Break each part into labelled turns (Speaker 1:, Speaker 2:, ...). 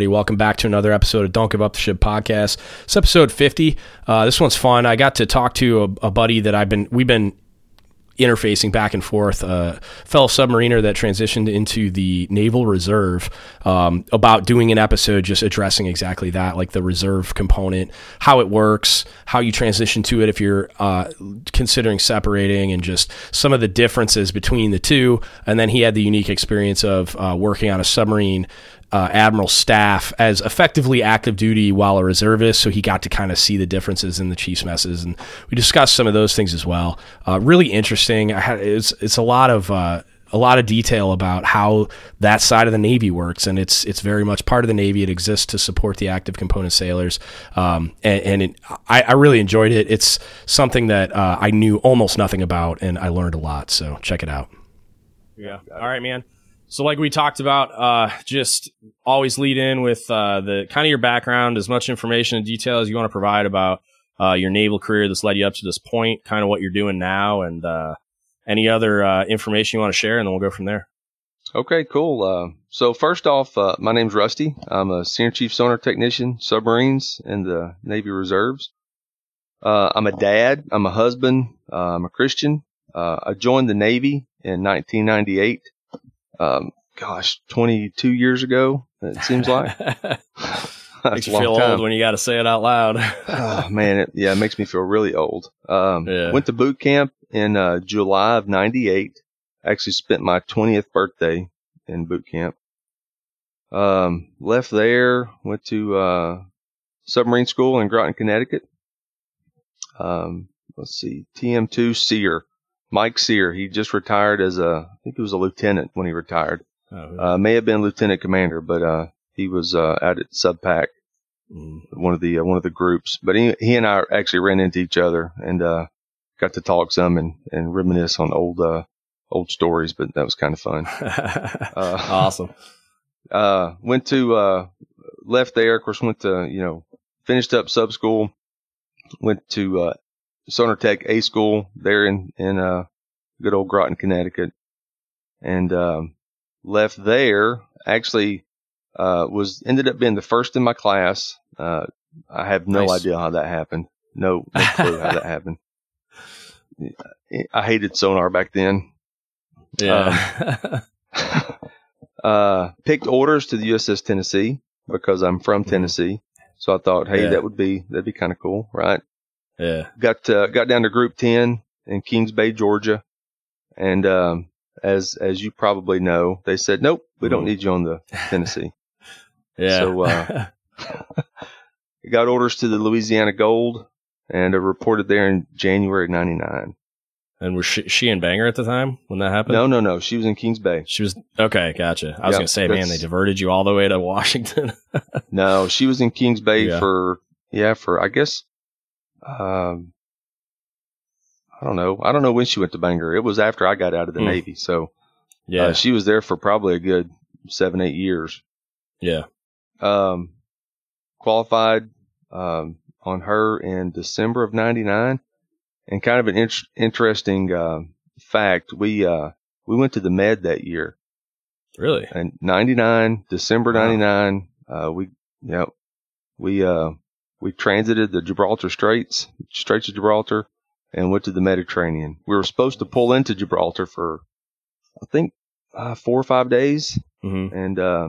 Speaker 1: Everybody? Welcome back to another episode of Don't Give Up the Ship podcast. It's episode 50. Uh, this one's fun. I got to talk to a, a buddy that I've been, we've been interfacing back and forth, uh, fellow submariner that transitioned into the Naval Reserve, um, about doing an episode just addressing exactly that, like the reserve component, how it works, how you transition to it if you're uh, considering separating, and just some of the differences between the two. And then he had the unique experience of uh, working on a submarine uh, admiral staff as effectively active duty while a reservist, so he got to kind of see the differences in the chief's messes, and we discussed some of those things as well. Uh, really interesting. Had, it's it's a lot of uh, a lot of detail about how that side of the Navy works, and it's it's very much part of the Navy. It exists to support the active component sailors, um, and, and it, I, I, really enjoyed it. It's something that uh, I knew almost nothing about, and I learned a lot. So check it out. Yeah. All right, man. So, like we talked about, uh, just always lead in with uh, the kind of your background, as much information and detail as you want to provide about uh, your naval career that's led you up to this point, kind of what you're doing now, and uh, any other uh, information you want to share, and then we'll go from there.
Speaker 2: Okay, cool. Uh, so, first off, my name's Rusty. I'm a senior chief sonar technician, submarines in the Navy Reserves. I'm a dad. I'm a husband. I'm a Christian. I joined the Navy in 1998 um, gosh, 22 years ago, it seems like.
Speaker 1: makes you feel time. old when you got to say it out loud.
Speaker 2: oh, man, it, yeah, it makes me feel really old. Um, yeah. Went to boot camp in uh, July of 98. Actually spent my 20th birthday in boot camp. Um, left there, went to uh, submarine school in Groton, Connecticut. Um, let's see, TM2 SERE. Mike Sear. He just retired as a, I think he was a lieutenant when he retired. Oh, uh, may have been lieutenant commander, but uh, he was uh, out at SubPac, mm. one of the uh, one of the groups. But he he and I actually ran into each other and uh, got to talk some and, and reminisce on old uh, old stories. But that was kind of fun.
Speaker 1: awesome.
Speaker 2: went to left there. Of course, went to you know finished up sub school. Went to Sonar Tech A School there in in uh, good old Groton, Connecticut, and um, left there. Actually, uh, was ended up being the first in my class. Uh, I have no nice. idea how that happened. No, no clue how that happened. I hated sonar back then.
Speaker 1: Yeah.
Speaker 2: Um, uh, picked orders to the USS Tennessee because I'm from mm-hmm. Tennessee. So I thought, hey, yeah. that would be that'd be kind of cool, right?
Speaker 1: Yeah.
Speaker 2: Got uh, got down to Group Ten in Kings Bay, Georgia, and um, as as you probably know, they said, nope, we don't need you on the Tennessee.
Speaker 1: yeah.
Speaker 2: So uh, got orders to the Louisiana Gold, and I reported there in January '99.
Speaker 1: And was she, she in Bangor at the time when that happened?
Speaker 2: No, no, no. She was in Kings Bay.
Speaker 1: She was okay. Gotcha. I was gonna say, man, they diverted you all the way to Washington.
Speaker 2: no, she was in Kings Bay yeah. for yeah for I guess um, I don't know. I don't know when she went to Bangor. It was after I got out of the mm. Navy. So, uh, yeah, uh, she was there for probably a good seven, eight years.
Speaker 1: Yeah.
Speaker 2: Um, qualified, um, on her in December of 99. And kind of an in- interesting, uh, fact. We, uh, we went to the med that year.
Speaker 1: Really?
Speaker 2: And 99, December 99, wow. uh, we, you know, we, uh, we transited the Gibraltar Straits, Straits of Gibraltar, and went to the Mediterranean. We were supposed to pull into Gibraltar for, I think, uh, four or five days, mm-hmm. and uh,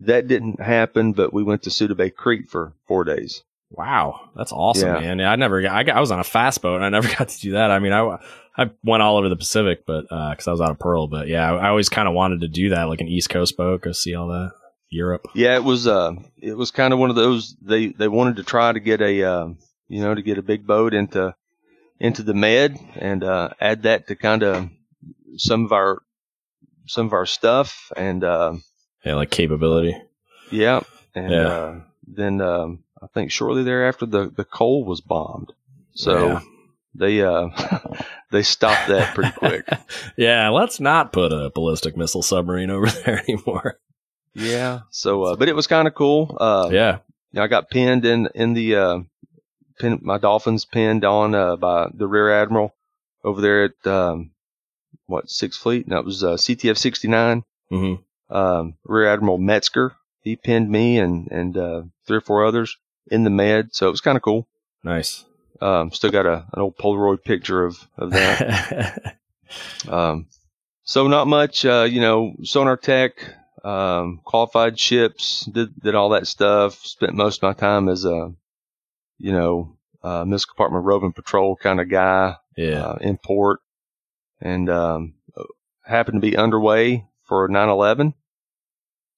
Speaker 2: that didn't happen. But we went to Suda Bay Crete for four days.
Speaker 1: Wow, that's awesome, yeah. man! I never, I, got, I was on a fast boat, and I never got to do that. I mean, I, I went all over the Pacific, but because uh, I was out of Pearl, but yeah, I, I always kind of wanted to do that, like an East Coast boat, go see all that. Europe.
Speaker 2: Yeah, it was uh, it was kind of one of those they they wanted to try to get a uh, you know to get a big boat into into the med and uh, add that to kind of some of our some of our stuff and uh,
Speaker 1: yeah, like capability.
Speaker 2: Yeah, and yeah. Uh, then um, I think shortly thereafter the the Cole was bombed, so. Yeah. They uh they stopped that pretty quick.
Speaker 1: yeah, let's not put a ballistic missile submarine over there anymore.
Speaker 2: Yeah. So, uh, but it was kind of cool. Uh,
Speaker 1: yeah.
Speaker 2: You know, I got pinned in in the uh, pin, my dolphins pinned on uh, by the rear admiral over there at um, what Sixth Fleet, and that was uh, CTF 69. Mm-hmm. Um, rear Admiral Metzger. he pinned me and and uh, three or four others in the med. So it was kind of cool.
Speaker 1: Nice.
Speaker 2: Um, still got a an old Polaroid picture of of that. um, so not much. Uh, you know, sonar tech, um, qualified ships, did did all that stuff. Spent most of my time as a, you know, uh, missile compartment roving patrol kind of guy.
Speaker 1: Yeah.
Speaker 2: Uh, in port, and um, happened to be underway for 9/11.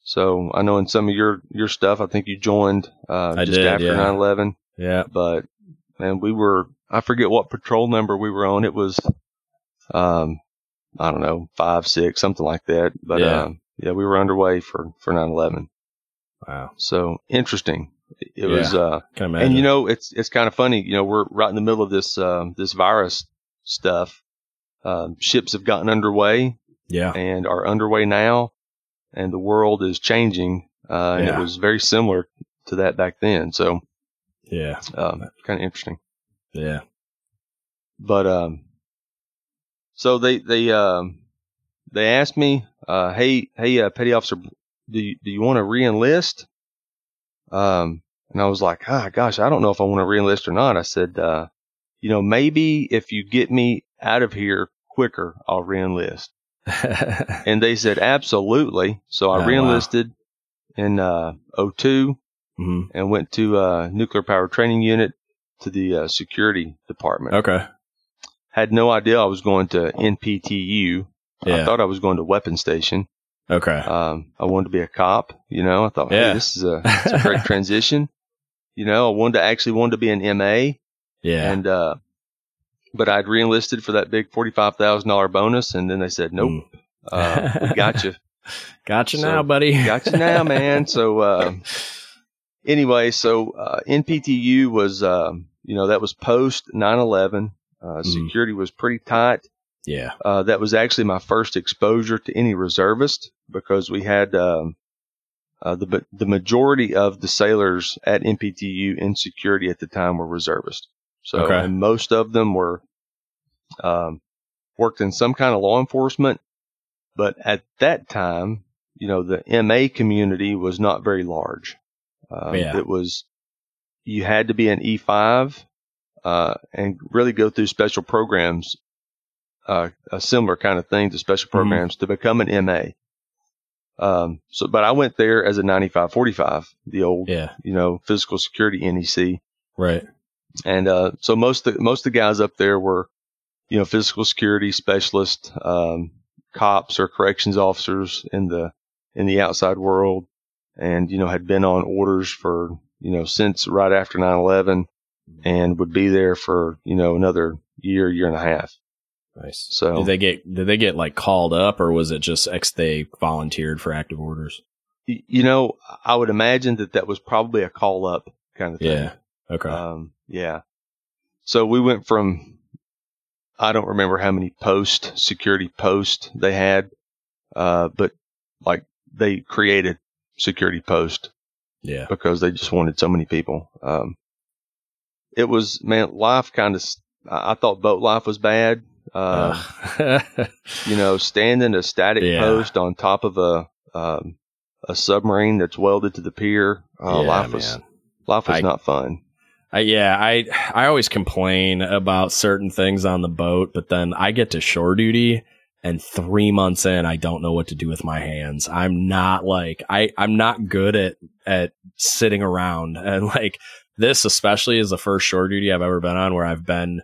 Speaker 2: So I know in some of your your stuff, I think you joined uh, just
Speaker 1: did,
Speaker 2: after
Speaker 1: yeah.
Speaker 2: 9/11.
Speaker 1: Yeah.
Speaker 2: But man, we were I forget what patrol number we were on. It was um I don't know five six something like that. But
Speaker 1: Yeah.
Speaker 2: um, yeah, we were underway for for 9/11.
Speaker 1: Wow.
Speaker 2: So interesting. It was uh
Speaker 1: Can imagine.
Speaker 2: and you know, it's it's kind of funny. You know, we're right in the middle of this um, this virus stuff. Um, ships have gotten underway
Speaker 1: yeah.
Speaker 2: and are underway now, and the world is changing. Uh, and
Speaker 1: Yeah.
Speaker 2: it was very similar to that back then. So
Speaker 1: Yeah.
Speaker 2: um, kind of interesting.
Speaker 1: Yeah.
Speaker 2: But um, so they they um they asked me, uh, hey hey uh, petty officer, do you, do you want to reenlist? Um, and I was like, ah, gosh, I don't know if I want to reenlist or not. I said, uh, you know, maybe if you get me out of here quicker, I'll reenlist. And they said, absolutely. So I
Speaker 1: Oh, wow.
Speaker 2: reenlisted in uh, 02
Speaker 1: hmm
Speaker 2: and went to uh, nuclear power training unit to the uh, security department.
Speaker 1: Okay.
Speaker 2: Had no idea I was going to NPTU. I thought I was going to weapon station.
Speaker 1: Okay.
Speaker 2: Um, I wanted to be a cop. You know, I thought,
Speaker 1: Yeah.
Speaker 2: hey, this is a, a great transition. You know, I wanted to actually wanted to be an MA,
Speaker 1: yeah.
Speaker 2: and uh, but I'd reenlisted for that big forty five thousand dollar bonus, and then they said, nope,
Speaker 1: Mm.
Speaker 2: uh, we got you.
Speaker 1: Gotcha
Speaker 2: So,
Speaker 1: now, buddy.
Speaker 2: got you now, man. So uh, anyway, so uh, NPTU was, um, you know, that was post 9/11. Uh,
Speaker 1: Mhm.
Speaker 2: Security was pretty tight.
Speaker 1: Yeah.
Speaker 2: Uh, that was actually my first exposure to any reservist because we had um, uh, the the majority of the sailors at NPTU in security at the time were reservists. So
Speaker 1: Okay.
Speaker 2: and most of them were um, worked in some kind of law enforcement, but at that time, you know, the MA community was not very large. Um,
Speaker 1: Yeah.
Speaker 2: It was you had to be an E5 uh, and really go through special programs uh, a similar kind of thing to special
Speaker 1: Mm-hmm.
Speaker 2: programs to become an MA. Um, so, but I went there as a 9545, the old,
Speaker 1: Yeah.
Speaker 2: you know, physical security NEC.
Speaker 1: Right.
Speaker 2: And, uh, so most of the, most of the guys up there were, you know, physical security specialists, um, cops or corrections officers in the, in the outside world and, you know, had been on orders for, you know, since right after 9-11 and would be there for, you know, another year, year and a half.
Speaker 1: Nice.
Speaker 2: So
Speaker 1: Did they get did they get like called up or was it just ex they volunteered for active orders?
Speaker 2: You know, I would imagine that that was probably a call up kind of thing.
Speaker 1: Yeah. Okay.
Speaker 2: Um, yeah. So we went from, I don't remember how many post security posts they had, uh, but like they created security post
Speaker 1: yeah.
Speaker 2: because they just wanted so many people. Um, it was, man, life kind of, I thought boat life was bad. Uh, you know, standing a static
Speaker 1: Yeah.
Speaker 2: post on top of a, um, a submarine that's welded to the pier. Oh,
Speaker 1: Yeah,
Speaker 2: life was,
Speaker 1: man.
Speaker 2: life was
Speaker 1: I-
Speaker 2: not fun.
Speaker 1: I, yeah, I I always complain about certain things on the boat, but then I get to shore duty and 3 months in I don't know what to do with my hands. I'm not like I I'm not good at at sitting around and like this especially is the first shore duty I've ever been on where I've been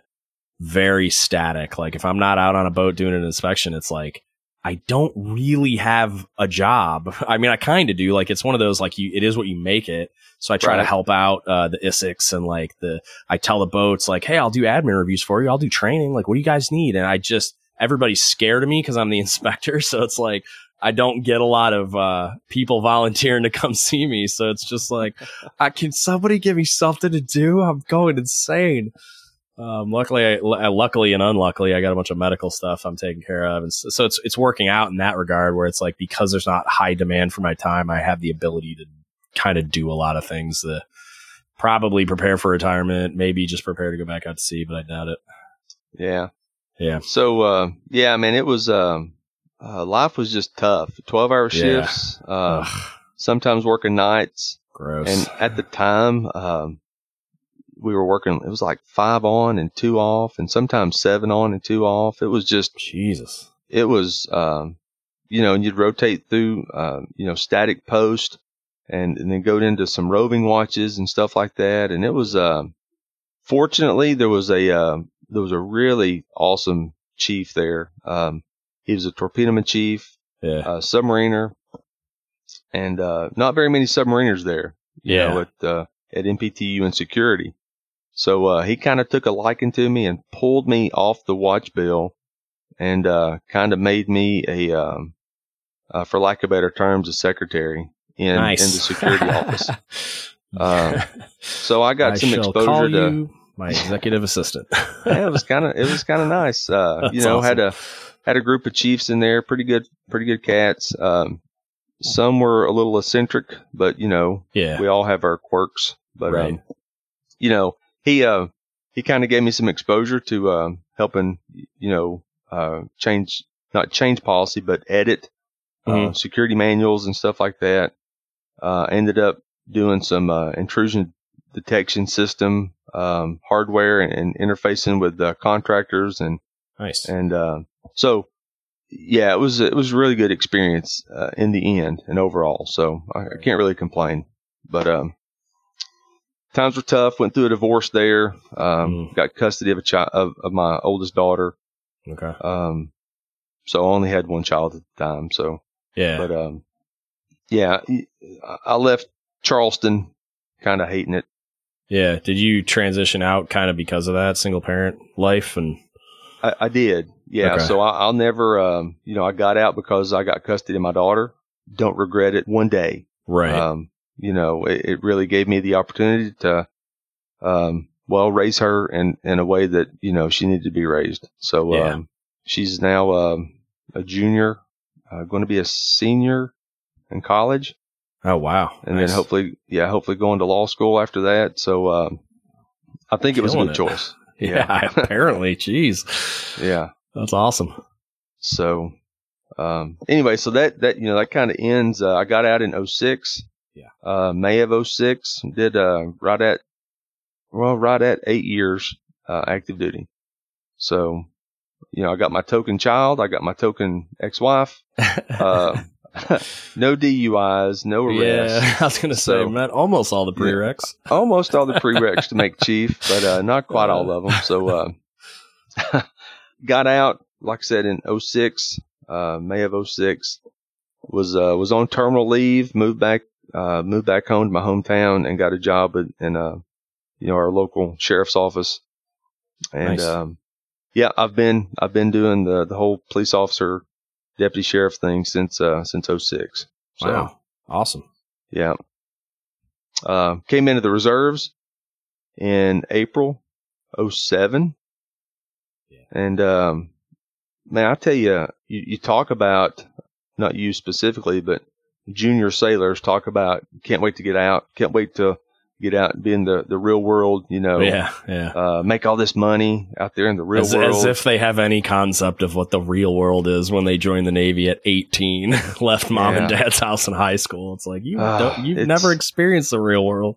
Speaker 1: very static. Like if I'm not out on a boat doing an inspection, it's like I don't really have a job. I mean, I kind of do. Like it's one of those like you, it is what you make it. So I try to help out uh, the ISICs and like the I tell the boats like, hey, I'll do admin reviews for you. I'll do training. Like, what do you guys need? And I just everybody's scared of me because I'm the inspector. So it's like I don't get a lot of uh, people volunteering to come see me. So it's just like, I can somebody give me something to do? I'm going insane. Um, luckily, I, l- luckily and unluckily, I got a bunch of medical stuff I'm taking care of, and so it's it's working out in that regard. Where it's like because there's not high demand for my time, I have the ability to kind of do a lot of things that probably prepare for retirement, maybe just prepare to go back out to sea, but I doubt it.
Speaker 2: Yeah.
Speaker 1: Yeah.
Speaker 2: So, uh, yeah, mean, it was, um, uh, life was just tough. 12 hour
Speaker 1: Yeah.
Speaker 2: shifts. Uh, sometimes working nights.
Speaker 1: Gross.
Speaker 2: And at the time, um, we were working, it was like five on and two off, and sometimes seven on and two off. It was just
Speaker 1: Jesus.
Speaker 2: It was, um, you know, and you'd rotate through, uh, you know, static post and, and then go into some roving watches and stuff like that. And it was, uh, fortunately, there was a, uh, there was a really awesome chief there. Um, he was a torpedoman chief,
Speaker 1: yeah.
Speaker 2: a submariner, and uh, not very many submariners there.
Speaker 1: yeah.
Speaker 2: Know, at uh, at NPTU and security. So uh, he kind of took a liking to me and pulled me off the watch bill, and uh, kind of made me a, um, uh, for lack of better terms, a secretary in
Speaker 1: nice.
Speaker 2: in the security office. Um, so I got
Speaker 1: I
Speaker 2: some exposure to
Speaker 1: my executive assistant.
Speaker 2: yeah, it was kind of it was kind of nice. Uh, you know,
Speaker 1: awesome.
Speaker 2: had a had a group of chiefs in there, pretty good, pretty good cats. Um, some were a little eccentric, but you know,
Speaker 1: yeah.
Speaker 2: we all have our quirks. But
Speaker 1: Right.
Speaker 2: um, you know, he uh he kind of gave me some exposure to um helping you know uh change not change policy but edit uh,
Speaker 1: Mhm.
Speaker 2: security manuals and stuff like that. Uh, ended up doing some uh, intrusion detection system um, hardware and, and interfacing with uh, contractors and
Speaker 1: nice.
Speaker 2: and uh, so yeah, it was it was a really good experience uh, in the end and overall. So I, I can't really complain. But um, times were tough. Went through a divorce there. Um,
Speaker 1: Mm.
Speaker 2: Got custody of a child of, of my oldest daughter.
Speaker 1: okay.
Speaker 2: Um, so I only had one child at the time. So
Speaker 1: Yeah.
Speaker 2: but um, yeah, I- left Charleston kind of hating it.
Speaker 1: yeah. Did you transition out kind of because of that single parent life and
Speaker 2: I, I did, yeah.
Speaker 1: Okay.
Speaker 2: So I, I'll never, um, you know, I got out because I got custody of my daughter. Don't regret it one day.
Speaker 1: right?
Speaker 2: Um, you know, it, it really gave me the opportunity to, um, well, raise her in, in a way that, you know, she needed to be raised. So,
Speaker 1: Yeah.
Speaker 2: um, she's now, um, a junior, uh, going to be a senior in college
Speaker 1: oh wow.
Speaker 2: and
Speaker 1: Nice.
Speaker 2: then hopefully, yeah, hopefully going to law school after that. So, um, I think it was a good
Speaker 1: it.
Speaker 2: choice.
Speaker 1: Yeah. apparently. Jeez.
Speaker 2: Yeah.
Speaker 1: That's awesome.
Speaker 2: So, um, anyway, so that, that, you know, that kind of ends, uh, I got out in 06.
Speaker 1: Yeah.
Speaker 2: Uh, May of 06 did, uh, right at, well, right at eight years, uh, active duty. So, you know, I got my token child. I got my token ex-wife. Uh, no DUIs, no arrests.
Speaker 1: yeah. I was gonna say,
Speaker 2: So-
Speaker 1: met almost all the
Speaker 2: Yeah.
Speaker 1: prereqs.
Speaker 2: almost all the prereqs to make chief, but uh, not quite all of them. So uh, got out, like I said, in 06, uh, May of 06. Was uh, was on terminal leave, moved back, uh, moved back home to my hometown, and got a job in, in uh, you know, our local sheriff's office. And
Speaker 1: Nice.
Speaker 2: um, yeah, I've been I've been doing the the whole police officer, deputy sheriff thing since uh, since 06. So,
Speaker 1: Wow. Awesome.
Speaker 2: yeah. Uh, came into the reserves in April 07.
Speaker 1: Yeah.
Speaker 2: And, um, man, I tell you, you, you talk about, not you specifically, but junior sailors talk about, can't wait to get out, can't wait to get out and be in the, the real world, you know,
Speaker 1: Yeah. Yeah.
Speaker 2: uh, make all this money out there in the real
Speaker 1: As,
Speaker 2: world.
Speaker 1: as if they have any concept of what the real world is when they join the Navy at 18, left mom and dad's house in high school. It's like, you don't, you've never experienced the real world.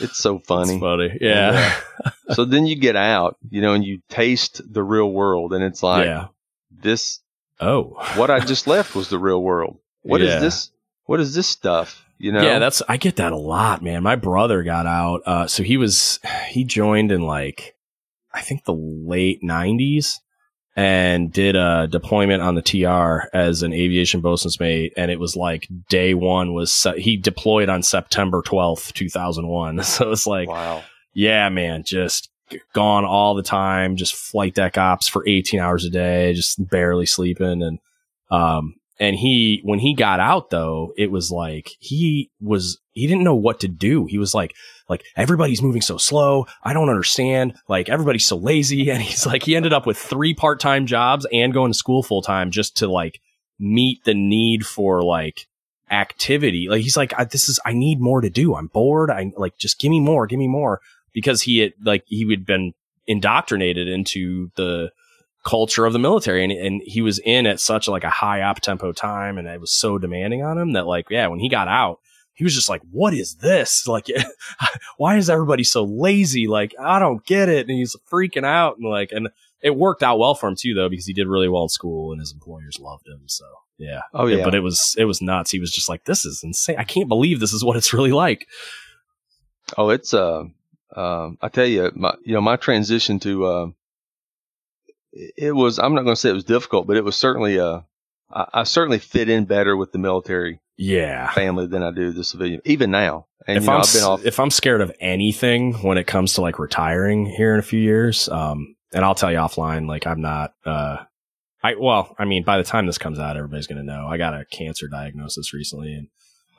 Speaker 2: it's so
Speaker 1: It's
Speaker 2: funny.
Speaker 1: funny. Yeah.
Speaker 2: so then you get out, you know, and you taste the real world and it's like,
Speaker 1: yeah.
Speaker 2: this
Speaker 1: Oh.
Speaker 2: what I just left was the real world. What is
Speaker 1: Yeah.
Speaker 2: this? What is this stuff? You know?
Speaker 1: Yeah, that's I get that a lot, man. My brother got out. Uh, so he was he joined in like I think the late '90s and did a deployment on the TR as an aviation bosun's mate, and it was like day one was se- he deployed on September 12th, 2001. So it's like,
Speaker 2: wow.
Speaker 1: yeah, man, just gone all the time, just flight deck ops for 18 hours a day, just barely sleeping. And, um, and he, when he got out though, it was like he was, he didn't know what to do. He was like, like everybody's moving so slow. I don't understand. Like everybody's so lazy. And he's like, he ended up with three part-time jobs and going to school full time just to like meet the need for like activity. Like he's like, this is, I need more to do. I'm bored. I like, just give me more, give me more because he had like, he had been indoctrinated into the culture of the military and, and he was in at such like a high op tempo time and it was so demanding on him that like, yeah, when he got out, he was just like, "What is this? Like, why is everybody so lazy? Like, I don't get it." And he's freaking out and like, and it worked out well for him too, though, because he did really well in school and his employers loved him. So yeah.
Speaker 2: Oh yeah.
Speaker 1: But it was it was nuts. He was just like, "This is insane. I can't believe this is what it's really like."
Speaker 2: Oh, it's uh, uh I tell you, my you know my transition to uh, it was I'm not going to say it was difficult, but it was certainly uh, I, I certainly fit in better with the military
Speaker 1: yeah
Speaker 2: family than I do the civilian. Even now,
Speaker 1: and if you know, I'm I've been off- if I'm scared of anything when it comes to like retiring here in a few years, um, and I'll tell you offline, like I'm not. Uh, I well, I mean, by the time this comes out, everybody's gonna know. I got a cancer diagnosis recently, and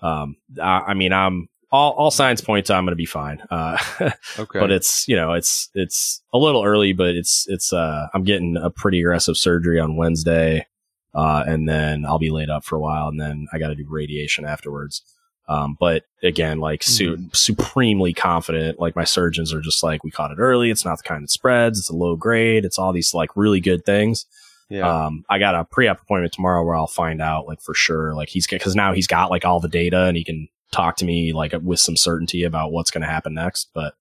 Speaker 1: um, I, I mean, I'm all, all signs point to I'm going to be fine. Uh, okay. But it's, you know, it's, it's a little early, but it's, it's, uh, I'm getting a pretty aggressive surgery on Wednesday. Uh, and then I'll be laid up for a while and then I got to do radiation afterwards. Um, but again, like su- mm-hmm. supremely confident. Like my surgeons are just like, we caught it early. It's not the kind that spreads. It's a low grade. It's all these like really good things. Yeah. Um, I got a pre-op appointment tomorrow where I'll find out like for sure, like he's cause now he's got like all the data and he can talk to me like with some certainty about what's going to happen next. But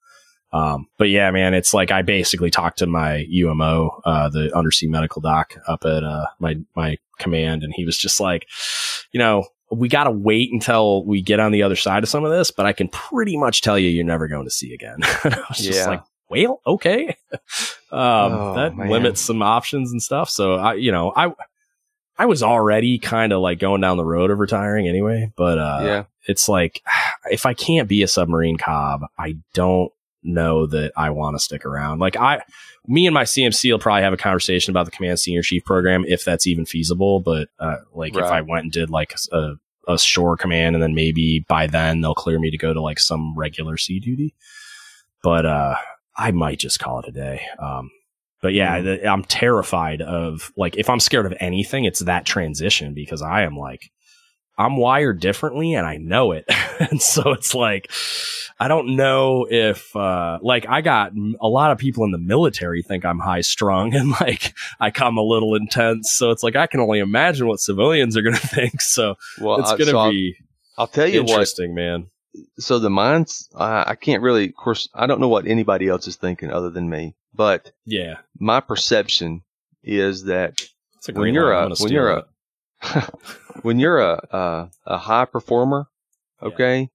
Speaker 1: um, but yeah, man, it's like I basically talked to my UMO, uh, the undersea medical doc up at uh, my my command, and he was just like, you know, we got to wait until we get on the other side of some of this, but I can pretty much tell you you're never going to sea again. I was yeah. just like, well, okay. um, oh, that man. limits some options and stuff. So I, you know, I, I was already kind of like going down the road of retiring anyway, but, uh, yeah, it's like, if I can't be a submarine COB, I don't know that I want to stick around. Like I, me and my CMC will probably have a conversation about the command senior chief program if that's even feasible. But uh, like right. if I went and did like a, a shore command and then maybe by then they'll clear me to go to like some regular sea duty. But uh, I might just call it a day. Um, but yeah, mm. I'm terrified of like if I'm scared of anything, it's that transition because I am like I'm wired differently and I know it. and so it's like, I don't know if, uh, like I got a lot of people in the military think I'm high strung and like I come a little intense. So it's like, I can only imagine what civilians are going to think. So well, it's going to so be,
Speaker 2: I'll, I'll, tell you
Speaker 1: interesting,
Speaker 2: what,
Speaker 1: man.
Speaker 2: So the minds, uh, I can't really, of course, I don't know what anybody else is thinking other than me, but
Speaker 1: yeah,
Speaker 2: my perception is that when you're a, when you're a, when you're a, a, a high performer, okay, yeah.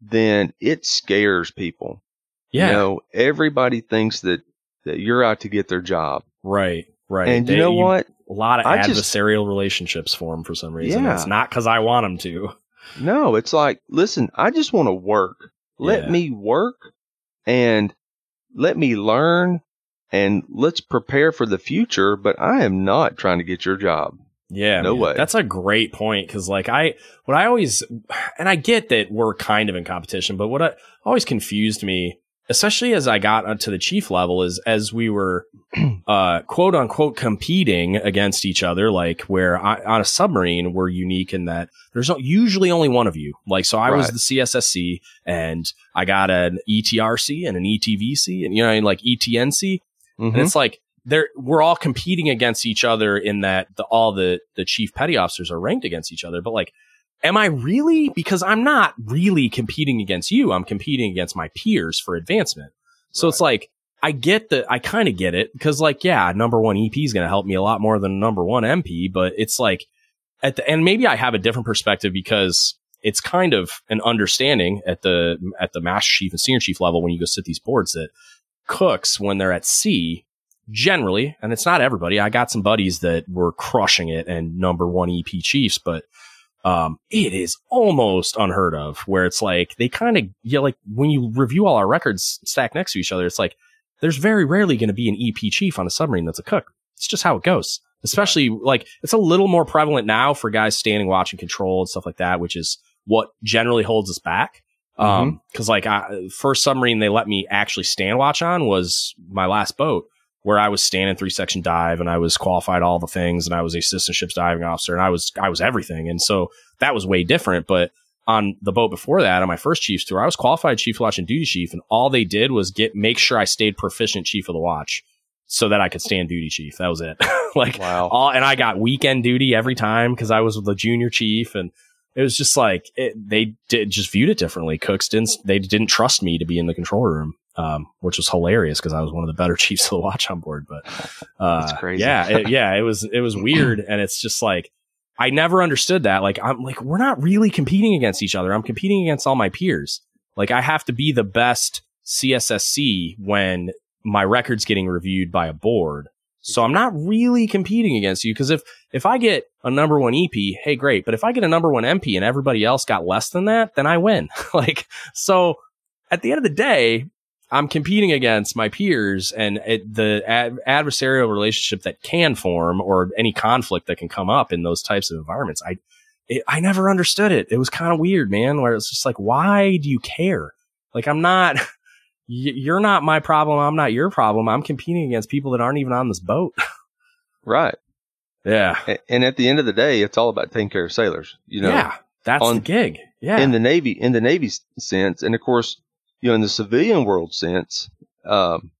Speaker 2: then it scares people. Yeah. You know, everybody thinks that, that you're out to get their job.
Speaker 1: Right. Right.
Speaker 2: And they, you know you, what?
Speaker 1: A lot of I adversarial just, relationships form for some reason. Yeah. It's not because I want them to.
Speaker 2: No, it's like, listen, I just want to work. Let yeah. me work and let me learn and let's prepare for the future. But I am not trying to get your job.
Speaker 1: Yeah, no man. way. That's a great point because, like, I what I always and I get that we're kind of in competition, but what I, always confused me, especially as I got to the chief level, is as we were uh, quote unquote competing against each other. Like, where I, on a submarine, we're unique in that there's usually only one of you. Like, so I right. was the CSCS, and I got an ETRC and an ETVC, and you know, like ETNC, mm-hmm. and it's like they're we're all competing against each other in that the, all the the chief petty officers are ranked against each other. But like, am I really? Because I'm not really competing against you. I'm competing against my peers for advancement. So right. it's like I get that. I kind of get it because like, yeah, number one EP is going to help me a lot more than number one MP. But it's like at the and maybe I have a different perspective because it's kind of an understanding at the at the master chief and senior chief level when you go sit these boards that cooks when they're at sea generally, and it's not everybody. I got some buddies that were crushing it and number one EP Chiefs, but um, it is almost unheard of where it's like they kind of, yeah, like when you review all our records stacked next to each other, it's like there's very rarely going to be an EP chief on a submarine that's a cook. It's just how it goes. Especially like it's a little more prevalent now for guys standing, watching control and stuff like that, which is what generally holds us back. Um, mm-hmm. cause like I, first submarine they let me actually stand watch on was my last boat where I was standing three section dive and I was qualified all the things and I was assistant ships diving officer and I was I was everything. And so that was way different. But on the boat before that, on my first chief's tour, I was qualified chief watch and duty chief, and all they did was get make sure I stayed proficient chief of the watch so that I could stand duty chief. That was it. like wow. all and I got weekend duty every time because I was the junior chief and it was just like it, they did just viewed it differently. Cooks didn't they didn't trust me to be in the control room, um, which was hilarious because I was one of the better chiefs to watch on board. But uh, yeah, it, yeah, it was it was weird, and it's just like I never understood that. Like I'm like we're not really competing against each other. I'm competing against all my peers. Like I have to be the best CSCS when my record's getting reviewed by a board. So I'm not really competing against you because if if I get a number one EP, hey, great. But if I get a number one MP and everybody else got less than that, then I win. like so, at the end of the day, I'm competing against my peers, and it, the ad- adversarial relationship that can form or any conflict that can come up in those types of environments. I it, I never understood it. It was kind of weird, man. Where it's just like, why do you care? Like I'm not. you're not my problem. I'm not your problem. I'm competing against people that aren't even on this boat.
Speaker 2: right.
Speaker 1: Yeah.
Speaker 2: And at the end of the day, it's all about taking care of sailors. You know.
Speaker 1: Yeah. That's on, the gig. Yeah.
Speaker 2: In the Navy, in the Navy sense, and of course, you know, in the civilian world sense, um,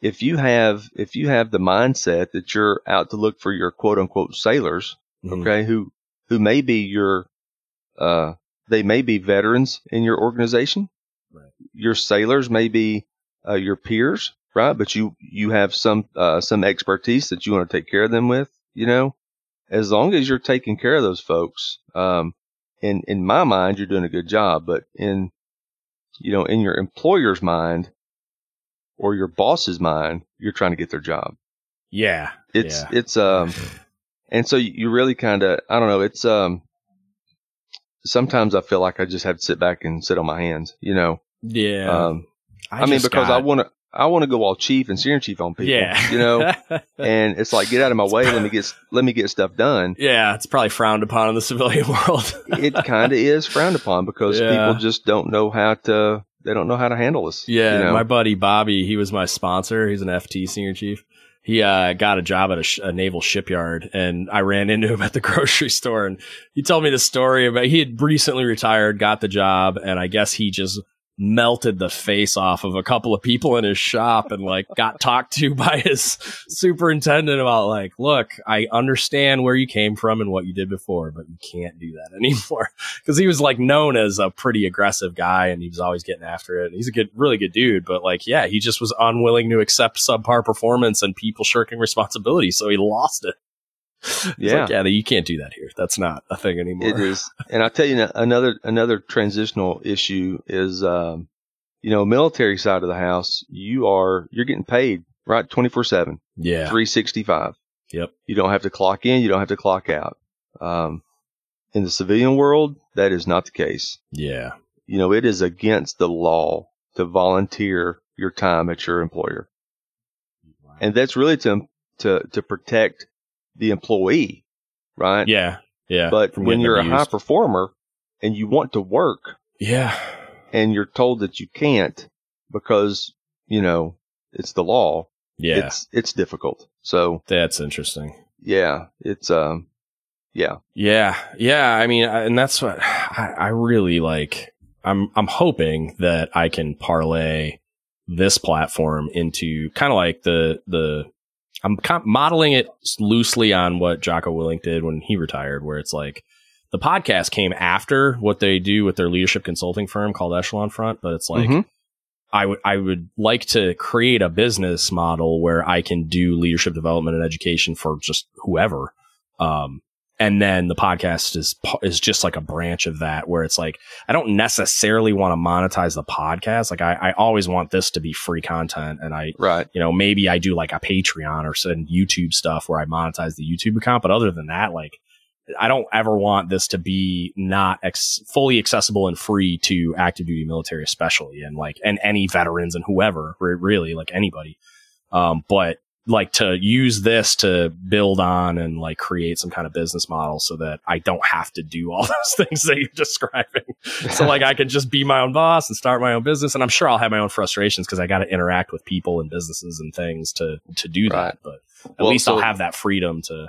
Speaker 2: if you have if you have the mindset that you're out to look for your quote unquote sailors, mm-hmm. okay, who who may be your uh, they may be veterans in your organization, your sailors may be uh, your peers, right? But you you have some uh, some expertise that you want to take care of them with. You know, as long as you're taking care of those folks, um, in in my mind, you're doing a good job. But in you know, in your employer's mind or your boss's mind, you're trying to get their job.
Speaker 1: Yeah,
Speaker 2: it's
Speaker 1: yeah.
Speaker 2: it's um, and so you really kind of I don't know. It's um, sometimes I feel like I just have to sit back and sit on my hands. You know,
Speaker 1: yeah.
Speaker 2: Um, I, I mean, because got... I want to, I want to go all chief and senior chief on people. Yeah. You know, and it's like, get out of my way. Let me get, let me get stuff done.
Speaker 1: Yeah. It's probably frowned upon in the civilian world.
Speaker 2: it kind of is frowned upon because yeah. people just don't know how to, they don't know how to handle this.
Speaker 1: Yeah.
Speaker 2: You know?
Speaker 1: My buddy Bobby, he was my sponsor. He's an FT senior chief. He uh, got a job at a, sh- a, naval shipyard, and I ran into him at the grocery store. And he told me the story about he had recently retired, got the job, and I guess he just melted the face off of a couple of people in his shop and like got talked to by his superintendent about like, look, I understand where you came from and what you did before, but you can't do that anymore. Cause he was like known as a pretty aggressive guy and he was always getting after it. And he's a good, really good dude, but like, yeah, he just was unwilling to accept subpar performance and people shirking responsibility. So he lost it yeah, like, yeah, you can't do that here. That's not a thing anymore.
Speaker 2: It is, and I'll tell you another another transitional issue is, um, you know, military side of the house. You are you're getting paid right twenty four seven.
Speaker 1: Yeah,
Speaker 2: three sixty five.
Speaker 1: Yep.
Speaker 2: You don't have to clock in. You don't have to clock out. Um, in the civilian world, that is not the case.
Speaker 1: Yeah.
Speaker 2: You know, it is against the law to volunteer your time at your employer, wow. and that's really to to to protect the employee, right?
Speaker 1: Yeah. Yeah.
Speaker 2: But when you're abused. a high performer and you want to work,
Speaker 1: yeah,
Speaker 2: and you're told that you can't because, you know, it's the law.
Speaker 1: Yeah.
Speaker 2: It's it's difficult. So
Speaker 1: That's interesting.
Speaker 2: Yeah, it's um yeah.
Speaker 1: Yeah. Yeah, I mean, and that's what I, I really like I'm I'm hoping that I can parlay this platform into kind of like the the I'm modeling it loosely on what Jocko Willink did when he retired, where it's like the podcast came after what they do with their leadership consulting firm called Echelon Front, but it's like mm-hmm. I would I would like to create a business model where I can do leadership development and education for just whoever. Um, and then the podcast is is just like a branch of that where it's like I don't necessarily want to monetize the podcast. Like I, I always want this to be free content, and I
Speaker 2: right
Speaker 1: you know maybe I do like a Patreon or some YouTube stuff where I monetize the YouTube account. But other than that, like I don't ever want this to be not ex- fully accessible and free to active duty military, especially and like and any veterans and whoever really like anybody. Um, but like to use this to build on and like create some kind of business model so that I don't have to do all those things that you're describing. so like I can just be my own boss and start my own business. And I'm sure I'll have my own frustrations because I got to interact with people and businesses and things to, to do right. that. But at well, least so I'll have that freedom to.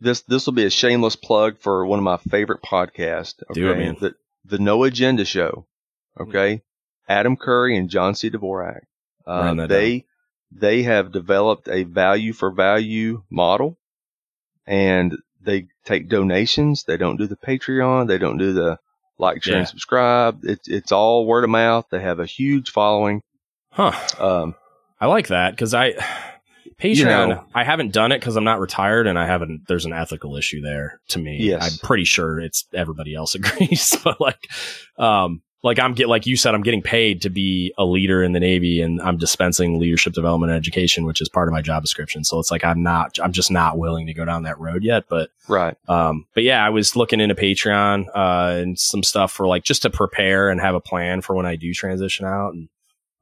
Speaker 2: This, this will be a shameless plug for one of my favorite podcasts. Okay. Do it, man. The, the No Agenda Show. Okay. Adam Curry and John C. Dvorak. Uh, they, down they have developed a value for value model and they take donations. They don't do the Patreon. They don't do the like, share, yeah. and subscribe. It's it's all word of mouth. They have a huge following.
Speaker 1: Huh. Um, I like that because I Patreon. You know, I haven't done it because I'm not retired, and I haven't. There's an ethical issue there to me. Yes. I'm pretty sure it's everybody else agrees, but like, um, like I'm get like you said, I'm getting paid to be a leader in the Navy, and I'm dispensing leadership development and education, which is part of my job description. So it's like I'm not, I'm just not willing to go down that road yet. But
Speaker 2: right,
Speaker 1: um, but yeah, I was looking into Patreon uh, and some stuff for like just to prepare and have a plan for when I do transition out, and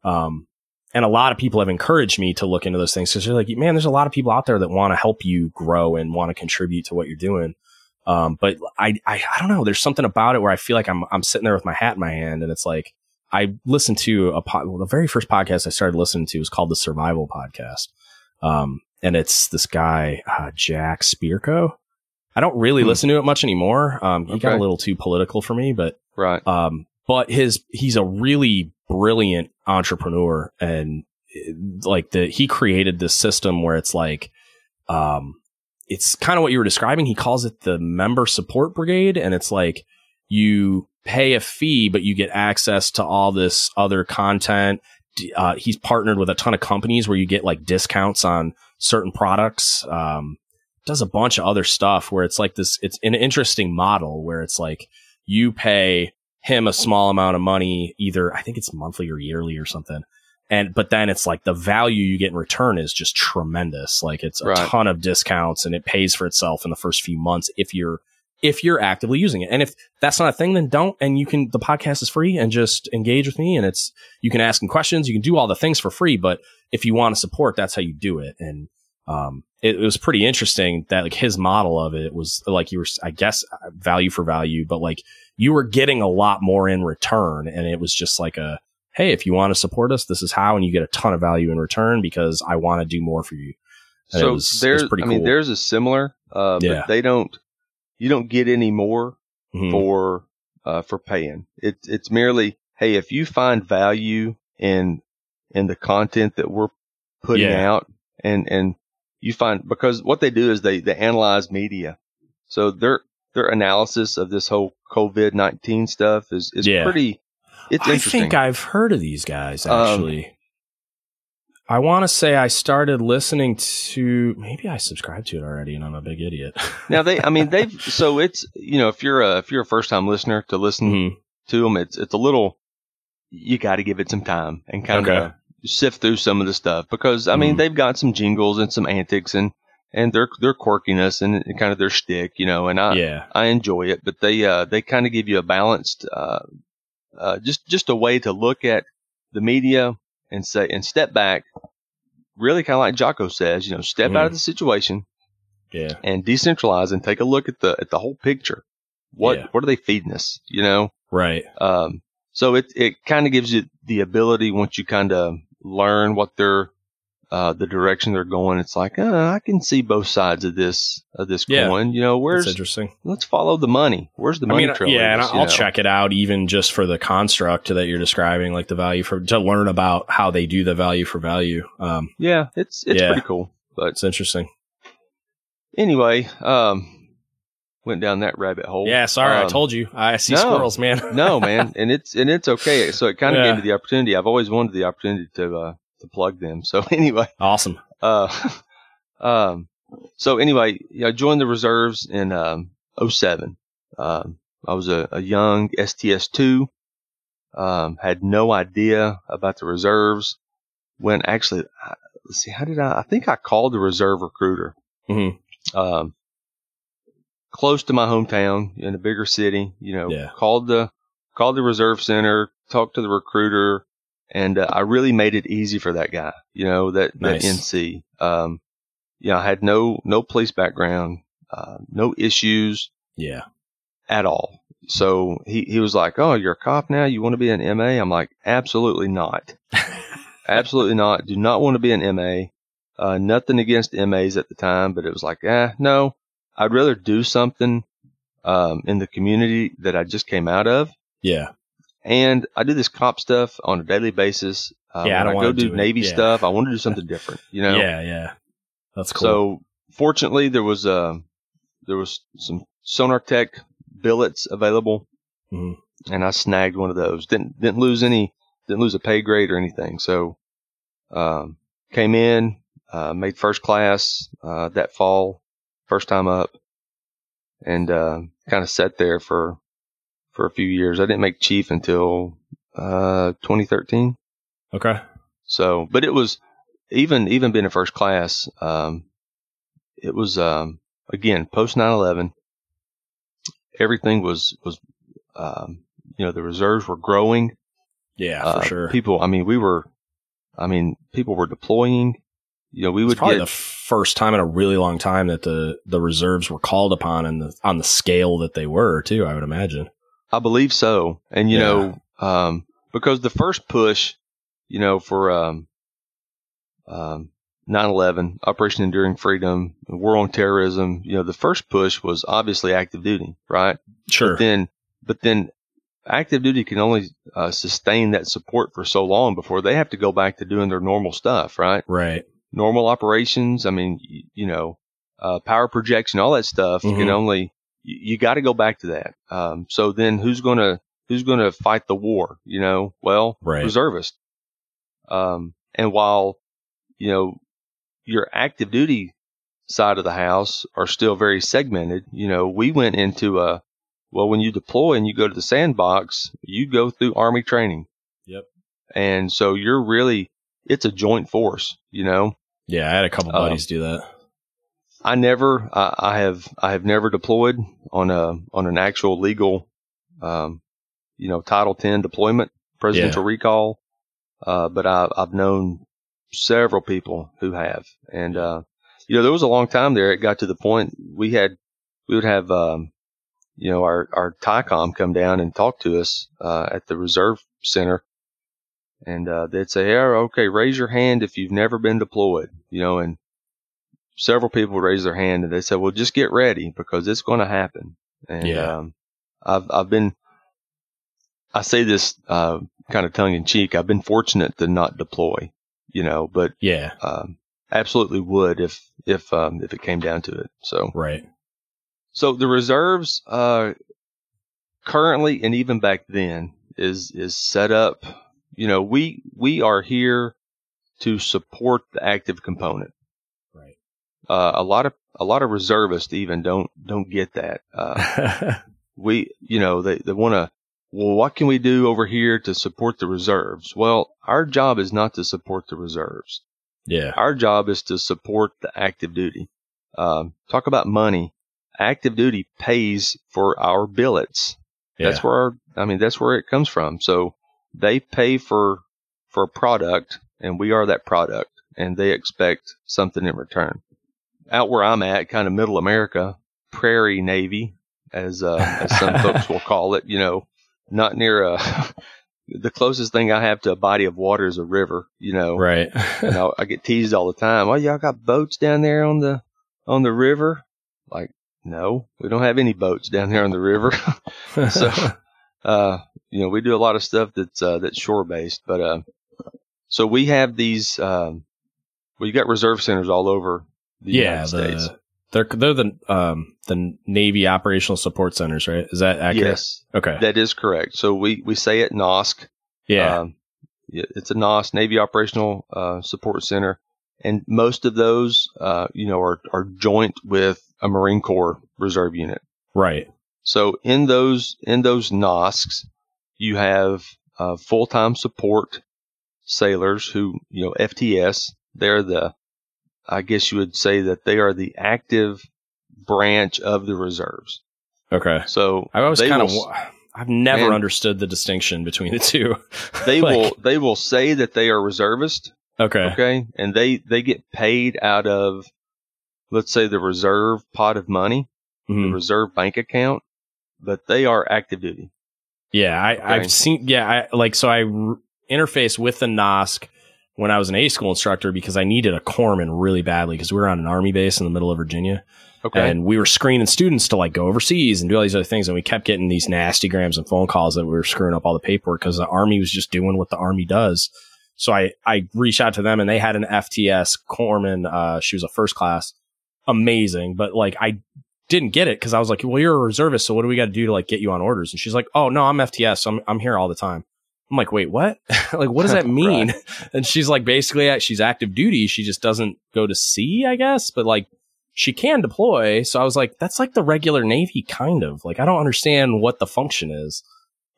Speaker 1: um, and a lot of people have encouraged me to look into those things because they're like, man, there's a lot of people out there that want to help you grow and want to contribute to what you're doing. Um, but I, I, I don't know. There's something about it where I feel like I'm, I'm sitting there with my hat in my hand, and it's like I listened to a pod, well, the very first podcast I started listening to was called the Survival Podcast, um, and it's this guy uh, Jack Spirko. I don't really hmm. listen to it much anymore. Um, he okay. got a little too political for me, but
Speaker 2: right.
Speaker 1: Um, but his he's a really brilliant entrepreneur, and like the he created this system where it's like, um, it's kind of what you were describing. He calls it the member support brigade. And it's like you pay a fee, but you get access to all this other content. Uh, he's partnered with a ton of companies where you get like discounts on certain products. Um, does a bunch of other stuff where it's like this, it's an interesting model where it's like you pay him a small amount of money, either I think it's monthly or yearly or something and but then it's like the value you get in return is just tremendous. Like it's a right. ton of discounts and it pays for itself in the first few months if you're if you're actively using it. And if that's not a thing then don't. And you can the podcast is free and just engage with me and it's you can ask him questions. You can do all the things for free but if you want to support that's how you do it. And um it, it was pretty interesting that like his model of it was like you were i guess value for value but like you were getting a lot more in return and it was just like a hey, if you want to support us, this is how, and you get a ton of value in return because I want to do more for you.
Speaker 2: And so was, there's, I mean, there's a similar, uh, yeah. but they don't, you don't get any more mm-hmm. for, uh, for paying. It's, it's merely, hey, if you find value in, in the content that we're putting yeah. out and, and you find, because what they do is they, they analyze media. So their, their analysis of this whole COVID 19 stuff is, is yeah. pretty, it's I
Speaker 1: think I've heard of these guys um, actually. Um, I want to say I started listening to maybe I subscribed to it already and I'm a big idiot.
Speaker 2: now they I mean they've so it's you know if you're a if you're a first time listener to listen mm-hmm. to them it's it's a little you got to give it some time and kind okay. of sift through some of the stuff because I mean mm-hmm. they've got some jingles and some antics and and their their quirkiness and, and kind of their stick, you know, and I yeah. I enjoy it, but they uh they kind of give you a balanced uh uh, just just a way to look at the media and say and step back. Really, kind of like Jocko says, you know, step mm. out of mm-hmm. the situation,
Speaker 1: yeah,
Speaker 2: and decentralize and take a look at the at the whole picture. What yeah. what are they feeding us? You know,
Speaker 1: right?
Speaker 2: Um, so it it kind of gives you the ability once you kind of learn what they're uh, the direction they're going, it's like uh, I can see both sides of this of this yeah. coin. You know, where's
Speaker 1: That's interesting?
Speaker 2: Let's follow the money. Where's the money
Speaker 1: I mean, Yeah, and I'll know? check it out even just for the construct that you're describing, like the value for to learn about how they do the value for value. Um,
Speaker 2: yeah, it's it's yeah, pretty cool, but
Speaker 1: it's interesting.
Speaker 2: Anyway, um, went down that rabbit hole.
Speaker 1: Yeah, sorry, um, I told you. I see no, squirrels, man.
Speaker 2: no, man, and it's and it's okay. So it kind of yeah. gave me the opportunity. I've always wanted the opportunity to uh, to plug them. So anyway,
Speaker 1: awesome.
Speaker 2: Uh, um, so anyway, I joined the reserves in um, 07. Um, I was a, a young STS two. Um, had no idea about the reserves. When actually, let's see, how did I? I think I called the reserve recruiter.
Speaker 1: Mm-hmm.
Speaker 2: Um, close to my hometown in a bigger city. You know, yeah. called the called the reserve center, talked to the recruiter, and uh, I really made it easy for that guy. You know that nice. that NC. Um, you know, I had no no police background, uh, no issues.
Speaker 1: Yeah,
Speaker 2: at all. So he he was like, "Oh, you're a cop now. You want to be an MA?" I'm like, "Absolutely not. Absolutely not. Do not want to be an MA. Uh, nothing against MAs at the time, but it was like, ah, no. I'd rather do something um, in the community that I just came out of.
Speaker 1: Yeah.
Speaker 2: And I do this cop stuff on a daily basis. Uh, yeah, I, I go do, do Navy stuff, I want to do something different, you know?
Speaker 1: Yeah, yeah. That's cool.
Speaker 2: So fortunately, there was a, there was some Sonar Tech billets available, mm-hmm. and I snagged one of those. Didn't didn't lose any, didn't lose a pay grade or anything. So um, came in, uh, made first class uh, that fall, first time up, and uh, kind of sat there for for a few years. I didn't make chief until uh, 2013.
Speaker 1: Okay.
Speaker 2: So, but it was even even being in first class. Um, it was um, again post 9/11. Everything was was um, you know the reserves were growing.
Speaker 1: Yeah, for uh, sure.
Speaker 2: People, I mean, we were, I mean, people were deploying. You know, we would
Speaker 1: probably
Speaker 2: get,
Speaker 1: the first time in a really long time that the the reserves were called upon and the on the scale that they were too. I would imagine.
Speaker 2: I believe so, and you yeah. know, um, because the first push, you know, for um, um, 9/11, Operation Enduring Freedom, War on Terrorism. You know, the first push was obviously active duty, right?
Speaker 1: Sure.
Speaker 2: But then, but then, active duty can only uh, sustain that support for so long before they have to go back to doing their normal stuff, right?
Speaker 1: Right.
Speaker 2: Normal operations. I mean, you, you know, uh, power projection, all that stuff. Mm-hmm. You can only you, you got to go back to that. Um, so then, who's gonna who's gonna fight the war? You know, well,
Speaker 1: right.
Speaker 2: reservist. Um, and while you know your active duty side of the house are still very segmented. You know, we went into a, well, when you deploy and you go to the sandbox, you go through Army training.
Speaker 1: Yep.
Speaker 2: And so you're really, it's a joint force, you know?
Speaker 1: Yeah, I had a couple buddies do that.
Speaker 2: I never, I, I, have, I have never deployed on a, on an actual legal, um, you know, Title 10 deployment, presidential yeah. recall. Uh, but I, I've known several people who have. And, uh, you know, there was a long time there. It got to the point we had, we would have, um, you know, our, our TICOM come down and talk to us, uh, at the reserve center. And, uh, they'd say, yeah, okay, raise your hand if you've never been deployed, you know, and several people would raise their hand and they said, well, just get ready because it's going to happen. And, yeah. um, I've, I've been, I say this, uh, kind of tongue in cheek. I've been fortunate to not deploy you know, but
Speaker 1: yeah,
Speaker 2: um, absolutely would if if um, if it came down to it. So
Speaker 1: right.
Speaker 2: So the reserves uh, currently and even back then is is set up. You know, we we are here to support the active component. Uh, a lot of a lot of reservists even don't don't get that. Uh, we you know they they want to well, what can we do over here to support the reserves? Well, our job is not to support the reserves.
Speaker 1: Yeah.
Speaker 2: Our job is to support the active duty. Um, talk about money. Active duty pays for our billets. Yeah. That's where our, I mean, that's where it comes from. So they pay for, for a product and we are that product and they expect something in return. Out where I'm at, kind of middle America, prairie navy, as, uh, as some folks will call it, you know, not near a. the closest thing I have to a body of water is a river. You know,
Speaker 1: right?
Speaker 2: and I, I get teased all the time. Oh, y'all got boats down there on the on the river? Like, no, we don't have any boats down there on the river. so, uh, you know, we do a lot of stuff that's uh, that's shore based, but uh, so we have these. Um, you got reserve centers all over the yeah, United States.
Speaker 1: The, they're they're the um the Navy operational support centers, right? Is that accurate?
Speaker 2: Yes.
Speaker 1: Okay.
Speaker 2: That is correct. So we we say it NOSC.
Speaker 1: Yeah. Um,
Speaker 2: it's a NOSC Navy Operational uh, Support Center, and most of those, uh, you know, are are joint with a Marine Corps Reserve unit.
Speaker 1: Right.
Speaker 2: So in those in those NOSCs, you have uh, full time support sailors who you know FTS. They're the I guess you would say that they are the active branch of the reserves.
Speaker 1: Okay.
Speaker 2: So
Speaker 1: I was kind of I've never understood the distinction between the two.
Speaker 2: they like, will they will say that they are reservist.
Speaker 1: Okay.
Speaker 2: Okay. And they they get paid out of let's say the reserve pot of money, mm-hmm. the reserve bank account, but they are active duty.
Speaker 1: Yeah, I, okay. I've seen. Yeah, I like so I r- interface with the NOSC when I was an A school instructor because I needed a corpsman really badly because we were on an army base in the middle of Virginia.
Speaker 2: Okay.
Speaker 1: And we were screening students to like go overseas and do all these other things. And we kept getting these nasty grams and phone calls that we were screwing up all the paperwork because the army was just doing what the army does. So I, I reached out to them and they had an FTS corpsman. Uh, she was a first class. Amazing. But like I didn't get it because I was like, well, you're a reservist, so what do we got to do to like get you on orders? And she's like, oh no, I'm FTS, so I'm I'm here all the time. I'm like, wait, what? like, what does that mean? right. And she's like, basically, she's active duty. She just doesn't go to sea, I guess, but like she can deploy. So I was like, that's like the regular Navy, kind of. Like, I don't understand what the function is.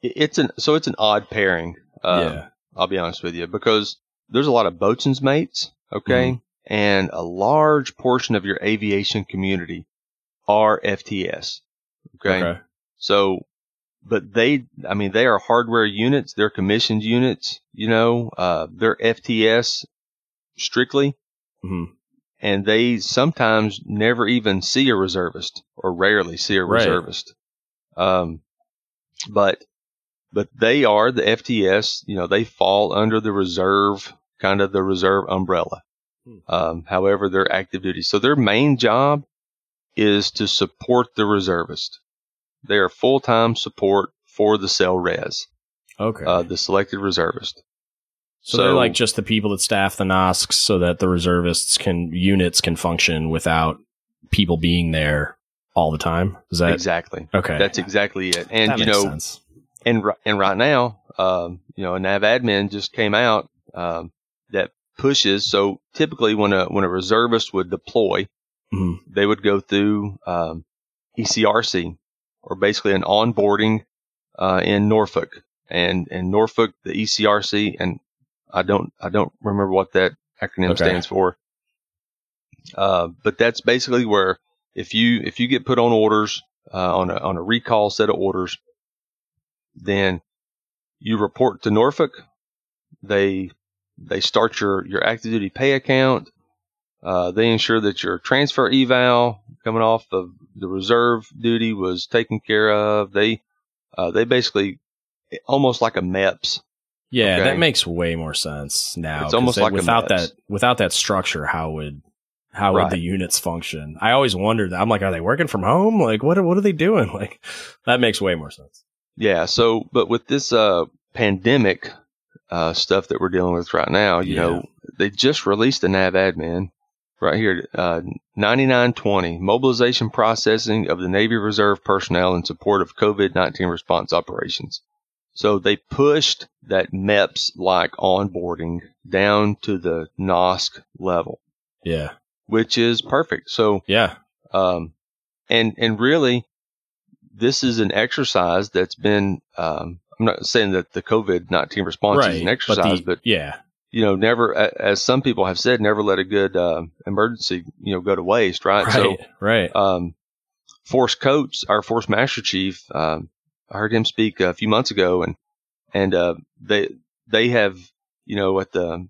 Speaker 2: It's an so it's an odd pairing. Um, yeah, I'll be honest with you because there's a lot of boatswain's mates, okay, mm and a large portion of your aviation community are FTS, okay. okay. So but they, I mean, they are hardware units. They're commissioned units. You know, uh, they're FTS strictly, mm-hmm. and they sometimes never even see a reservist, or rarely see a right. reservist. Um, but but they are the FTS. You know, they fall under the reserve, kind of the reserve umbrella. Hmm. Um, however, they're active duty. So their main job is to support the reservist. They are full time support for the SELRES.
Speaker 1: Okay.
Speaker 2: Uh, the selected reservist.
Speaker 1: So, so, they're like just the people that staff the NOSCs so that the reservists can units can function without people being there all the time. Is that
Speaker 2: exactly?
Speaker 1: Okay.
Speaker 2: That's exactly it. And that you know, sense. and and right now, um, you know, a NAVADMIN just came out um, that pushes. So typically, when a when a reservist would deploy, mm-hmm. they would go through um, ECRC, or basically an onboarding uh, in Norfolk, and in Norfolk, the ECRC, and I don't I don't remember what that acronym okay. stands for. Uh, but that's basically where if you if you get put on orders uh, on a on a recall set of orders, then you report to Norfolk. They they start your your active duty pay account. Uh, they ensure that your transfer eval coming off of the reserve duty was taken care of. They uh, they basically almost like a MEPS.
Speaker 1: Yeah, okay? that makes way more sense now. It's almost like without that without that structure, how would how right. would the units function? I always wondered. That. I'm like, are they working from home? Like, what what are they doing? Like, that makes way more sense.
Speaker 2: Yeah. So, but with this uh, pandemic uh, stuff that we're dealing with right now, you yeah. know, they just released a NAVADMIN right here, uh, 9920, mobilization processing of the Navy Reserve personnel in support of COVID 19 response operations. So they pushed that MEPS like onboarding down to the NOSC level.
Speaker 1: Yeah.
Speaker 2: Which is perfect. So,
Speaker 1: yeah.
Speaker 2: Um, and, and really, this is an exercise that's been, um, I'm not saying that the COVID 19 response right, is an exercise, but, the,
Speaker 1: but yeah,
Speaker 2: you know, never, as some people have said, never let a good uh, emergency, you know, go to waste, right?
Speaker 1: Right. So, right.
Speaker 2: Um, Force Kotz, our Force Master Chief, um, I heard him speak a few months ago, and and uh, they they have, you know, at the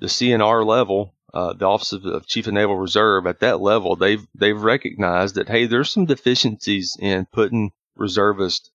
Speaker 2: the CNR level, uh, the Office of, of Chief of Naval Reserve, at that level, they've they've recognized that hey, there's some deficiencies in putting reservists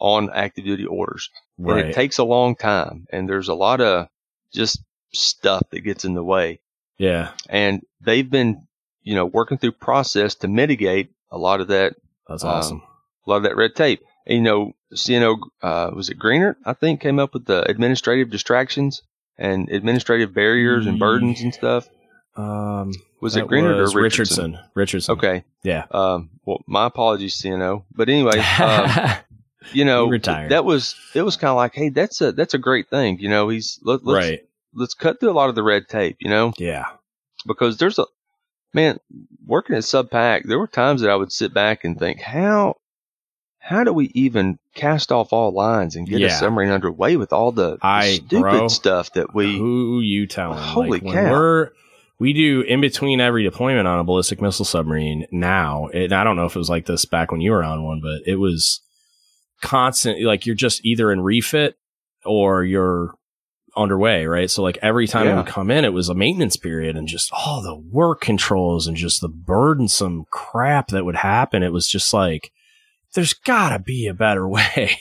Speaker 2: on active duty orders, right. and it takes a long time, and there's a lot of just stuff that gets in the way.
Speaker 1: Yeah.
Speaker 2: And they've been, you know, working through process to mitigate a lot of that.
Speaker 1: That's awesome. Um,
Speaker 2: a lot of that red tape. And, you know, CNO, uh, was it Greenert? I think came up with the administrative distractions and administrative barriers and burdens and stuff.
Speaker 1: Um,
Speaker 2: was it Greenert was or Richardson?
Speaker 1: Richardson? Richardson.
Speaker 2: Okay.
Speaker 1: Yeah.
Speaker 2: Um, well, my apologies, CNO. But anyway, um, you know, that was, it was kind of like, Hey, that's a, that's a great thing. You know, he's, let, us right let's cut through a lot of the red tape, you know?
Speaker 1: Yeah.
Speaker 2: Because there's a man working at SubPac, there were times that I would sit back and think, how how do we even cast off all lines and get yeah. a submarine underway with all the, I, stupid bro, stuff that we
Speaker 1: who you telling?
Speaker 2: Holy like, cow.
Speaker 1: We're we do in between every deployment on a ballistic missile submarine now. And I don't know if it was like this back when you were on one, but it was constant. Like you're just either in refit or you're underway, right? So like every time yeah. would come in, it was a maintenance period and just all the work controls and just the burdensome crap that would happen. It was just like, there's gotta be a better way.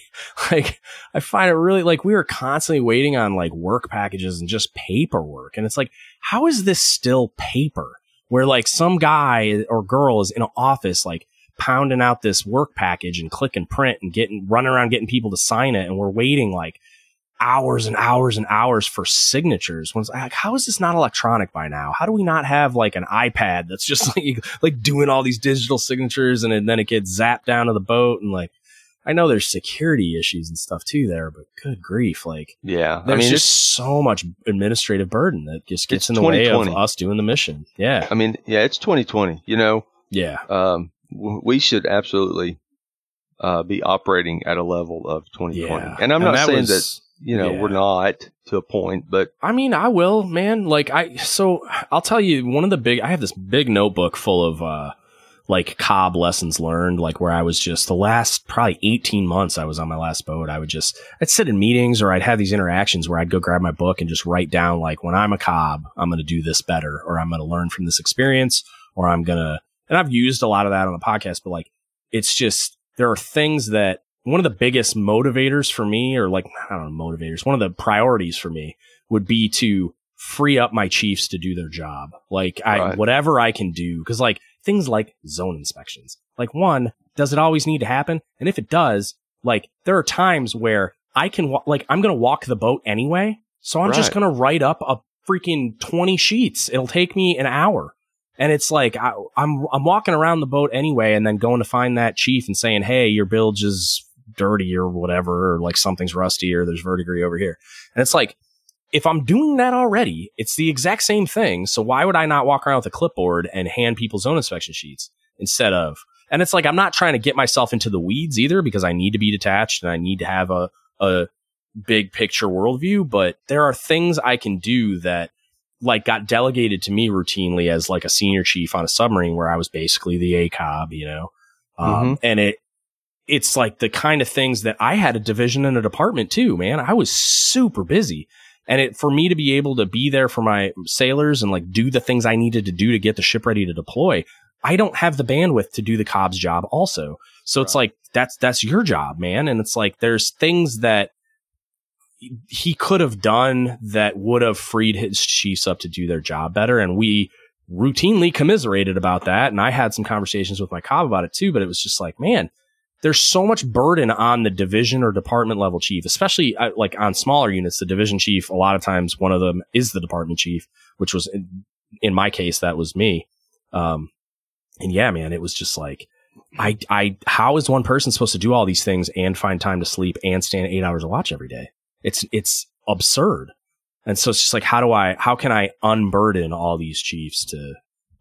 Speaker 1: like I find it really like we were constantly waiting on like work packages and just paperwork. And it's like, how is this still paper? Where like some guy or girl is in an office, like pounding out this work package and click and print and getting running around getting people to sign it. And we're waiting like hours and hours and hours for signatures. When like, how is this not electronic by now? How do we not have like an iPad that's just like like doing all these digital signatures and then it gets zapped down to the boat and like I know there's security issues and stuff too there, but good grief, like
Speaker 2: yeah,
Speaker 1: there's I mean, just so much administrative burden that just gets in the way of us doing the mission. Yeah,
Speaker 2: I mean, yeah, it's 2020. You know,
Speaker 1: yeah,
Speaker 2: um, we should absolutely uh, be operating at a level of 2020. Yeah. And I'm and not that saying was, that you know yeah. we're not to a point, but
Speaker 1: I mean, I will, man. Like I, so I'll tell you one of the big. I have this big notebook full of. uh like COB lessons learned, like where I was just the last probably 18 months I was on my last boat. I would just, I'd sit in meetings or I'd have these interactions where I'd go grab my book and just write down like, when I'm a COB, I'm going to do this better or I'm going to learn from this experience or I'm going to, and I've used a lot of that on the podcast, but like, it's just, there are things that one of the biggest motivators for me or like, I don't know, motivators, one of the priorities for me would be to free up my chiefs to do their job. Like I, right. whatever I can do. Cause like things like zone inspections. Like one, does it always need to happen? And if it does, like there are times where I can, wa- like I'm going to walk the boat anyway. So I'm right. just going to write up a freaking 20 sheets. It'll take me an hour. And it's like, I, I'm, I'm walking around the boat anyway and then going to find that chief and saying, Hey, your bilge is dirty or whatever, or like something's rusty or there's verdigris over here. And it's like, if I'm doing that already, it's the exact same thing. So why would I not walk around with a clipboard and hand people zone inspection sheets instead of, and it's like, I'm not trying to get myself into the weeds either because I need to be detached and I need to have a, a big picture worldview, but there are things I can do that like got delegated to me routinely as like a senior chief on a submarine where I was basically the ACOB, you know? Um, mm-hmm. and it, it's like the kind of things that I had a division and a department too, man. I was super busy and it, for me to be able to be there for my sailors and like do the things I needed to do to get the ship ready to deploy, I don't have the bandwidth to do the COB's job also. So right. it's like, that's, that's your job, man. And it's like, there's things that he could have done that would have freed his chiefs up to do their job better. And we routinely commiserated about that. And I had some conversations with my Cobb about it too, but it was just like, man, there's so much burden on the division or department level chief, especially uh, like on smaller units. The division chief, a lot of times, one of them is the department chief, which was in, in my case, that was me. Um, and yeah, man, it was just like, I, I, how is one person supposed to do all these things and find time to sleep and stand eight hours of watch every day? It's, it's absurd. And so it's just like, how do I, how can I unburden all these chiefs to,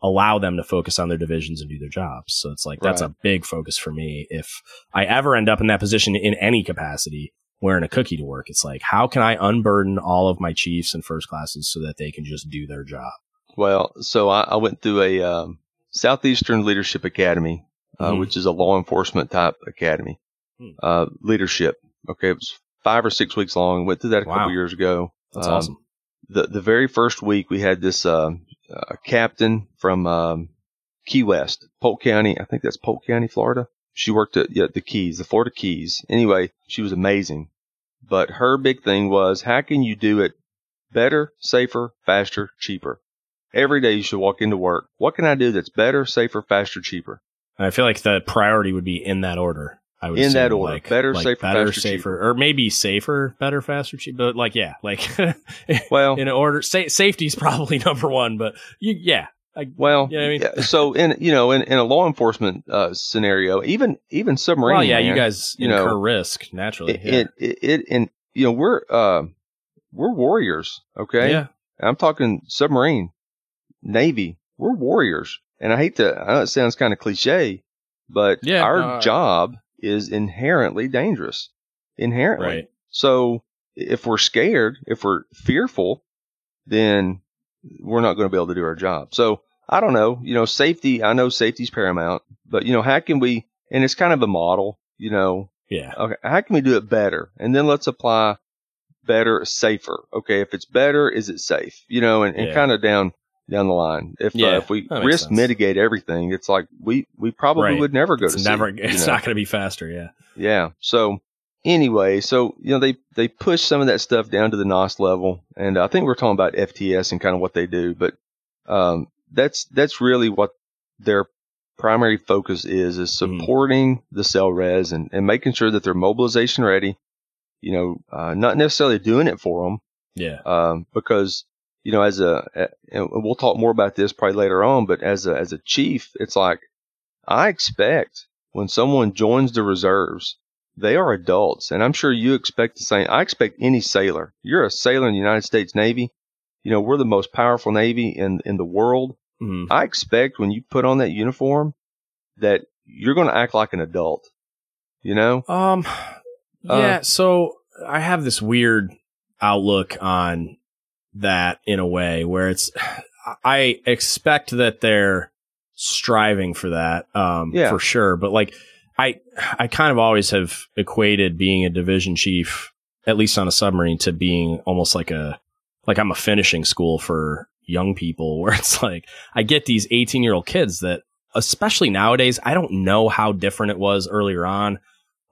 Speaker 1: allow them to focus on their divisions and do their jobs. So it's like, that's right. a big focus for me. If I ever end up in that position in any capacity, wearing a cookie to work, it's like, how can I unburden all of my chiefs and first classes so that they can just do their job?
Speaker 2: Well, so I, I went through a um, Southeastern Leadership Academy, uh, mm-hmm. which is a law enforcement type academy. Hmm. Uh, leadership. Okay. It was five or six weeks long. Went through that a wow. couple years ago.
Speaker 1: That's um, awesome.
Speaker 2: The, the very first week we had this, uh, a captain from um, Key West, Polk County. I think that's Polk County, Florida. She worked at yeah, the Keys, the Florida Keys. Anyway, she was amazing. But her big thing was how can you do it better, safer, faster, cheaper? Every day you should walk into work. What can I do that's better, safer, faster, cheaper?
Speaker 1: I feel like the priority would be in that order. I would
Speaker 2: in that order, like, better,
Speaker 1: like
Speaker 2: safer,
Speaker 1: better,
Speaker 2: faster,
Speaker 1: safer,
Speaker 2: cheaper.
Speaker 1: or maybe safer, better, faster, cheap. But like, yeah, like,
Speaker 2: well,
Speaker 1: in order, sa- safety is probably number one. But you, yeah,
Speaker 2: I, well, you know I mean? yeah, so in you know in, in a law enforcement uh, scenario, even even submarine.
Speaker 1: Well, yeah,
Speaker 2: man,
Speaker 1: you guys you incur know, risk naturally.
Speaker 2: It, yeah. it, it, and you know we're uh, we're warriors. Okay,
Speaker 1: yeah,
Speaker 2: I'm talking submarine, navy. We're warriors, and I hate to. I know it sounds kind of cliche, but yeah, our uh, job is inherently dangerous. Inherently. Right. So if we're scared, if we're fearful, then we're not going to be able to do our job. So I don't know, you know, safety, I know safety's paramount, but you know, how can we, and it's kind of a model, you know,
Speaker 1: yeah.
Speaker 2: Okay. How can we do it better? And then let's apply better, safer. Okay. If it's better, is it safe? You know, and, and yeah. kind of down, down the line. If uh, yeah, uh, if we risk sense. mitigate everything, it's like we we probably right. would never go
Speaker 1: it's
Speaker 2: to
Speaker 1: never.
Speaker 2: Sea,
Speaker 1: it's know? not going to be faster. Yeah.
Speaker 2: Yeah. So anyway, so you know they they push some of that stuff down to the NOS level, and I think we're talking about FTS and kind of what they do, but um, that's that's really what their primary focus is is mm-hmm. supporting mm. the SELRES and, and making sure that they're mobilization ready you know, uh, not necessarily doing it for them.
Speaker 1: Yeah.
Speaker 2: Um, because, you know, as a, and we'll talk more about this probably later on, but as a, as a chief, it's like, I expect when someone joins the reserves, they are adults. And I'm sure you expect the same. I expect any sailor. You're a sailor in the United States Navy. You know, we're the most powerful Navy in, in the world. Mm-hmm. I expect when you put on that uniform that you're going to act like an adult. You know?
Speaker 1: Um, yeah. Uh, so I have this weird outlook on that in a way where it's, I expect that they're striving for that, um, yeah. for sure. But like, I, I kind of always have equated being a division chief, at least on a submarine, to being almost like a, like I'm a finishing school for young people where it's like, I get these 18 year old kids that, especially nowadays, I don't know how different it was earlier on.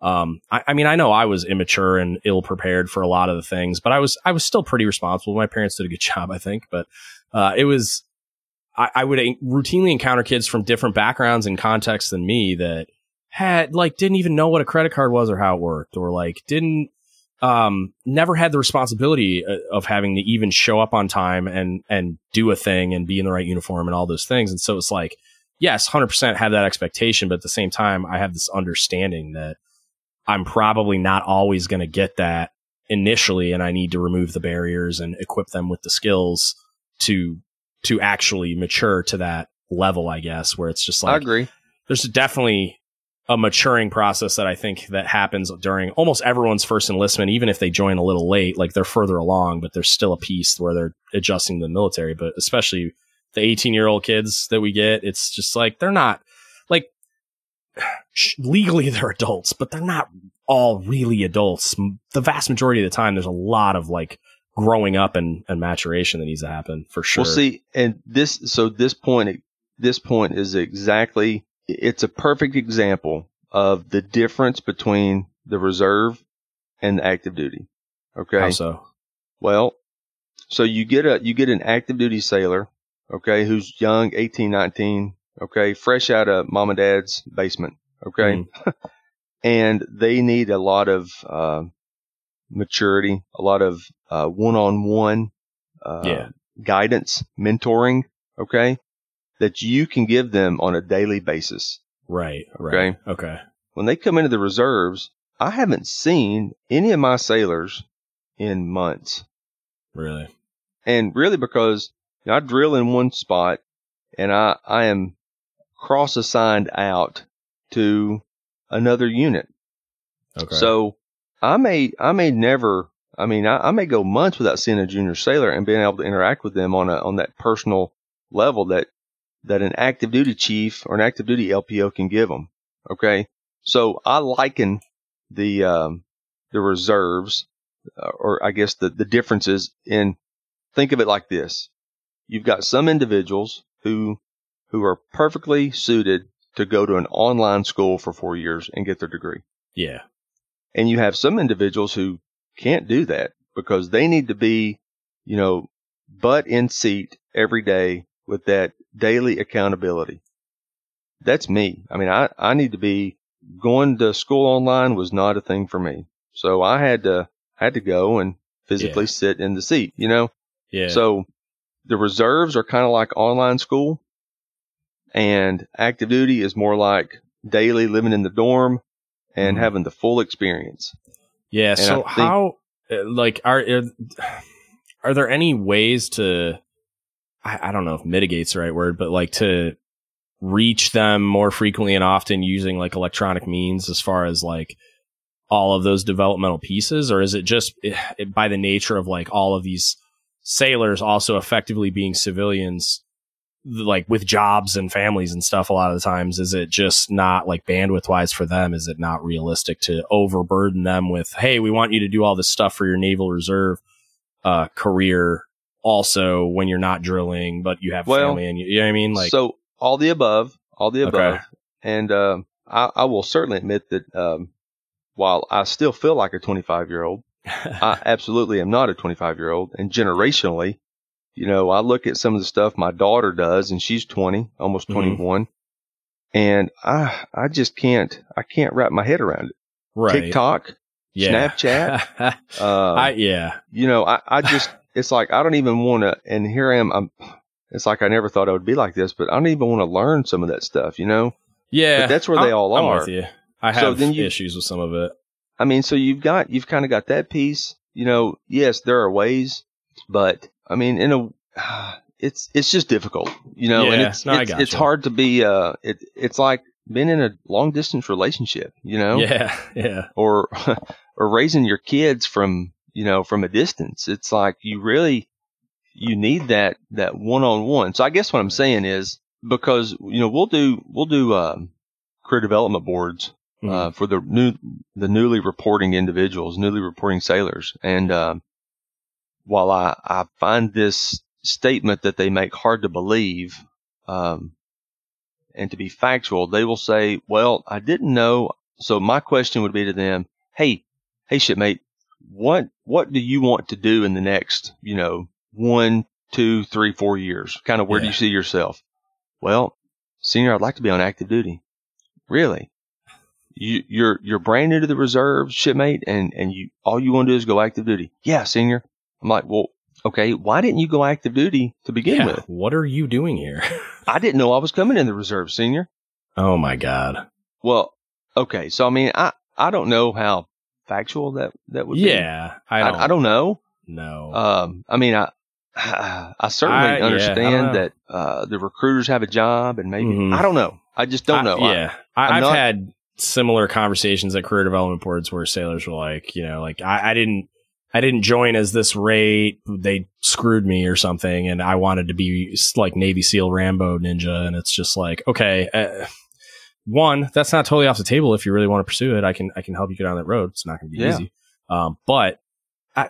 Speaker 1: Um, I, I, mean, I know I was immature and ill prepared for a lot of the things, but I was, I was still pretty responsible. My parents did a good job, I think, but, uh, it was, I, I would routinely encounter kids from different backgrounds and contexts than me that had, like, didn't even know what a credit card was or how it worked, or like didn't, um, never had the responsibility uh, of having to even show up on time and, and do a thing and be in the right uniform and all those things. And so it's like, yes, 100% have that expectation, but at the same time, I have this understanding that, I'm probably not always going to get that initially and I need to remove the barriers and equip them with the skills to to actually mature to that level, I guess, where it's just like
Speaker 2: I agree.
Speaker 1: There's definitely a maturing process that I think that happens during almost everyone's first enlistment, even if they join a little late, like they're further along, but there's still a piece where they're adjusting to the military. But especially the 18 year old kids that we get, it's just like they're not legally they're adults, but they're not all really adults. The vast majority of the time, there's a lot of like growing up and, and maturation that needs to happen for sure.
Speaker 2: Well, see, and this, so this point, this point is exactly, it's a perfect example of the difference between the reserve and the active duty. Okay.
Speaker 1: How so?
Speaker 2: Well, so you get a, you get an active duty sailor, okay, who's young, 18, 19, okay, fresh out of mom and dad's basement, okay, mm. and they need a lot of uh, maturity, a lot of uh, one-on-one uh, yeah. guidance, mentoring, okay, that you can give them on a daily basis.
Speaker 1: Right. Right. Okay. Okay.
Speaker 2: When they come into the reserves, I haven't seen any of my sailors in months.
Speaker 1: Really?
Speaker 2: And really because you know, I drill in one spot and I, I am cross assigned out to another unit. Okay. So I may, I may never, I mean, I, I, may go months without seeing a junior sailor and being able to interact with them on a, on that personal level that, that an active duty chief or an active duty LPO can give them. Okay. So I liken the, um, the reserves, uh, or I guess the, the differences in, think of it like this. You've got some individuals who who are perfectly suited to go to an online school for four years and get their degree.
Speaker 1: Yeah.
Speaker 2: And you have some individuals who can't do that because they need to be, you know, butt in seat every day with that daily accountability. That's me. I mean, I, I need to be going to school online was not a thing for me. So I had to, had to go and physically yeah. sit in the seat, you know?
Speaker 1: Yeah.
Speaker 2: So the reserves are kind of like online school and active duty is more like daily living in the dorm and mm-hmm. having the full experience.
Speaker 1: Yeah. And so how, uh, like, are, are there any ways to, I, I don't know if mitigate's the right word, but like to reach them more frequently and often using like electronic means as far as like all of those developmental pieces? Or is it just eh, by the nature of like all of these sailors also effectively being civilians? Like with jobs and families and stuff a lot of the times is it just not like bandwidth wise for them? Is it not realistic to overburden them with hey we want you to do all this stuff for your naval reserve uh, career also when you're not drilling but you have well, family and you, you, know what i mean? Like
Speaker 2: so all the above all the above. Okay. and um, I, I, will certainly admit that um, while i still feel like a 25 year old i absolutely am not a 25 year old and generationally you know, I look at some of the stuff my daughter does and she's 20, almost mm-hmm. 21. And I, I just can't, I can't wrap my head around it.
Speaker 1: Right.
Speaker 2: TikTok,
Speaker 1: yeah.
Speaker 2: Snapchat.
Speaker 1: uh, I, yeah.
Speaker 2: You know, I, I just, it's like, I don't even want to, and here I am, I'm, it's like I never thought I would be like this, but I don't even want to learn some of that stuff, you know?
Speaker 1: Yeah.
Speaker 2: But that's where they all
Speaker 1: I'm
Speaker 2: are.
Speaker 1: I have so then you, issues with some of it.
Speaker 2: I mean, so you've got, you've kind of got that piece, you know, yes, there are ways, but I mean, in a, it's, it's just difficult, you know,
Speaker 1: yeah,
Speaker 2: and it's,
Speaker 1: no,
Speaker 2: it's, it's hard to be, uh, it, it's like being in a long distance relationship, you know?
Speaker 1: Yeah. Yeah.
Speaker 2: Or, or raising your kids from, you know, from a distance. It's like you really, you need that, that one on one. So I guess what I'm saying is because, you know, we'll do, we'll do, um, career development boards, uh, mm-hmm. for the new, the newly reporting individuals, newly reporting sailors. And, um, while I, I find this statement that they make hard to believe, um, and to be factual, they will say, well, I didn't know. So my question would be to them, Hey, hey, shipmate, what, what do you want to do in the next, you know, one, two, three, four years? Kind of where yeah. do you see yourself? Well, senior, I'd like to be on active duty. Really? You, you're, you're brand new to the reserve shipmate and, and you, all you want to do is go active duty. Yeah, senior. I'm like, well, okay, why didn't you go active duty to begin yeah, with?
Speaker 1: What are you doing here?
Speaker 2: I didn't know I was coming in the reserve, senior.
Speaker 1: Oh my God.
Speaker 2: Well, okay. So, I mean, I, I don't know how factual that, that would
Speaker 1: yeah,
Speaker 2: be.
Speaker 1: Yeah. I don't,
Speaker 2: I, I, don't know.
Speaker 1: No.
Speaker 2: Um, I mean, I, I certainly I, understand yeah, that uh, the recruiters have a job, and maybe mm-hmm. I don't know. I just don't know.
Speaker 1: yeah, I, have had similar conversations at career development boards where sailors were like, you know, like I, I didn't, I didn't join as this rate. They screwed me or something, and I wanted to be like Navy SEAL Rambo Ninja, and it's just like, okay. Uh, one, that's not totally off the table. If you really want to pursue it, I can I can help you get on that road. It's not going to be yeah. easy. Um, but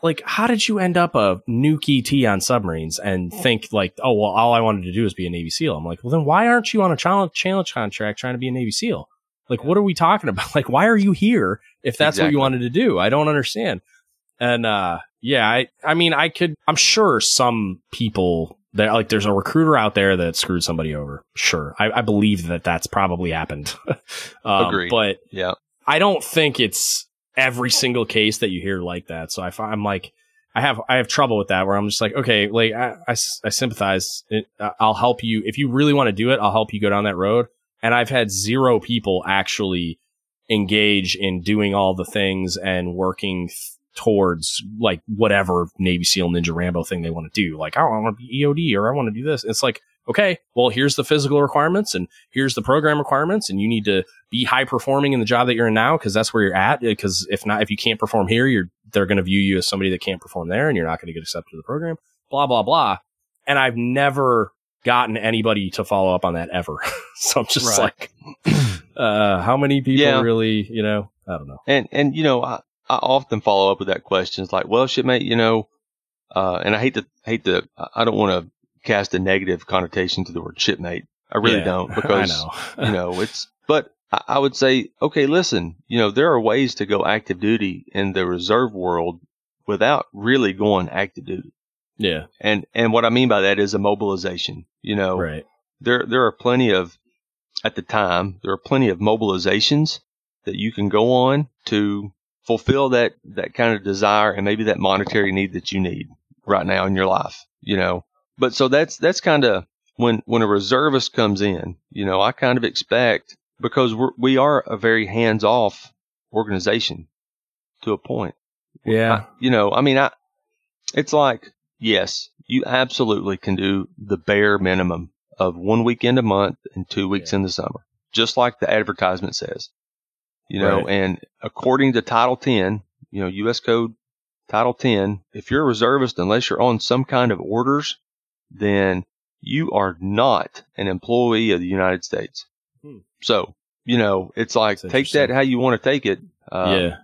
Speaker 1: like, how did you end up a nuke ET on submarines and think like, oh, well, all I wanted to do is be a Navy SEAL? I'm like, well, then why aren't you on a challenge, challenge contract trying to be a Navy SEAL? Like, what are we talking about? Like, why are you here if that's exactly. what you wanted to do? I don't understand. And, uh, yeah, I, I mean, I could, I'm sure some people that like, there's a recruiter out there that screwed somebody over. Sure. I, I believe that that's probably happened.
Speaker 2: um, Agreed.
Speaker 1: But
Speaker 2: yeah,
Speaker 1: I don't think it's, every single case that you hear like that. So I, I'm like, I have I have trouble with that where I'm just like, okay, like I, I, I sympathize. I'll help you if you really want to do it. I'll help you go down that road. And I've had zero people actually engage in doing all the things and working towards like whatever Navy SEAL Ninja Rambo thing they want to do. Like, oh, I want to be EOD or I want to do this. It's like, okay, well, here's the physical requirements and here's the program requirements, and you need to be high performing in the job that you're in now because that's where you're at. Because if not, if you can't perform here, you're they're going to view you as somebody that can't perform there, and you're not going to get accepted to the program. Blah blah blah. And I've never gotten anybody to follow up on that ever. so I'm just right. like, uh, how many people yeah. really, you know, I don't know.
Speaker 2: And and you know, I, I often follow up with that question. It's like, well, shipmate, you know, uh, and I hate to hate to, I don't want to cast a negative connotation to the word shipmate. I really yeah, don't because know. you know it's. But I would say, okay, listen, you know there are ways to go active duty in the reserve world without really going active duty.
Speaker 1: Yeah,
Speaker 2: and and what I mean by that is a mobilization. You know,
Speaker 1: right?
Speaker 2: There there are plenty of at the time there are plenty of mobilizations that you can go on to fulfill that that kind of desire and maybe that monetary need that you need right now in your life. You know, but so that's that's kind of when when a reservist comes in, you know, I kind of expect because we're, we are a very hands off organization to a point.
Speaker 1: Yeah.
Speaker 2: I, you know, I mean, I, it's like, yes, you absolutely can do the bare minimum of one weekend a month and two weeks yeah. in the summer, just like the advertisement says, you know, right. and according to Title 10, you know, U.S. Code Title 10, if you're a reservist, unless you're on some kind of orders, then you are not an employee of the United States. Hmm. So, you know, it's like take that how you want to take it.
Speaker 1: Uh, yeah.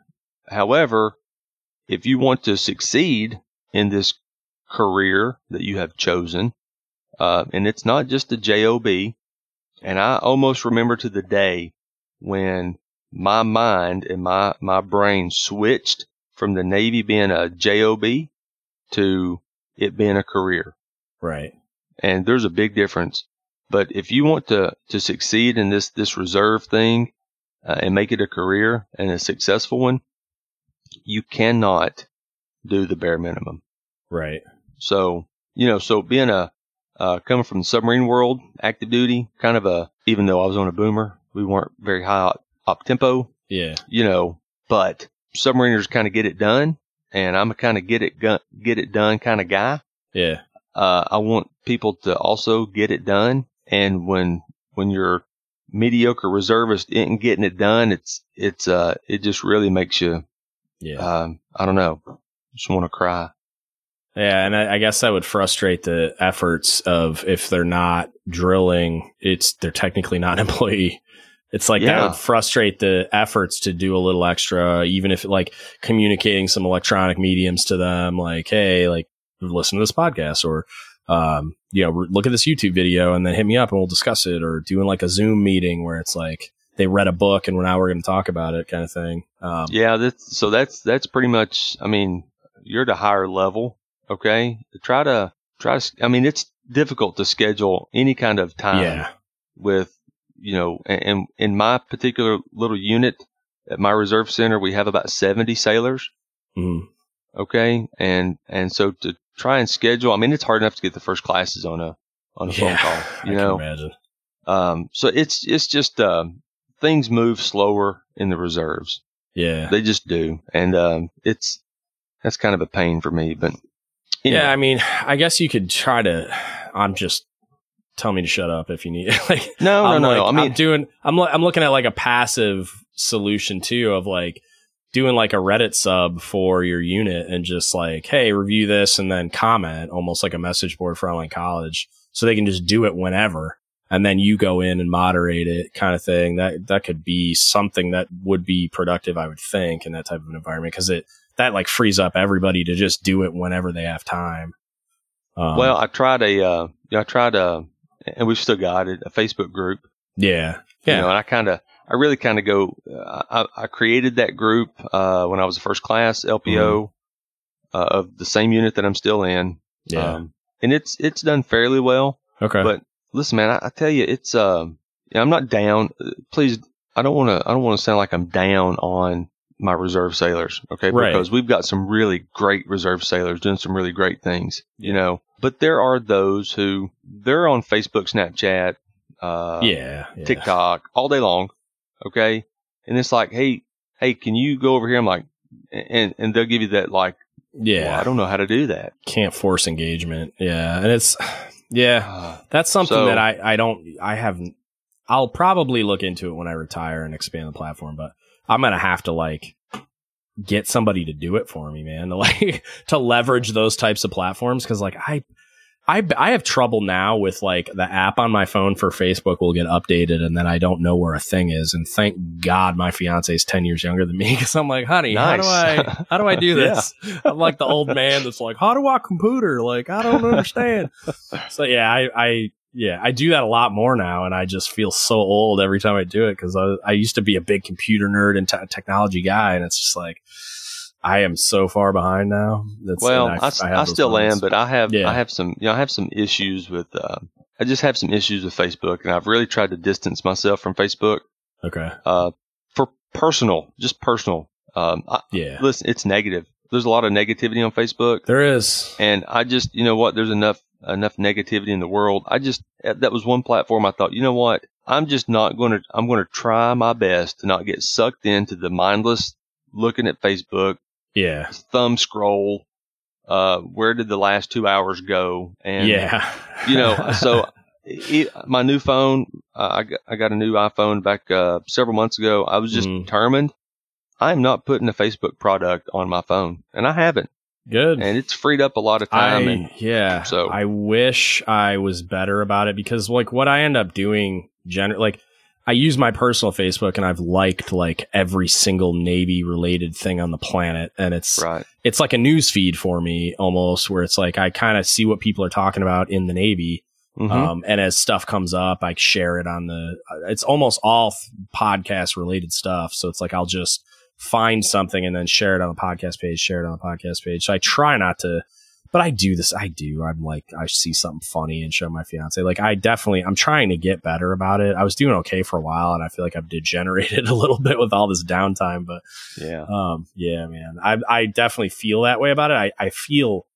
Speaker 2: However, if you want to succeed in this career that you have chosen, uh, and it's not just a job, and I almost remember to the day when my mind and my my brain switched from the Navy being a job to it being a career.
Speaker 1: Right.
Speaker 2: And there's a big difference. But if you want to, to succeed in this, this reserve thing uh, and make it a career and a successful one, you cannot do the bare minimum.
Speaker 1: Right.
Speaker 2: So, you know, so being a, uh, coming from the submarine world, active duty, kind of a, even though I was on a boomer, we weren't very high op tempo.
Speaker 1: Yeah.
Speaker 2: You know, but submariners kind of get it done and I'm a kind of get it gun, get it done kind of guy.
Speaker 1: Yeah.
Speaker 2: Uh, I want people to also get it done. And when, when you're mediocre reservist isn't getting it done, it's, it's, uh, it just really makes you,
Speaker 1: yeah.
Speaker 2: Um, I don't know, just want to cry.
Speaker 1: Yeah, and I, I, guess that would frustrate the efforts of if they're not drilling, it's they're technically not an employee. It's like yeah. that would frustrate the efforts to do a little extra, even if like communicating some electronic mediums to them, like, hey, like listen to this podcast or um, you know, look at this YouTube video and then hit me up and we'll discuss it, or doing like a Zoom meeting where it's like they read a book and now we're going to talk about it, kind of thing.
Speaker 2: Um, yeah, that's, so that's that's pretty much. I mean, you're at a higher level, okay? Try to try to. I mean, it's difficult to schedule any kind of time
Speaker 1: yeah.
Speaker 2: with you know, and in my particular little unit at my reserve center, we have about 70 sailors.
Speaker 1: Mm-hmm.
Speaker 2: Okay. And, and so to try and schedule, I mean, it's hard enough to get the first classes on a, on a yeah, phone call, you I know,
Speaker 1: imagine.
Speaker 2: Um, so it's, it's just, um, things move slower in the reserves.
Speaker 1: Yeah.
Speaker 2: They just do. And, um, it's, that's kind of a pain for me, but
Speaker 1: yeah, I mean, I guess you could try to, I'm just tell me to shut up if you need. like,
Speaker 2: no,
Speaker 1: I'm
Speaker 2: no,
Speaker 1: like,
Speaker 2: no. I mean,
Speaker 1: I'm doing. I'm I'm looking at like a passive solution too of like doing like a Reddit sub for your unit and just like, hey, review this and then comment, almost like a message board for online college, so they can just do it whenever, and then you go in and moderate it, kind of thing. That that could be something that would be productive, I would think, in that type of an environment because it that like frees up everybody to just do it whenever they have time.
Speaker 2: Um, well, I tried a, uh, I tried a and we've still got it, a Facebook group.
Speaker 1: Yeah.
Speaker 2: Yeah. You know, and I kind of, I really kind of go, uh, I, I, created that group, uh, when I was a first class LPO, mm-hmm. uh, of the same unit that I'm still in.
Speaker 1: Yeah. Um,
Speaker 2: and it's, it's done fairly well.
Speaker 1: Okay.
Speaker 2: But listen, man, I, I tell you, it's, um, I'm not down. Please, I don't want to, I don't want to sound like I'm down on my reserve sailors. Okay.
Speaker 1: Right.
Speaker 2: Because we've got some really great reserve sailors doing some really great things, you know, but there are those who they're on Facebook, Snapchat, uh,
Speaker 1: yeah,
Speaker 2: yeah, TikTok all day long. Okay. And it's like, Hey, Hey, can you go over here? I'm like, and, and they'll give you that like,
Speaker 1: yeah,
Speaker 2: well, I don't know how to do that.
Speaker 1: Can't force engagement. Yeah. And it's, yeah, uh, that's something so, that I, I don't, I haven't, I'll probably look into it when I retire and expand the platform, but I'm going to have to like get somebody to do it for me, man. To like to leverage those types of platforms because like I. I, I have trouble now with like the app on my phone for Facebook will get updated and then I don't know where a thing is. And thank God my fiance is 10 years younger than me because I'm like, honey, nice. how do I, how do I do this? yeah. I'm like the old man that's like, how do I computer? Like, I don't understand. so yeah, I, I, yeah, I do that a lot more now, and I just feel so old every time I do it because I, I used to be a big computer nerd and technology guy, and it's just like I am so far behind now.
Speaker 2: That's, well, I, I, I, still moments. am, but I have yeah. I have some you know I have some issues with uh, I just have some issues with Facebook, and I've really tried to distance myself from Facebook.
Speaker 1: Okay.
Speaker 2: Uh, for personal, just personal. Um, I,
Speaker 1: yeah.
Speaker 2: Listen, it's negative. There's a lot of negativity on Facebook.
Speaker 1: There is,
Speaker 2: and I just you know what? There's enough enough negativity in the world. I just that was one platform I thought, you know what? I'm just not going to I'm going to try my best to not get sucked into the mindless looking at Facebook.
Speaker 1: Yeah.
Speaker 2: Thumb scroll. Uh, where did the last two hours go? And
Speaker 1: yeah,
Speaker 2: you know, so it, my new phone, uh, I got, I got a new iPhone back uh, several months ago. I was just mm. determined I am not putting a Facebook product on my phone, and I haven't.
Speaker 1: Good.
Speaker 2: And it's freed up a lot of time.
Speaker 1: I,
Speaker 2: and,
Speaker 1: yeah. So I wish I was better about it because like what I end up doing generally, like I use my personal Facebook and I've liked like every single Navy related thing on the planet. And it's,
Speaker 2: right.
Speaker 1: it's like a news feed for me almost where it's like I kind of see what people are talking about in the Navy. Mm-hmm. Um, and as stuff comes up, I share it on the, it's almost all podcast related stuff. So it's like I'll just, find something and then share it on the podcast page, share it on the podcast page. So I try not to, but I do this. I do. I'm like, I see something funny and show my fiance. Like, I definitely, I'm trying to get better about it. I was doing okay for a while, and I feel like I've degenerated a little bit with all this downtime. But
Speaker 2: yeah,
Speaker 1: um, yeah, man, I I definitely feel that way about it. I I feel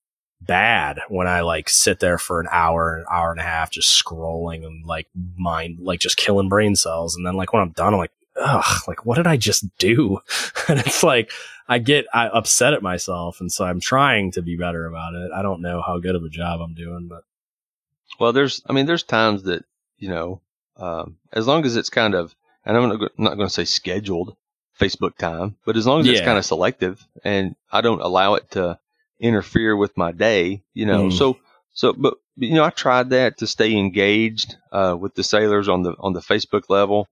Speaker 1: bad when I like sit there for an hour, an hour and a half, just scrolling and like mind, like just killing brain cells. And then like when I'm done, I'm like, ugh, like what did I just do? and it's like I get I upset at myself, and so I'm trying to be better about it. I don't know how good of a job I'm doing, but
Speaker 2: well, there's I mean there's times that you know um, as long as it's kind of and I'm not, not going to say scheduled Facebook time, but as long as yeah. it's kind of selective and I don't allow it to interfere with my day, you know. Mm. So so but you know I tried that to stay engaged uh, with the sailors on the on the Facebook level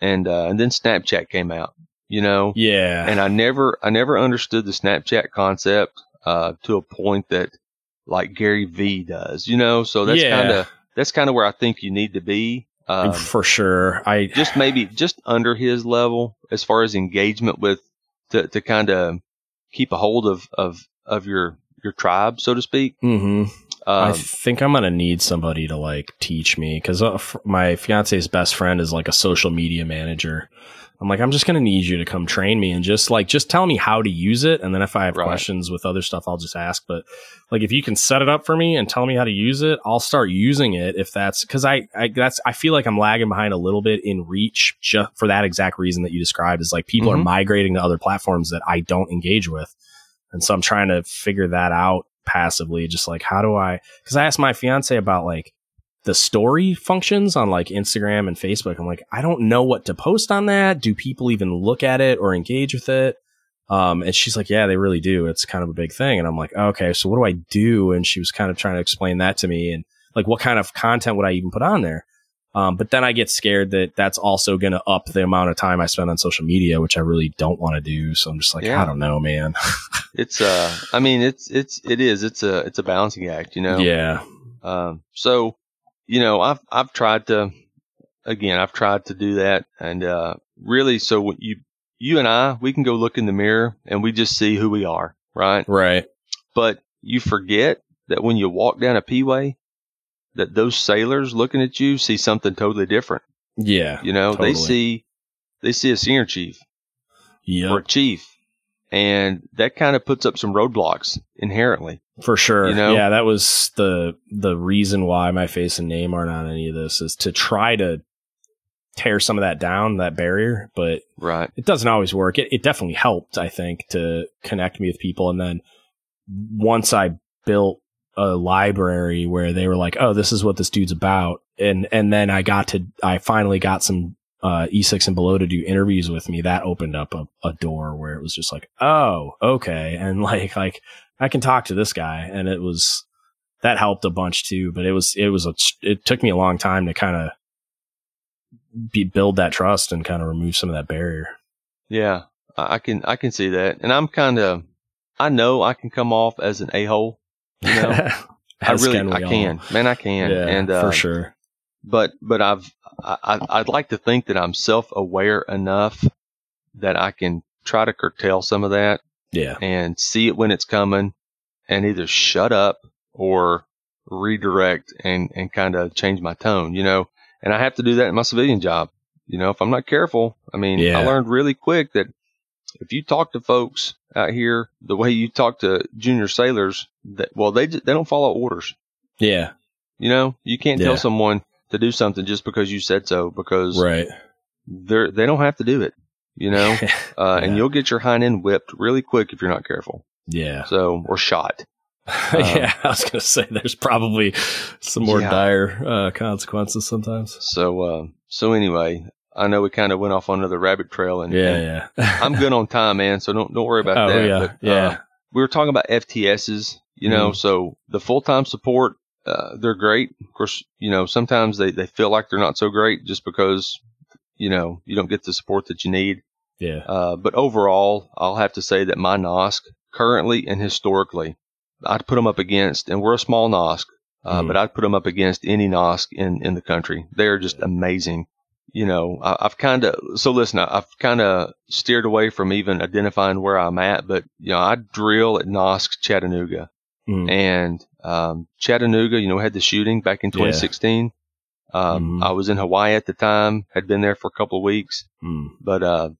Speaker 2: and uh, and then Snapchat came out. You know,
Speaker 1: yeah.
Speaker 2: And I never I never understood the Snapchat concept uh, to a point that like Gary V does. You know, so that's yeah. kind of that's kind of where I think you need to be.
Speaker 1: Um, For sure, I
Speaker 2: just maybe just under his level as far as engagement with to to kind of keep a hold of of of your your tribe, so to speak.
Speaker 1: Mm-hmm. Um, I think I'm gonna need somebody to like teach me because uh, my fiance's best friend is like a social media manager. I'm like, I'm just gonna need you to come train me and just like just tell me how to use it, and then if I have right. questions with other stuff, I'll just ask. But like, if you can set it up for me and tell me how to use it, I'll start using it. If that's because I, I that's I feel like I'm lagging behind a little bit in reach just for that exact reason that you described. Is like people mm-hmm. are migrating to other platforms that I don't engage with, and so I'm trying to figure that out passively, just like how do I? Because I asked my fiance about like the story functions on like Instagram and Facebook. I'm like, I don't know what to post on that. Do people even look at it or engage with it? Um, and she's like, yeah, they really do. It's kind of a big thing. And I'm like, okay, so what do I do? And she was kind of trying to explain that to me and like, what kind of content would I even put on there? Um, but then I get scared that that's also going to up the amount of time I spend on social media, which I really don't want to do. So I'm just like, yeah. I don't know, man.
Speaker 2: it's, uh, I mean, it's, it's, it is, it's a, it's a balancing act, you know?
Speaker 1: Yeah.
Speaker 2: Um, so, you know, I've, I've tried to, again, I've tried to do that. And, uh, really, so what you, you and I, we can go look in the mirror and we just see who we are, right?
Speaker 1: Right.
Speaker 2: But you forget that when you walk down a P-way, that those sailors looking at you see something totally different.
Speaker 1: Yeah.
Speaker 2: You know, totally. they see they see a senior chief
Speaker 1: yep.
Speaker 2: or a chief. And that kind of puts up some roadblocks inherently.
Speaker 1: For sure. You know? Yeah, that was the the reason why my face and name aren't on any of this is to try to tear some of that down, that barrier. But
Speaker 2: right.
Speaker 1: it doesn't always work. It, it definitely helped, I think, to connect me with people. And then once I built a library where they were like, "Oh, this is what this dude's about," and and then I got to, I finally got some uh, E6 and below to do interviews with me. That opened up a, a door where it was just like, "Oh, okay," and like like I can talk to this guy, and it was that helped a bunch too. But it was it was a it took me a long time to kind of be build that trust and kind of remove some of that barrier.
Speaker 2: Yeah, I can I can see that, and I'm kind of I know I can come off as an a hole you know, I really, I can, man, I can,
Speaker 1: yeah,
Speaker 2: and
Speaker 1: uh, for sure.
Speaker 2: But, but I've, I, I'd like to think that I'm self-aware enough that I can try to curtail some of that,
Speaker 1: yeah,
Speaker 2: and see it when it's coming, and either shut up or redirect and and kind of change my tone, you know. And I have to do that in my civilian job. You know, if I'm not careful, I mean, yeah. I learned really quick that if you talk to folks out here the way you talk to junior sailors, that well, they they don't follow orders.
Speaker 1: Yeah,
Speaker 2: you know, you can't yeah. tell someone to do something just because you said so because
Speaker 1: right
Speaker 2: they're they don't have to do it. You know, uh, yeah. and you'll get your hind end whipped really quick if you're not careful.
Speaker 1: Yeah.
Speaker 2: So or shot.
Speaker 1: yeah, um, I was gonna say there's probably some more yeah. dire uh, consequences sometimes.
Speaker 2: So, uh, so anyway, I know we kind of went off on another rabbit trail, and
Speaker 1: yeah,
Speaker 2: and yeah. I'm good on time, man. So don't don't worry about
Speaker 1: oh,
Speaker 2: that.
Speaker 1: Yeah, but, yeah. Uh,
Speaker 2: we were talking about FTSs, you know. Mm. So the full time support, uh, they're great. Of course, you know sometimes they they feel like they're not so great just because you know you don't get the support that you need.
Speaker 1: Yeah.
Speaker 2: Uh, but overall, I'll have to say that my NOSC currently and historically, I'd put them up against, and we're a small NOSC, uh, mm. but I'd put them up against any NOSC in in the country. They are just amazing you know, I, have kind of, so listen, I, have kind of steered away from even identifying where I'm at, but, you know, I drill at NOSC Chattanooga. mm. and um, Chattanooga. You know, had the shooting back in 2016. Yeah. Um, mm. I was in Hawaii at the time. Had been there for a couple of weeks, mm. but uh,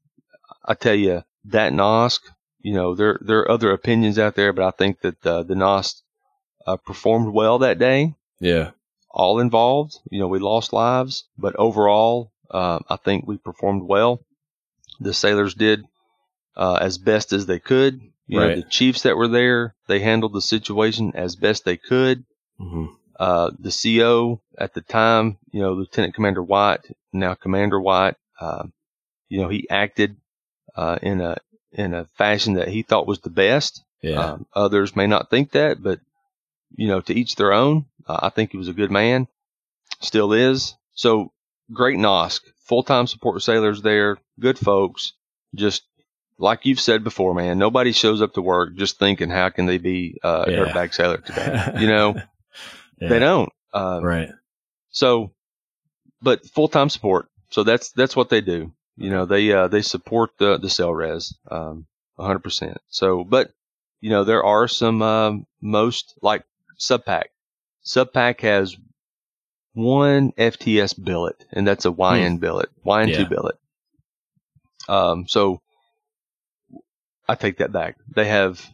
Speaker 2: I tell you that NOSC. You know, there there are other opinions out there, but I think that uh, the NOSC uh, performed well that day.
Speaker 1: Yeah,
Speaker 2: all involved. You know, we lost lives, but overall, uh, I think we performed well. The sailors did uh, as best as they could. You right. know, the chiefs that were there, they handled the situation as best they could. Mm-hmm. Uh, the CO at the time, you know, Lieutenant Commander White, now Commander White, uh, you know, he acted uh, in a in a fashion that he thought was the best.
Speaker 1: Yeah. Um,
Speaker 2: others may not think that, but you know, to each their own. Uh, I think he was a good man, still is. So great NOSC, full time support sailors there, good folks. Just like you've said before, man, nobody shows up to work just thinking how can they be uh, a yeah. dirtbag sailor today. You know, yeah. they don't.
Speaker 1: Uh, right.
Speaker 2: So, but full time support. So that's that's what they do. You know, they uh, they support the the SELRES, um, 100%. So, but you know, there are some um, most like Subpac. Subpac has one FTS billet, and that's a YN hmm. billet, YN2 yeah. billet. Um, so I take that back. They have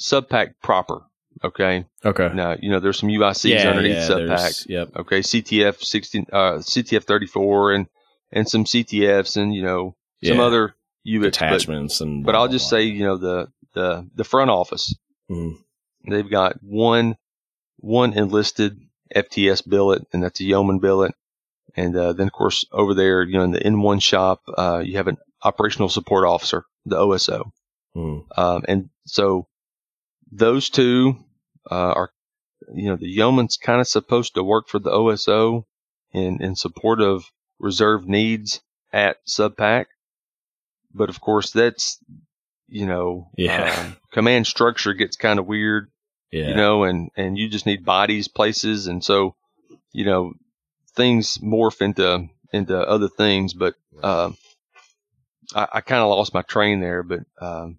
Speaker 2: Subpac proper. Okay.
Speaker 1: Okay.
Speaker 2: Now you know there's some UICs yeah, underneath yeah, Subpac.
Speaker 1: Yep.
Speaker 2: Okay. CTF 16, uh, CTF 34, and and some CTFs, and you know some yeah. other
Speaker 1: UICs attachments,
Speaker 2: but,
Speaker 1: and.
Speaker 2: But I'll just say you know the the the front office. Mm. They've got one one enlisted FTS billet, and that's a yeoman billet. And uh, then, of course, over there, you know, in the N1 shop, uh, you have an operational support officer, the OSO. Mm. Um, and so those two uh, are, you know, the yeoman's kind of supposed to work for the OSO in, in support of reserve needs at Subpac. But of course, that's, you know,
Speaker 1: yeah.
Speaker 2: Um, command structure gets kind of weird,
Speaker 1: yeah.
Speaker 2: you know, and, and you just need bodies, places. And so, you know, things morph into, into other things. But, uh, I, I kind of lost my train there, but, um,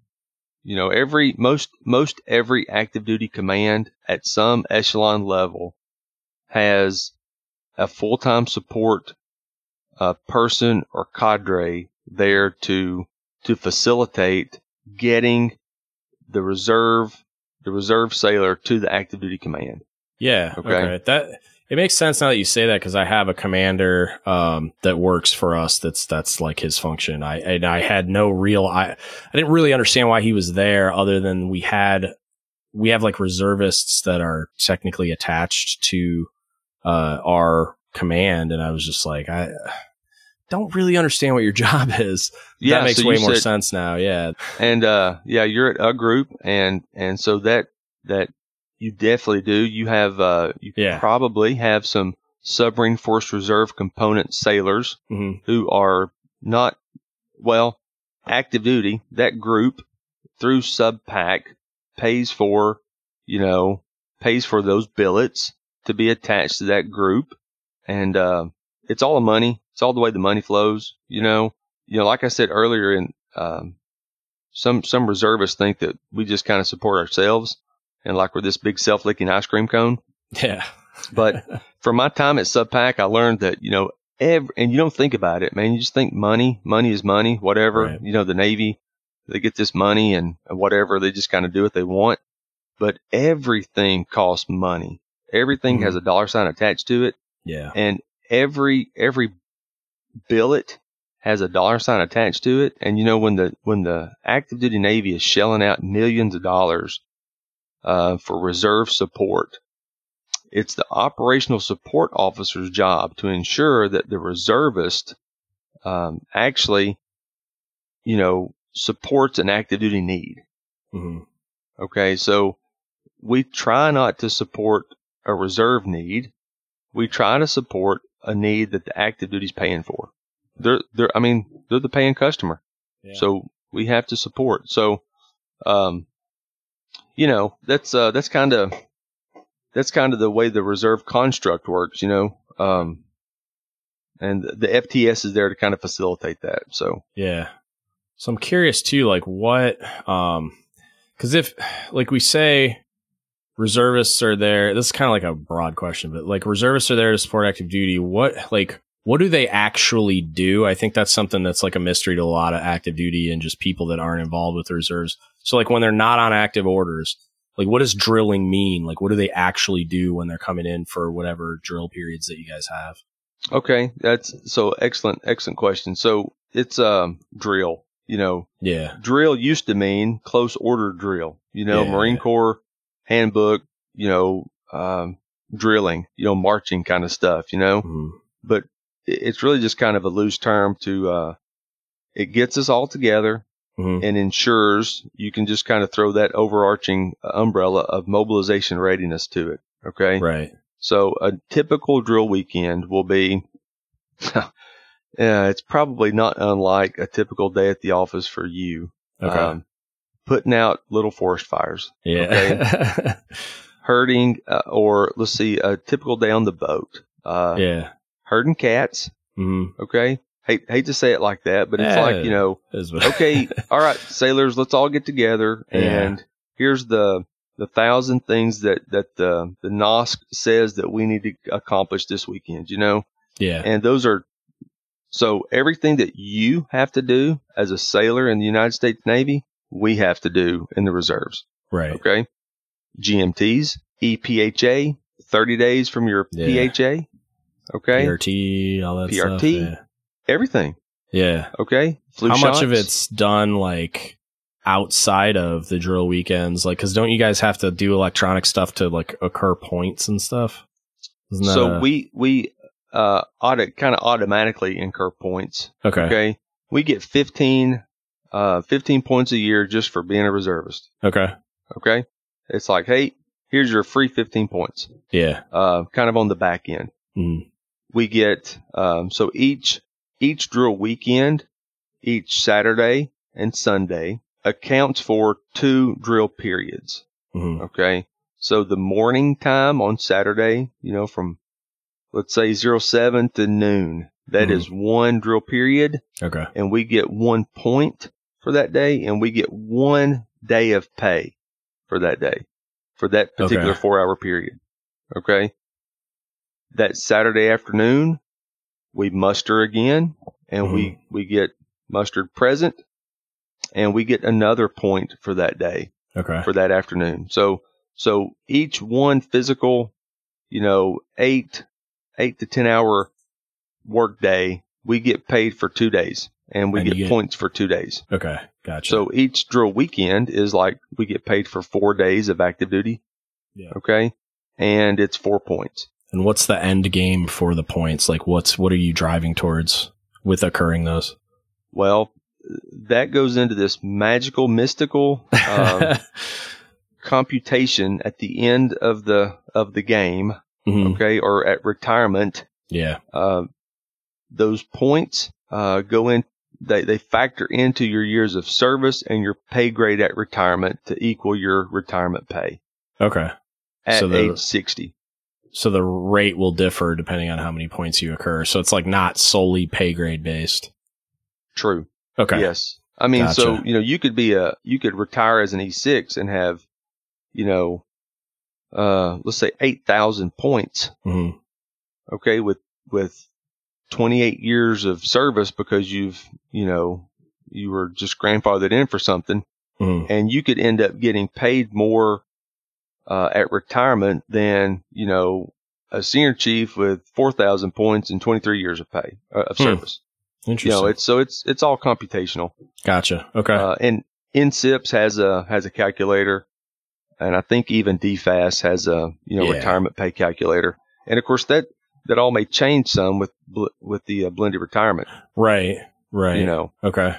Speaker 2: you know, every most most every active duty command at some echelon level has a full time support uh, person or cadre there to to facilitate getting the reserve the reserve sailor to the active duty command.
Speaker 1: Yeah. Okay. okay. That it makes sense now that you say that because I have a commander um, that works for us. That's that's like his function. I and I had no real. I I didn't really understand why he was there, other than we had we have like reservists that are technically attached to uh, our command, and I was just like, I don't really understand what your job is. Yeah, that makes so way more said, sense now. Yeah,
Speaker 2: and uh, yeah, you're at a group, and and so that that you definitely do. You have, uh, you yeah. probably have some submarine force reserve component sailors mm-hmm. who are not, well, active duty. That group through Subpac pays for, you know, pays for those billets to be attached to that group. And, uh, it's all the money. It's all the way the money flows, you know, you know, like I said earlier in, um, some, some reservists think that we just kind of support ourselves and like we're this big self licking ice cream cone.
Speaker 1: Yeah.
Speaker 2: but from my time at Subpac, I learned that, you know, every, and you don't think about it, man. You just think money, money is money, whatever. Right. You know, the Navy, they get this money and whatever. They just kind of do what they want. But everything costs money. Everything mm-hmm. has a dollar sign attached to it.
Speaker 1: Yeah.
Speaker 2: And every, every billet has a dollar sign attached to it. And you know, when the, when the active duty Navy is shelling out millions of dollars uh, for reserve support. It's the operational support officer's job to ensure that the reservist um, actually, you know, supports an active duty need. Mm-hmm. Okay, so we try not to support a reserve need. We try to support a need that the active duty is paying for. They're, they're, I mean, they're the paying customer. Yeah. So we have to support. So, um, you know, that's uh, that's kind of that's kind of the way the reserve construct works, you know. Um, and the FTS is there to kind of facilitate that. So
Speaker 1: yeah. So I'm curious too, like what, um, because if like we say reservists are there. This is kind of like a broad question, but like reservists are there to support active duty. What like what do they actually do? I think that's something that's like a mystery to a lot of active duty and just people that aren't involved with the reserves. So like when they're not on active orders, like what does drilling mean? Like what do they actually do when they're coming in for whatever drill periods that you guys have?
Speaker 2: Okay, that's so excellent, excellent question. So it's um drill, you know.
Speaker 1: Yeah.
Speaker 2: Drill used to mean close order drill. You know, yeah, Marine. Corps handbook, you know, um, drilling, you know, marching kind of stuff, you know. Mm-hmm. But it's really just kind of a loose term to uh, it gets us all together mm-hmm. and ensures you can just kind of throw that overarching umbrella of mobilization readiness to it. Okay.
Speaker 1: Right.
Speaker 2: So a typical drill weekend will be, yeah, it's probably not unlike a typical day at the office for you.
Speaker 1: Okay. Um,
Speaker 2: putting out little forest fires.
Speaker 1: Yeah. Okay?
Speaker 2: Herding, uh, or let's see, a typical day on the boat.
Speaker 1: Uh, yeah.
Speaker 2: Herding cats.
Speaker 1: Mm-hmm.
Speaker 2: Okay. Hate, hate to say it like that, but it's yeah, like, you know, okay, all right, sailors, let's all get together and yeah. here's the, the thousand things that, that the, the NOSC says that we need to accomplish this weekend, you know?
Speaker 1: Yeah.
Speaker 2: And those are, so everything that you have to do as a sailor in the United States Navy, we have to do in the reserves.
Speaker 1: Right.
Speaker 2: Okay. GMTs, EPHA, 30 days from your yeah. PHA. Okay.
Speaker 1: PRT, all that
Speaker 2: PRT,
Speaker 1: stuff. Yeah.
Speaker 2: everything.
Speaker 1: Yeah.
Speaker 2: Okay.
Speaker 1: Flu How shots. much of it's done like outside of the drill weekends? Like, cause don't you guys have to do electronic stuff to like occur points and stuff?
Speaker 2: so a- we, we, uh, audit kind of automatically incur points.
Speaker 1: Okay.
Speaker 2: Okay. We get 15, uh, 15 points a year just for being a reservist.
Speaker 1: Okay.
Speaker 2: Okay. It's like, hey, here's your free 15 points.
Speaker 1: Yeah.
Speaker 2: Uh, kind of on the back end.
Speaker 1: Mm.
Speaker 2: We get, um, so each, each drill weekend, each Saturday and Sunday accounts for two drill periods.
Speaker 1: Mm-hmm.
Speaker 2: Okay. So the morning time on Saturday, you know, from let's say zero seven to noon, that mm-hmm. is one drill period.
Speaker 1: Okay.
Speaker 2: And we get one point for that day and we get one day of pay for that day for that particular okay. four hour period. Okay. That Saturday afternoon, we muster again and mm-hmm. we, we get mustered present and we get another point for that day.
Speaker 1: Okay.
Speaker 2: For that afternoon. So, so each one physical, you know, eight, eight to 10 hour work day, we get paid for two days and we and get, get, points for two days.
Speaker 1: Okay. Gotcha.
Speaker 2: So each drill weekend is like we get paid for four days of active duty.
Speaker 1: Yeah.
Speaker 2: Okay. And it's four points.
Speaker 1: And what's the end game for the points? Like what's, what are you driving towards with occurring those?
Speaker 2: Well, that goes into this magical, mystical, um, computation at the end of the, of the game. Mm-hmm. Okay. Or at retirement.
Speaker 1: Yeah.
Speaker 2: Uh, those points, uh, go in, they, they factor into your years of service and your pay grade at retirement to equal your retirement pay.
Speaker 1: Okay.
Speaker 2: At so the, age 60.
Speaker 1: So the rate will differ depending on how many points you occur. So it's like not solely pay grade based.
Speaker 2: True.
Speaker 1: Okay.
Speaker 2: Yes. I mean, gotcha. so, you know, you could be a, you could retire as an E6 and have, you know, uh, let's say 8,000 points.
Speaker 1: Mm-hmm.
Speaker 2: Okay. With, with 28 years of service because you've, you know, you were just grandfathered in for something
Speaker 1: mm-hmm.
Speaker 2: and you could end up getting paid more uh, at retirement than, you know, a senior chief with 4,000 points and 23 years of pay, uh, of hmm. service.
Speaker 1: Interesting.
Speaker 2: You know, it's, so it's, it's all computational.
Speaker 1: Gotcha. Okay.
Speaker 2: Uh, and NSIPS has a, has a calculator. And I think even DFAS has a, you know, yeah. retirement pay calculator. And of course that, that all may change some with, with the uh, blended retirement.
Speaker 1: Right. Right.
Speaker 2: You know,
Speaker 1: okay.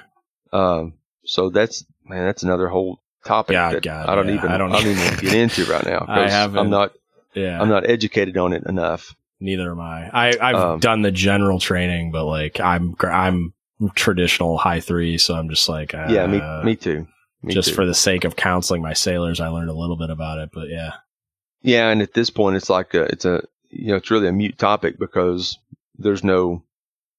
Speaker 2: Um, so that's, man, that's another whole topic
Speaker 1: God,
Speaker 2: that
Speaker 1: God,
Speaker 2: I don't
Speaker 1: yeah.
Speaker 2: even I don't, I don't even get into right now.
Speaker 1: I haven't.
Speaker 2: I'm not.
Speaker 1: Yeah.
Speaker 2: I'm not educated on it enough.
Speaker 1: Neither am I. I I've um, done the general training, but like I'm I'm traditional high three, so I'm just like uh,
Speaker 2: yeah, me me too. Me
Speaker 1: just
Speaker 2: too.
Speaker 1: for the sake of counseling my sailors, I learned a little bit about it, but yeah.
Speaker 2: Yeah, and at this point, it's like a, it's a you know it's really a mute topic because there's no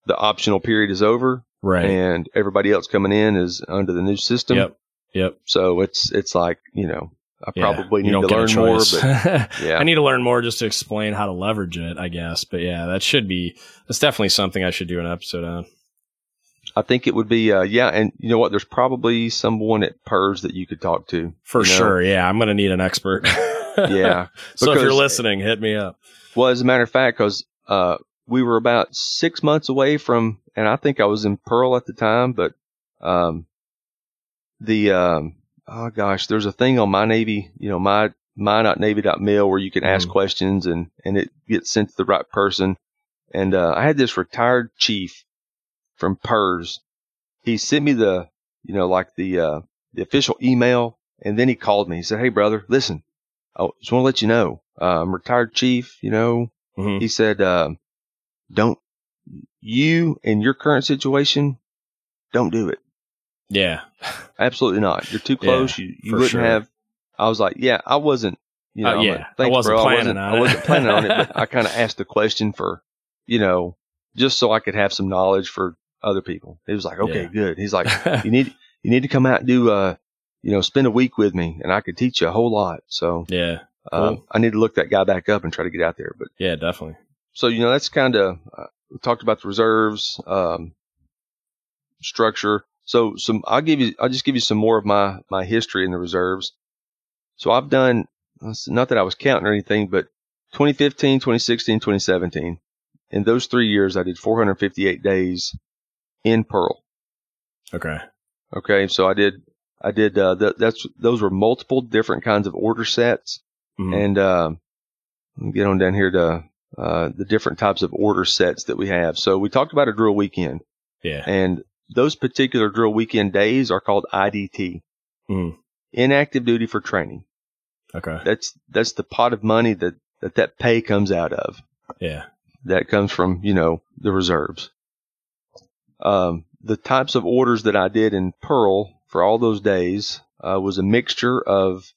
Speaker 2: the optional period is over,
Speaker 1: right?
Speaker 2: And everybody else coming in is under the new system.
Speaker 1: Yep. Yep.
Speaker 2: So it's it's like you know I yeah, probably need to learn more. But
Speaker 1: yeah, I need to learn more just to explain how to leverage it, I guess. But yeah, that should be that's definitely something I should do an episode on.
Speaker 2: I think it would be, uh, yeah, and you know what? There's probably someone at PERS that you could talk to
Speaker 1: for you know? sure. Yeah, I'm going to need an expert.
Speaker 2: yeah.
Speaker 1: so if you're listening, hit me up.
Speaker 2: Well, as a matter of fact, because uh, we were about six months away from, and I think I was in Pearl at the time, but um, the um, oh gosh, there's a thing on my Navy, you know, my my.navy.mil where you can ask mm. questions and and it gets sent to the right person. And uh, I had this retired chief from PERS. He sent me the, you know, like the uh, the official email, and then he called me. He said, "Hey, brother, listen, I just want to let you know, I'm retired chief. You know, mm-hmm. he said, uh, don't you in your current situation, don't do it.
Speaker 1: Yeah,
Speaker 2: absolutely not. You're too close. Yeah, you you wouldn't sure. have. I was like, yeah, I wasn't. You know, uh, yeah, like, I wasn't bro. planning I wasn't, on it. I wasn't planning on it, but I kind of asked the question for, you know, just so I could have some knowledge for other people. He was like, okay, yeah. good. He's like, you need you need to come out and do uh, you know, spend a week with me, and I could teach you a whole lot. So
Speaker 1: yeah,
Speaker 2: uh, I need to look that guy back up and try to get out there. But
Speaker 1: yeah, definitely.
Speaker 2: So you know, that's kind of uh, we talked about the reserves um, structure. So some, I'll give you, I'll just give you some more of my my history in the reserves. So I've done, not that I was counting or anything, but 2015, 2016, 2017. In those three years, I did 458 days in Pearl.
Speaker 1: Okay.
Speaker 2: Okay. So I did, I did, uh, th- that's, those were multiple different kinds of order sets. Mm-hmm. And, um, get on down here to, uh, the different types of order sets that we have. So we talked about a drill weekend.
Speaker 1: Yeah.
Speaker 2: And those particular drill weekend days are called IDT. Mm. Inactive duty for training.
Speaker 1: Okay.
Speaker 2: That's, that's the pot of money that, that that pay comes out of.
Speaker 1: Yeah.
Speaker 2: That comes from, you know, the reserves. Um, the types of orders that I did in Pearl for all those days uh, was a mixture of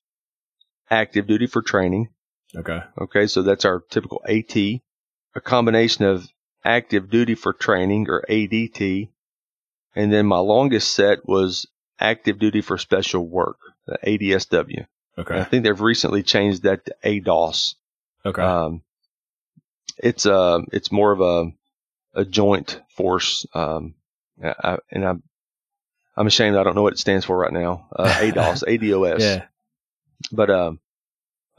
Speaker 2: active duty for training.
Speaker 1: Okay.
Speaker 2: Okay, so that's our typical AT, a combination of active duty for training or ADT, and then my longest set was active duty for special work, the ADSW.
Speaker 1: Okay.
Speaker 2: And I think they've recently changed that to ADOS.
Speaker 1: Okay. Um,
Speaker 2: it's uh, it's more of a a joint force. Um, I, and I'm, I'm ashamed I don't know what it stands for right now. Uh, ADOS, ADOS.
Speaker 1: Yeah.
Speaker 2: But, um,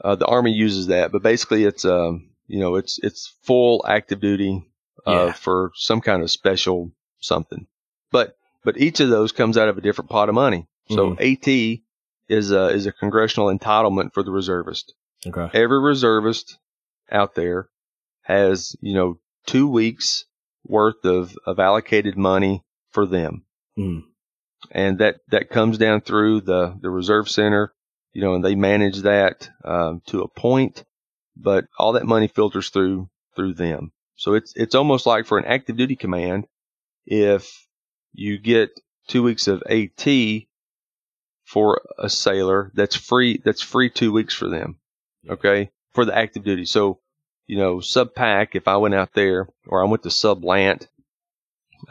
Speaker 2: uh, the army uses that, but basically it's, um, you know, it's, it's full active duty, uh, yeah. for some kind of special something. But, but each of those comes out of a different pot of money. So mm-hmm. AT is a, is a congressional entitlement for the reservist.
Speaker 1: Okay.
Speaker 2: Every reservist out there has, you know, two weeks worth of, of allocated money for them. Mm. And that, that comes down through the, the reserve center, you know, and they manage that, um, to a point, but all that money filters through, through them. So it's, it's almost like for an active duty command, if you get two weeks of AT for a sailor, that's free, that's free two weeks for them. Okay. For the active duty. So you know, Subpac, if I went out there or I went to SUBLANT,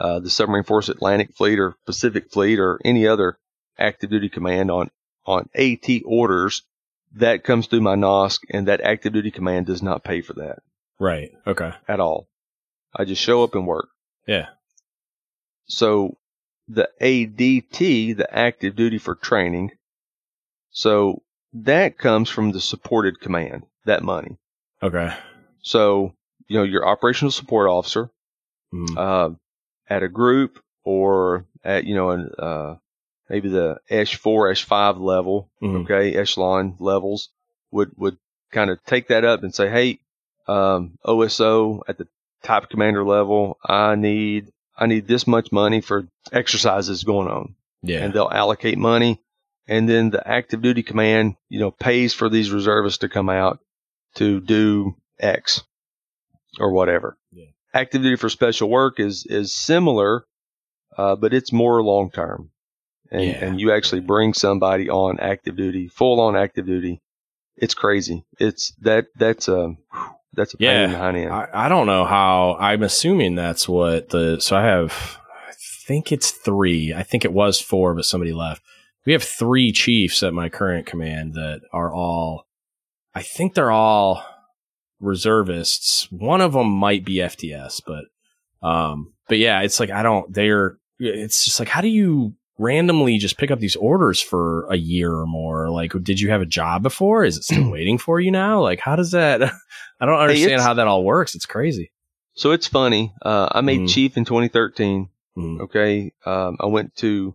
Speaker 2: uh, the Submarine Force Atlantic Fleet or Pacific Fleet or any other active duty command on, on AT orders, that comes through my NOSC and that active duty command does not pay for that.
Speaker 1: Right. Okay.
Speaker 2: At all. I just show up and work.
Speaker 1: Yeah.
Speaker 2: So the ADT, the active duty for training, so that comes from the supported command, that money.
Speaker 1: Okay.
Speaker 2: So, you know, your operational support officer, mm. uh, at a group or at, you know, an, uh, maybe the Esh 4, Esh 5 level, mm-hmm. okay, echelon levels would, would kind of take that up and say, Hey, um, OSO at the top commander level, I need, I need this much money for exercises going on.
Speaker 1: Yeah.
Speaker 2: And they'll allocate money. And then the active duty command, you know, pays for these reservists to come out to do X or whatever. Yeah. Active duty for special work is is similar, uh, but it's more long term, and yeah. and you actually bring somebody on active duty, full on active duty. It's crazy. It's that that's a that's a
Speaker 1: yeah.
Speaker 2: pain behind end.
Speaker 1: I, I don't know how. I'm assuming that's what the so I have. I think it's three. I think it was four, but somebody left. we have three chiefs at my current command that are all, I think they're all reservists. One of them might be FTS, but, um, but yeah, it's like, I don't, they're, it's just like, how do you randomly just pick up these orders for a year or more? Like, did you have a job before? Is it still waiting for you now? Like, how does that, I don't understand hey, how that all works. It's crazy.
Speaker 2: So it's funny. Uh, I made mm. chief in 2013. Mm. Okay. Um, I went to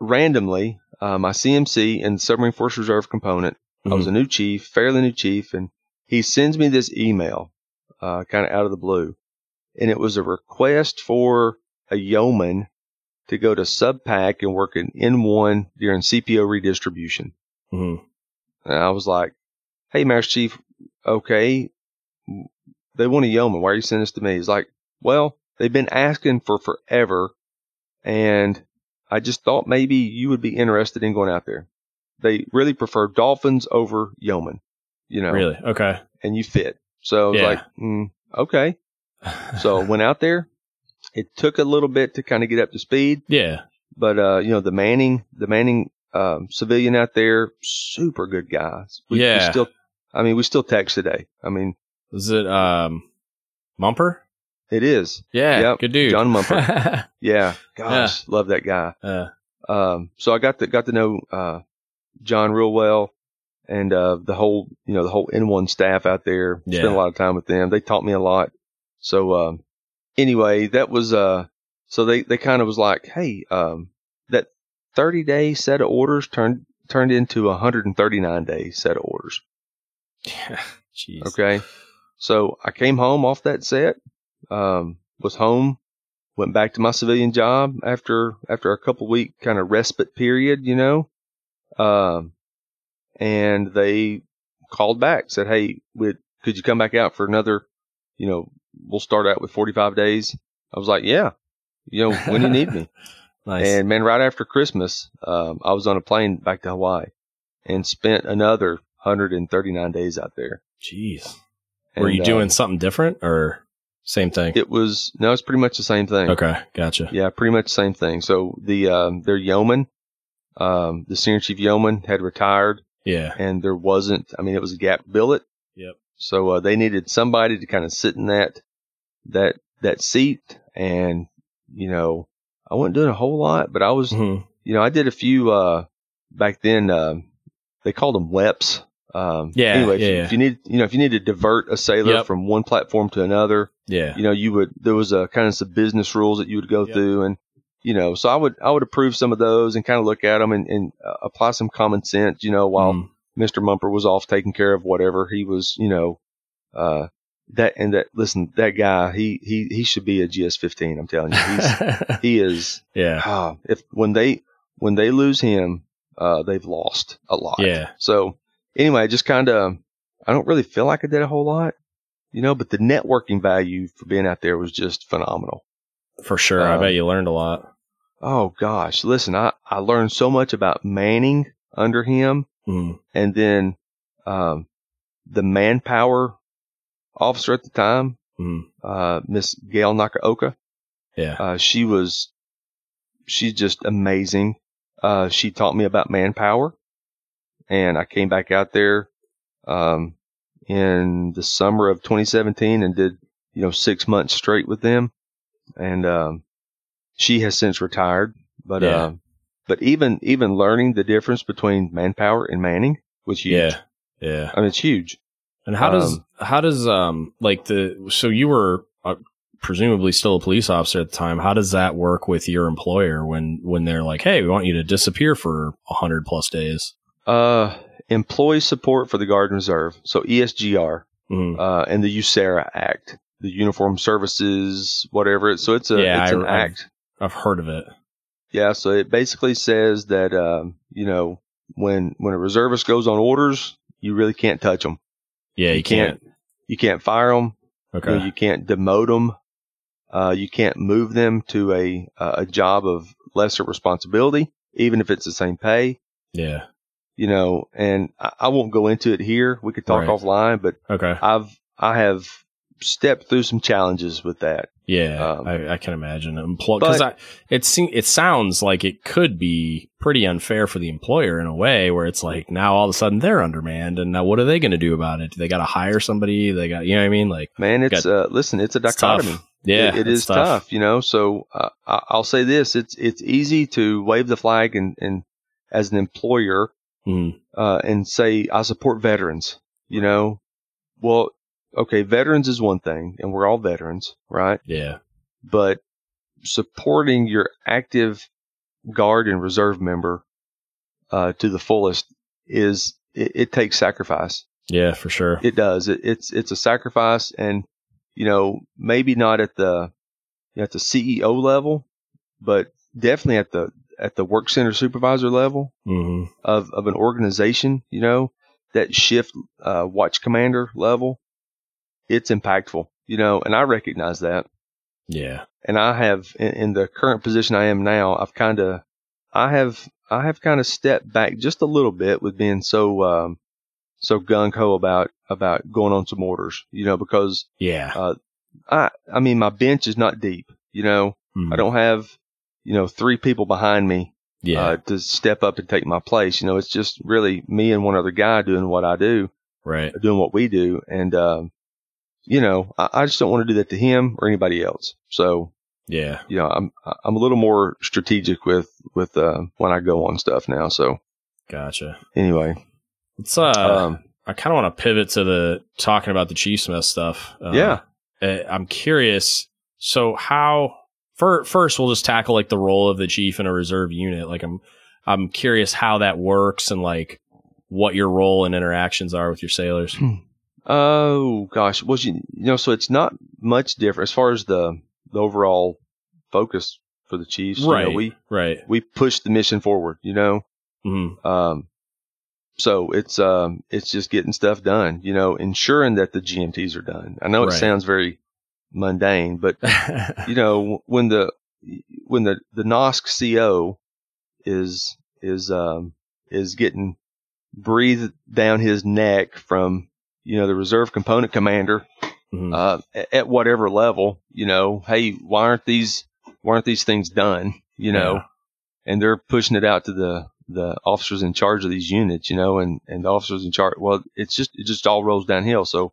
Speaker 2: randomly, uh, my CMC and Submarine Force Reserve component. Mm. I was mm-hmm. a new chief, fairly new chief, and he sends me this email, uh, kind of out of the blue. And it was a request for a yeoman to go to SubPac and work in N1 during CPO redistribution. Mm-hmm. And I was like, Hey, Master Chief, okay. They want a yeoman. Why are you sending this to me? He's like, well, they've been asking for forever. And I just thought maybe you would be interested in going out there. They really prefer dolphins over yeoman, you know.
Speaker 1: Really? Okay.
Speaker 2: And you fit. So I was yeah. like, mm, okay. so went out there. It took a little bit to kind of get up to speed.
Speaker 1: Yeah.
Speaker 2: But, uh, you know, the Manning, the Manning, um, civilian out there, super good guys.
Speaker 1: We, yeah.
Speaker 2: We still, I mean, we still text today. I mean,
Speaker 1: is it, um, Mumper?
Speaker 2: It is.
Speaker 1: Yeah. Yep. Good dude.
Speaker 2: John Mumper. yeah. Gosh, yeah. love that guy.
Speaker 1: Uh,
Speaker 2: um, so I got to, got to know, uh, John real well and, uh, the whole, you know, the whole N1 staff out there. Yeah. Spent a lot of time with them. They taught me a lot. So, um, anyway, that was, uh, so they, they kind of was like, Hey, um, that 30 day set of orders turned, turned into a 139 day set of orders.
Speaker 1: Yeah, Jeez.
Speaker 2: Okay. So I came home off that set, um, was home, went back to my civilian job after, after a couple week kind of respite period, you know, um, and they called back, said, Hey, would, could you come back out for another, you know, we'll start out with 45 days. I was like, yeah, you know, when you need me. nice. And man, right after Christmas, um, I was on a plane back to Hawaii and spent another 139 days out there.
Speaker 1: Jeez. And, Were you doing uh, something different or same thing?
Speaker 2: It was, no, it's pretty much the same thing.
Speaker 1: Okay. Gotcha.
Speaker 2: Yeah, pretty much the same thing. So the, um, their yeoman, um, the senior chief yeoman had retired.
Speaker 1: Yeah.
Speaker 2: And there wasn't, I mean, it was a gap billet.
Speaker 1: Yep.
Speaker 2: So, uh, they needed somebody to kind of sit in that, that, that seat. And, you know, I wasn't doing a whole lot, but I was, mm-hmm. you know, I did a few, uh, back then, uh, they called them WEPs. Um,
Speaker 1: yeah.
Speaker 2: Anyway,
Speaker 1: yeah,
Speaker 2: if,
Speaker 1: yeah.
Speaker 2: if, you need, you know, if you need to divert a sailor
Speaker 1: yep.
Speaker 2: from one platform to another,
Speaker 1: yeah,
Speaker 2: you know, you would, there was a kind of some business rules that you would go yep. through and, you know, so I would, I would approve some of those and kind of look at them and, and uh, apply some common sense, you know, while mm. Mr. Mumper was off taking care of whatever he was, you know, uh, that and that listen that guy he he he should be a gs15 i'm telling you he's he is
Speaker 1: yeah
Speaker 2: uh, if when they when they lose him uh they've lost a lot
Speaker 1: yeah
Speaker 2: so anyway, just kind of, I don't really feel like I did a whole lot, you know, but the networking value for being out there was just phenomenal.
Speaker 1: For sure. Um, I bet you learned a lot.
Speaker 2: Oh gosh. Listen, I, I learned so much about Manning under him
Speaker 1: mm.
Speaker 2: and then, um, the manpower officer at the time,
Speaker 1: mm.
Speaker 2: uh, Miss Gail Nakaoka.
Speaker 1: Yeah.
Speaker 2: Uh, she was, she's just amazing. Uh, she taught me about manpower and I came back out there um, in the summer of 2017 and did you know six months straight with them. And um, she has since retired, but yeah. uh, but even even learning the difference between manpower and manning was huge.
Speaker 1: Yeah, yeah.
Speaker 2: I mean, it's huge.
Speaker 1: And how does um, how does um like the so you were uh, presumably still a police officer at the time. How does that work with your employer when when they're like, "Hey, we want you to disappear for a hundred plus days"?
Speaker 2: Uh, employee support for the Guard and Reserve, so ESGR,
Speaker 1: mm-hmm.
Speaker 2: uh, and the USERRA Act, the Uniform Services, whatever. So it's a
Speaker 1: yeah,
Speaker 2: it's
Speaker 1: an
Speaker 2: I, act.
Speaker 1: I've, I've heard of it.
Speaker 2: Yeah, so it basically says that um, you know when when a reservist goes on orders, you really can't touch them.
Speaker 1: Yeah, you,
Speaker 2: you
Speaker 1: can't,
Speaker 2: can't. You can't fire them.
Speaker 1: Okay.
Speaker 2: You, know, you can't demote them. Uh, you can't move them to a a job of lesser responsibility, even if it's the same pay.
Speaker 1: Yeah
Speaker 2: you know, and I, I, won't go into it here. We could talk right. offline, but
Speaker 1: okay.
Speaker 2: I've, I have stepped through some challenges with that.
Speaker 1: Yeah, um, I, I, can imagine. Because it it sounds like it could be pretty unfair for the employer in a way, where it's like now all of a sudden they're undermanned, and now what are they going to do about it? Do they got to hire somebody? They got you know what I mean? Like,
Speaker 2: man, it's got, uh, listen, it's a dichotomy.
Speaker 1: It's yeah,
Speaker 2: it, it is tough. tough. you know. So uh, I'll say this: it's it's easy to wave the flag and and as an employer mm. uh, and say I support veterans. You know, well, okay, veterans is one thing, and we're all veterans, right?
Speaker 1: Yeah.
Speaker 2: But supporting your active guard and reserve member uh, to the fullest is it, it, takes sacrifice.
Speaker 1: Yeah, for sure.
Speaker 2: It does. It, it's it's a sacrifice, and you know maybe not at the at the CEO level, but definitely at the at the work center supervisor level mm-hmm. of of an organization. You know that shift uh, watch commander level it's impactful, you know, and I recognize that.
Speaker 1: Yeah.
Speaker 2: And I have in, in the current position I am now, I've kind of, I have, I have kind of stepped back just a little bit with being so, um, so gung ho about, about going on some orders, you know, because,
Speaker 1: yeah, uh,
Speaker 2: I, I mean, my bench is not deep, you know, mm. I don't have, you know, three people behind me, yeah. Uh, to step up and take my place. You know, it's just really me and one other guy doing what I do,
Speaker 1: right?
Speaker 2: Doing what we do. And, um, you know, I, I just don't want to do that to him or anybody else. So
Speaker 1: yeah,
Speaker 2: you know, I'm I'm a little more strategic with with uh, when I go on stuff now. So
Speaker 1: gotcha.
Speaker 2: Anyway,
Speaker 1: it's uh, um, I kind of want to pivot to the talking about the Chiefs mess stuff.
Speaker 2: Uh, yeah,
Speaker 1: eh, I'm curious. So how? For, first, we'll just tackle like the role of the chief in a reserve unit. Like I'm, I'm curious how that works and like what your role and interactions are with your sailors.
Speaker 2: Oh gosh, well you, you know, so it's not much different as far as the the overall focus for the Chiefs.
Speaker 1: Right.
Speaker 2: You know, we
Speaker 1: right.
Speaker 2: We push the mission forward. You know. Mm-hmm. Um. So it's um it's just getting stuff done. You know, ensuring that the GMTs are done. I know it right. sounds very mundane, but you know when the when the the NOSC CO is is um is getting breathed down his neck from you know, the reserve component commander, mm-hmm. uh, at whatever level, you know, hey, why aren't these, why aren't these things done? You know, yeah. and they're pushing it out to the, the officers in charge of these units, you know, and, and the officers in charge, well, it's just, it just all rolls downhill. So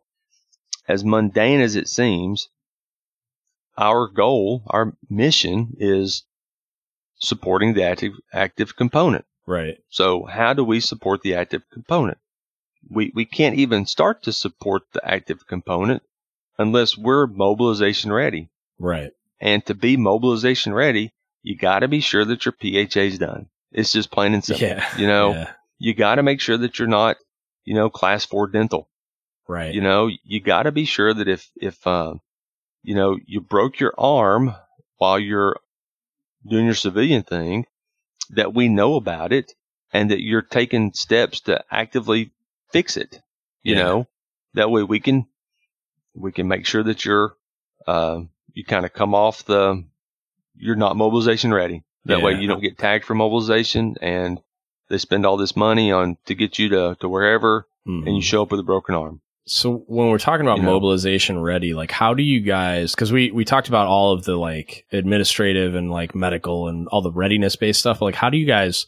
Speaker 2: as mundane as it seems, our goal, our mission is supporting the active, active component.
Speaker 1: Right.
Speaker 2: So how do we support the active component? We, we can't even start to support the active component unless we're mobilization ready.
Speaker 1: Right.
Speaker 2: And to be mobilization ready, you got to be sure that your PHA is done. It's just plain and simple. Yeah. You know, yeah. you got to make sure that you're not, you know, class four dental.
Speaker 1: Right.
Speaker 2: You know, you got to be sure that if, if, uh, you know, you broke your arm while you're doing your civilian thing, that we know about it and that you're taking steps to actively fix it. You yeah. know, that way we can we can make sure that you're uh, you kind of come off the you're not mobilization ready. That yeah. way you don't get tagged for mobilization and they spend all this money on to get you to, to wherever mm-hmm. and you mm-hmm. show up with a broken arm.
Speaker 1: So when we're talking about you know, mobilization ready, like how do you guys cuz we we talked about all of the like administrative and like medical and all the readiness based stuff, like how do you guys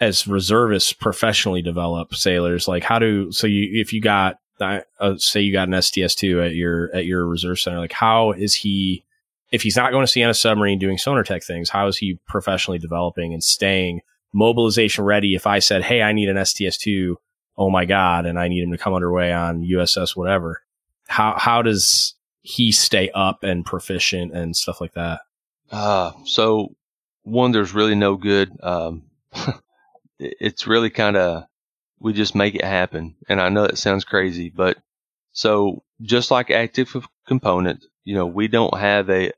Speaker 1: as reservists professionally develop sailors like how do so you if you got uh, say you got an STS2 at your at your reserve center like how is he if he's not going to sea on a submarine doing sonar tech things how is he professionally developing and staying mobilization ready? If I said hey I need an STS2 oh my god and I need him to come underway on USS whatever. How how does he stay up and proficient and stuff like that?
Speaker 2: Uh so one there's really no good um it's really kind of we just make it happen. And I know it sounds crazy, but so just like active component, you know, we don't have a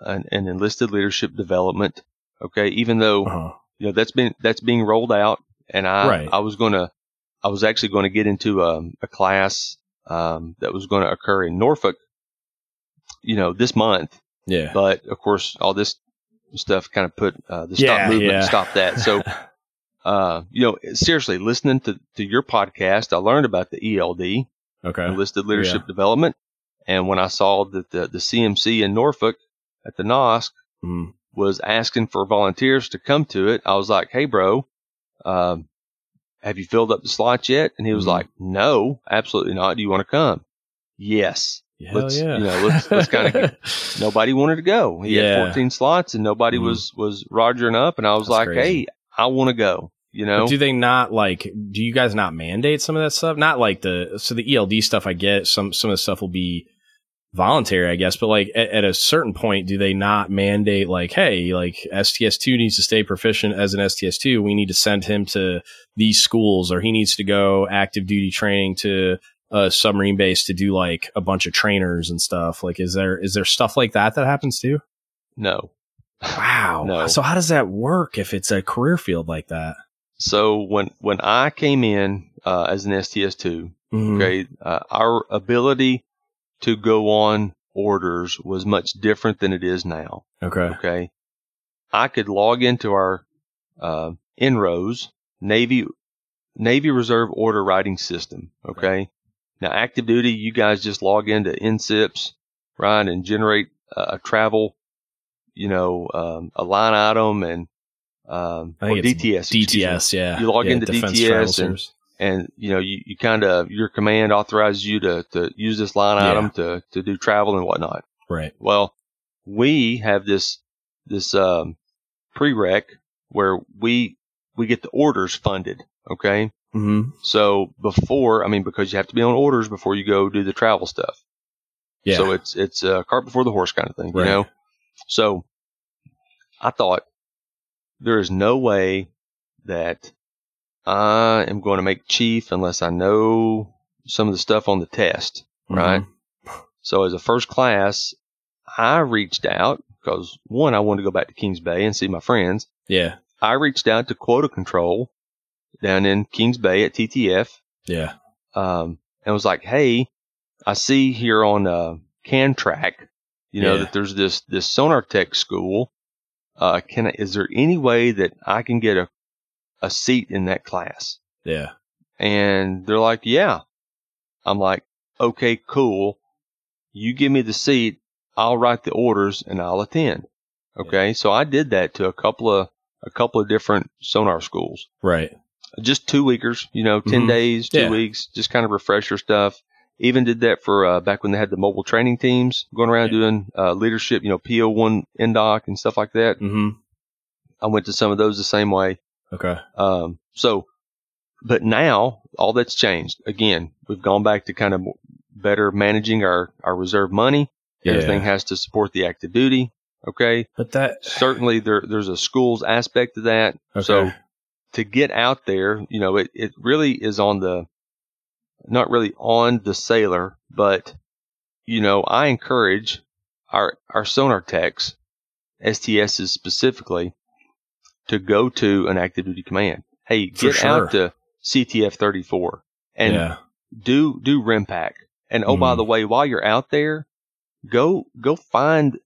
Speaker 2: an, an enlisted leadership development. Okay, even though uh-huh. you know that's been that's being rolled out, and I right. I was gonna I was actually going to get into a, a class um, that was going to occur in Norfolk, you know, this month.
Speaker 1: Yeah.
Speaker 2: But of course, all this stuff kind of put uh, the stop yeah, movement yeah. stopped that. So uh, you know, seriously, listening to, to your podcast, I learned about the ELD,
Speaker 1: okay,
Speaker 2: Enlisted Leadership yeah. Development, And when I saw that the, the CMC in Norfolk at the NOSC mm. was asking for volunteers to come to it, I was like, hey, bro, um, have you filled up the slots yet? And he was mm. like, no, absolutely not. Do you want to come? Yes.
Speaker 1: Hell let's, yeah.
Speaker 2: You know, let's, let's kind of, nobody wanted to go. He yeah. had 14 slots and nobody mm. was, was rogering up. And I was That's like, crazy. hey, I want to go. You know,
Speaker 1: but do they not like? Do you guys not mandate some of that stuff? Not like the so the ELD stuff. I get some some of the stuff will be voluntary, I guess, but like at, at, a certain point, do they not mandate like, hey, like STS2 needs to stay proficient as an STS2. We need to send him to these schools or he needs to go active duty training to a submarine base to do like a bunch of trainers and stuff. Like, is there, is there stuff like that that happens too?
Speaker 2: No.
Speaker 1: Wow. no. So how does that work if it's a career field like that?
Speaker 2: So when, when I came in, uh, as an STS2, mm-hmm. okay, uh, our ability to go on orders was much different than it is now.
Speaker 1: Okay.
Speaker 2: Okay. I could log into our uh, NROWS Navy Navy Reserve Order Writing System. Okay. Now, active duty, you guys just log into NSIPS, right, and generate a travel, you know, um, a line item and um, or DTS.
Speaker 1: DTS, yeah.
Speaker 2: You log
Speaker 1: yeah,
Speaker 2: into DTS and, and you know you, you kind of your command authorizes you to, to use this line yeah. item to, to do travel and whatnot.
Speaker 1: Right.
Speaker 2: Well, we have this this um, prereq where we we get the orders funded. Okay.
Speaker 1: Mm-hmm.
Speaker 2: So before, I mean, because you have to be on orders before you go do the travel stuff.
Speaker 1: Yeah.
Speaker 2: So it's it's a cart before the horse kind of thing, right. you know. So I thought there is no way that I am going to make chief unless I know some of the stuff on the test, mm-hmm. right? So as a first class, I reached out because one, I wanted to go back to Kings Bay and see my friends.
Speaker 1: Yeah.
Speaker 2: I reached out to quota control down in Kings Bay at TTF.
Speaker 1: Yeah.
Speaker 2: Um, and was like, Hey, I see here on, uh, CANTRAC, you know, yeah. that there's this, this sonar tech school. Uh, can I, is there any way that I can get a a seat in that class.
Speaker 1: Yeah.
Speaker 2: And they're like, yeah. I'm like, okay, cool. You give me the seat. I'll write the orders and I'll attend. Okay. Yeah. So I did that to a couple of, a couple of different sonar schools.
Speaker 1: Right.
Speaker 2: Just two weekers, you know, 10 mm-hmm. days, two yeah. weeks, just kind of refresher stuff. Even did that for uh, back when they had the mobile training teams going around yeah. doing uh, leadership, you know, PO1 NDOC and stuff like that.
Speaker 1: Mm-hmm.
Speaker 2: I went to some of those the same way.
Speaker 1: Okay.
Speaker 2: Um, so, but now all that's changed. Again, we've gone back to kind of better managing our, our reserve money. Yeah. Everything has to support the active duty. Okay.
Speaker 1: But that
Speaker 2: certainly there, there's a schools aspect to that. Okay. So to get out there, you know, it, it really is on the, not really on the sailor, but you know, I encourage our, our sonar techs, STSs specifically, to go to an active duty command. Hey, get sure. out to CTF 34 and yeah. do, do RIMPAC. And oh, mm. by the way, while you're out there, go, go find,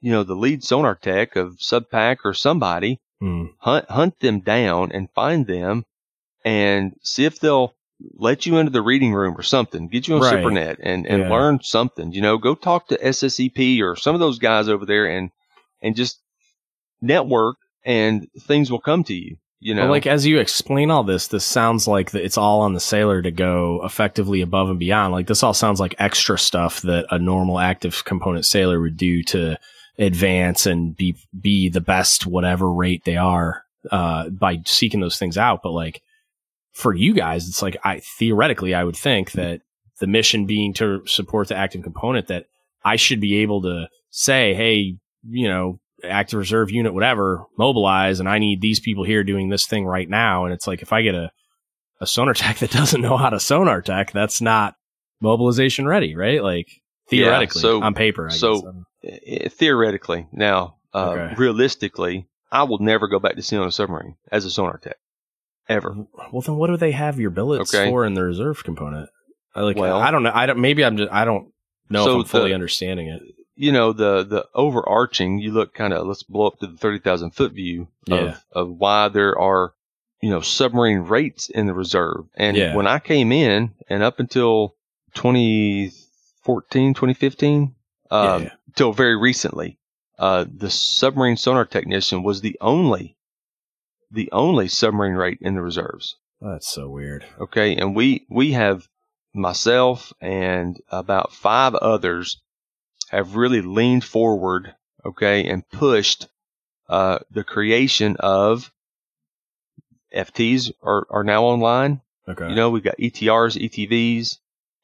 Speaker 2: you know, the lead sonar tech of SubPac or somebody, mm. hunt, hunt them down and find them and see if they'll let you into the reading room or something, get you on right. SIPRNet and, and yeah. learn something, you know, go talk to SSEP or some of those guys over there and, and just network and things will come to you. You know,
Speaker 1: like as you explain all this, this sounds like it's all on the sailor to go effectively above and beyond. Like this all sounds like extra stuff that a normal active component sailor would do to advance and be be the best whatever rate they are uh, by seeking those things out. But like for you guys, it's like I theoretically I would think that the mission being to support the active component that I should be able to say, hey, you know, active reserve unit, whatever, mobilize, and I need these people here doing this thing right now. And it's like if I get a a sonar tech that doesn't know how to sonar tech, that's not mobilization ready, right? Like theoretically, yeah, so, on paper. I
Speaker 2: so theoretically, now uh, okay. realistically, I will never go back to sea on a submarine as a sonar tech, ever.
Speaker 1: Well, then what do they have your billets okay. for in the reserve component? I like. Well, I don't know. I don't. Maybe I'm just. I don't know so if I'm fully the, understanding it
Speaker 2: you know the the overarching you look kind of let's blow up to the 30,000 foot view of, yeah. of why there are you know submarine rates in the reserve and yeah. when I came in and up until 20 2014, 2015, um, yeah. till very recently. Uh, the submarine sonar technician was the only, the only submarine rate in the reserves.
Speaker 1: That's so weird.
Speaker 2: Okay, and we we have myself and about five others have really leaned forward, okay, and pushed uh, the creation of FTs are, are now online.
Speaker 1: Okay.
Speaker 2: You know, we've got ETRs, ETVs,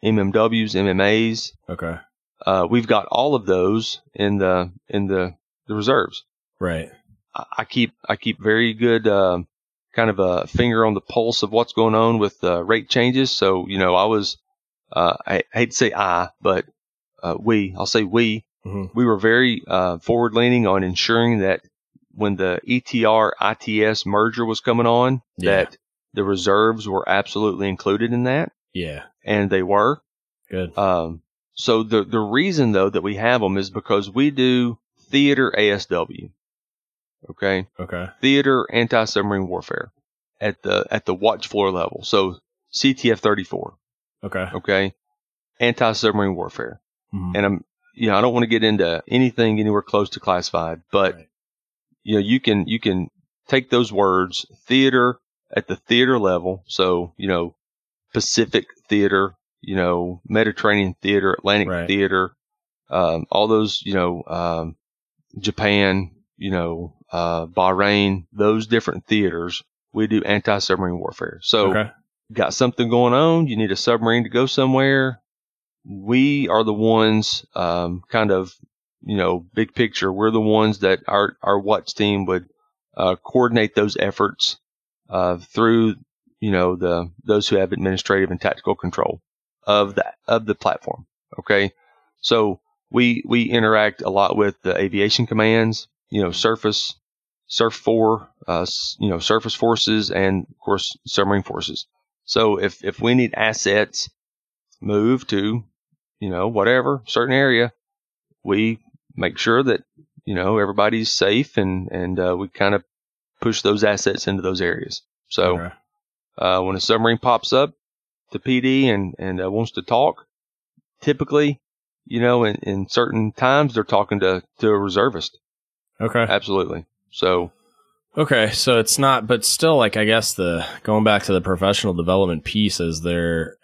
Speaker 2: MMWs, MMAs.
Speaker 1: Okay.
Speaker 2: Uh, we've got all of those in the in the, the reserves.
Speaker 1: Right.
Speaker 2: I, keep I keep very good uh, kind of a finger on the pulse of what's going on with uh, rate changes. So you know, I was uh, I, I, hate to say I, but uh, we I'll say we mm-hmm. we were very uh, forward leaning on ensuring that when the ETR ITS merger was coming on, yeah. that the reserves were absolutely included in that.
Speaker 1: Yeah.
Speaker 2: And they were.
Speaker 1: Good.
Speaker 2: Um, so the, the reason though that we have them is because we do theater ASW. Okay.
Speaker 1: Okay.
Speaker 2: Theater anti-submarine warfare at the, at the watch floor level. So CTF 34.
Speaker 1: Okay.
Speaker 2: Okay. Anti-submarine warfare. Mm-hmm. And I'm, you know, I don't want to get into anything anywhere close to classified, but right. you know, you can, you can take those words theater at the theater level. So, you know, Pacific theater, you know, Mediterranean theater, Atlantic right. theater, um, all those, you know, um, Japan, you know, uh, Bahrain, those different theaters, we do anti submarine warfare. So, okay. got something going on, you need a submarine to go somewhere. We are the ones, um, kind of, you know, big picture. We're the ones that our, our watch team would, uh, coordinate those efforts, uh, through you know, the, those who have administrative and tactical control of that, of the platform. Okay. So we, we interact a lot with the aviation commands, you know, surface, SURFOR, uh, you know, surface forces and of course submarine forces. So if, if we need assets moved to, you know, whatever certain area, we make sure that, you know, everybody's safe and, and, uh, we kind of push those assets into those areas. So, okay. Uh, when a submarine pops up to PD and, and uh, wants to talk, typically, you know, in, in certain times they're talking to, to a reservist.
Speaker 1: Okay.
Speaker 2: Absolutely. So,
Speaker 1: Okay, so it's not, but still, like I guess the going back to the professional development piece, is there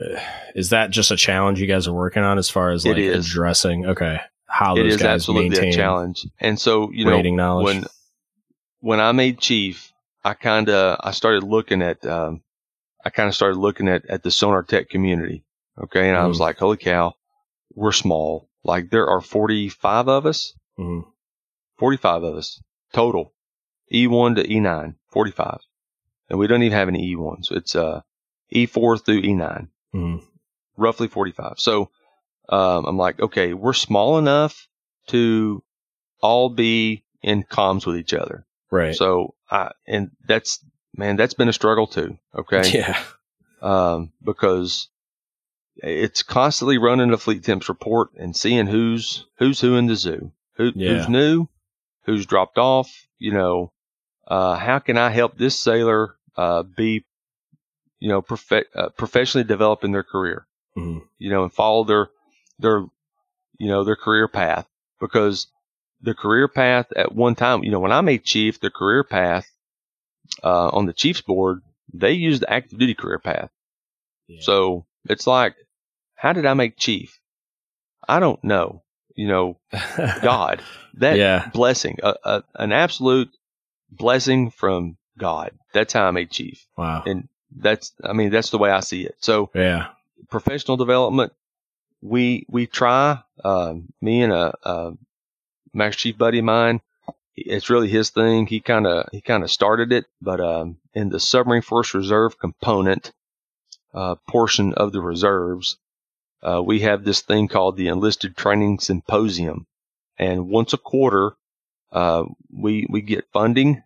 Speaker 1: is that just a challenge you guys are working on as far as like addressing? Okay,
Speaker 2: how it is absolutely a challenge, and so you know
Speaker 1: knowledge.
Speaker 2: when when I made chief, I kind of I started looking at um, I kind of started looking at, at the sonar tech community. Okay. And mm-hmm. I was mm-hmm. like, holy cow, we're small. Like there are 45 of us, mm-hmm. 45 of us total, E1 to E9, 45. And we don't even have any E1s. It's, uh, E4 through E9, mm-hmm. roughly 45. So, um, I'm like, okay, we're small enough to all be in comms with each other.
Speaker 1: Right.
Speaker 2: So I, and that's, man, that's been a struggle too. Okay.
Speaker 1: Yeah.
Speaker 2: Um, because it's constantly running a fleet temps report and seeing who's who's who in the zoo, who, yeah. who's new, who's dropped off. You know, uh, how can I help this sailor uh, be, you know, prof- uh, professionally developing their career, mm-hmm. you know, and follow their their you know their career path because the career path at one time, you know, when I made chief, the career path uh, on the Chiefs board, they use the active duty career path. Yeah. So it's like, how did I make chief? I don't know. You know, God, that yeah. blessing, an absolute blessing from God. That's how I made chief.
Speaker 1: Wow.
Speaker 2: And that's, I mean, that's the way I see it. So
Speaker 1: yeah,
Speaker 2: professional development, we, we try, uh, me and a, a master chief buddy of mine, it's really his thing. He kind of he kind of started it, but um, in the submarine force reserve component uh, portion of the reserves, uh, we have this thing called the enlisted training symposium, and once a quarter, uh, we we get funding,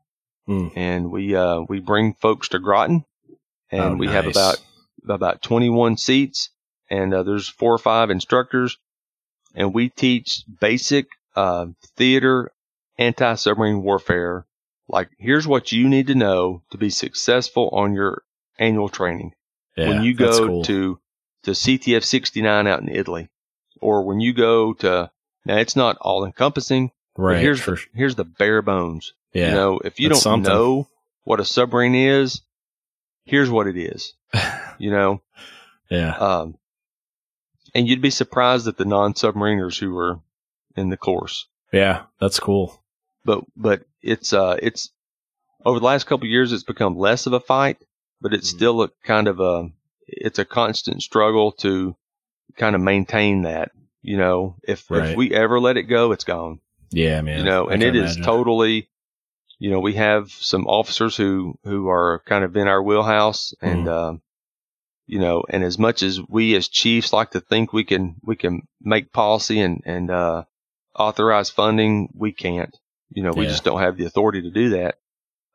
Speaker 2: mm. and we uh, we bring folks to Groton, and oh, we nice. have about about 21 seats, and uh, there's four or five instructors, and we teach basic uh, theater anti submarine warfare. Like, here's what you need to know to be successful on your annual training. Yeah, when you go cool. to, to CTF 69 out in Italy, or when you go to now it's not all encompassing.
Speaker 1: Right.
Speaker 2: Here's the, here's the bare bones.
Speaker 1: Yeah.
Speaker 2: You know, if you don't
Speaker 1: something.
Speaker 2: know what a submarine is, here's what it is. you know,
Speaker 1: yeah.
Speaker 2: um, and you'd be surprised at the non-submariners who were in the course.
Speaker 1: Yeah. That's cool.
Speaker 2: But but it's uh it's over the last couple of years it's become less of a fight, but it's
Speaker 1: Mhm.
Speaker 2: still a kind of a it's a constant struggle to kind of maintain that. You know, if
Speaker 1: Right.
Speaker 2: if we ever let it go, it's gone.
Speaker 1: Yeah, man.
Speaker 2: you know, and it is
Speaker 1: imagine.
Speaker 2: totally, you know, we have some officers who who are kind of in our wheelhouse, and
Speaker 1: Mhm.
Speaker 2: um, you know, and as much as we as chiefs like to think we can we can make policy and and uh, authorize funding, we can't. You know, we
Speaker 1: Yeah.
Speaker 2: just don't have the authority to do that.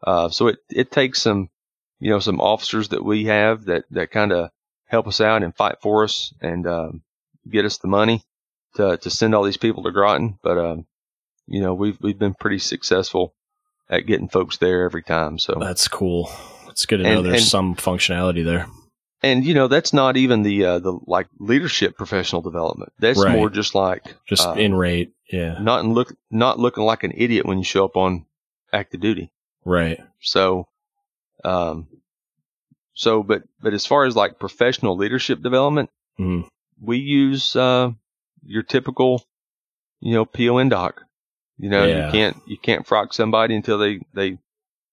Speaker 2: Uh, so it it takes some, you know, some officers that we have that that kind of help us out and fight for us and um, get us the money to to send all these people to Groton, but um, you know, we've we've been pretty successful at getting folks there every time. So,
Speaker 1: That's cool. It's good to know
Speaker 2: And-
Speaker 1: there's
Speaker 2: and-
Speaker 1: some functionality there.
Speaker 2: and you know, that's not even the uh, the like leadership professional development. That's
Speaker 1: Right.
Speaker 2: more just like
Speaker 1: Just
Speaker 2: uh,
Speaker 1: in rate. Yeah.
Speaker 2: not in look not looking like an idiot when you show up on active duty.
Speaker 1: Right.
Speaker 2: So, um, so but but as far as like professional leadership development,
Speaker 1: Mhm.
Speaker 2: we use uh, your typical, you know, PON doc. You know,
Speaker 1: Yeah.
Speaker 2: you can't you can't frock somebody until they they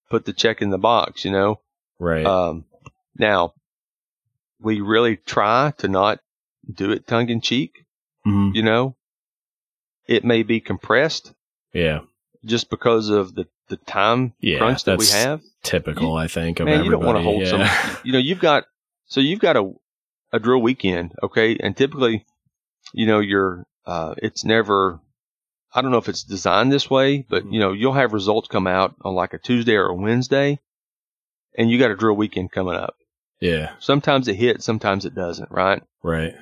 Speaker 2: put the check in the box. You know,
Speaker 1: Right.
Speaker 2: um, now we really try to not do it tongue in cheek.
Speaker 1: Mhm.
Speaker 2: You know, it may be compressed
Speaker 1: Yeah.
Speaker 2: just because of the the time
Speaker 1: Yeah,
Speaker 2: crunch that we have.
Speaker 1: Typical, I think, of
Speaker 2: Man, you don't want to hold
Speaker 1: yeah.
Speaker 2: some. You know, you've got so you've got a a drill weekend, okay, and typically, you know, you're uh, it's never. I don't know if it's designed this way, but
Speaker 1: Mm-hmm.
Speaker 2: you know, you'll have results come out on like a Tuesday or a Wednesday, and you got a drill weekend coming up.
Speaker 1: yeah.
Speaker 2: Sometimes it hits, sometimes it doesn't, right?
Speaker 1: Right.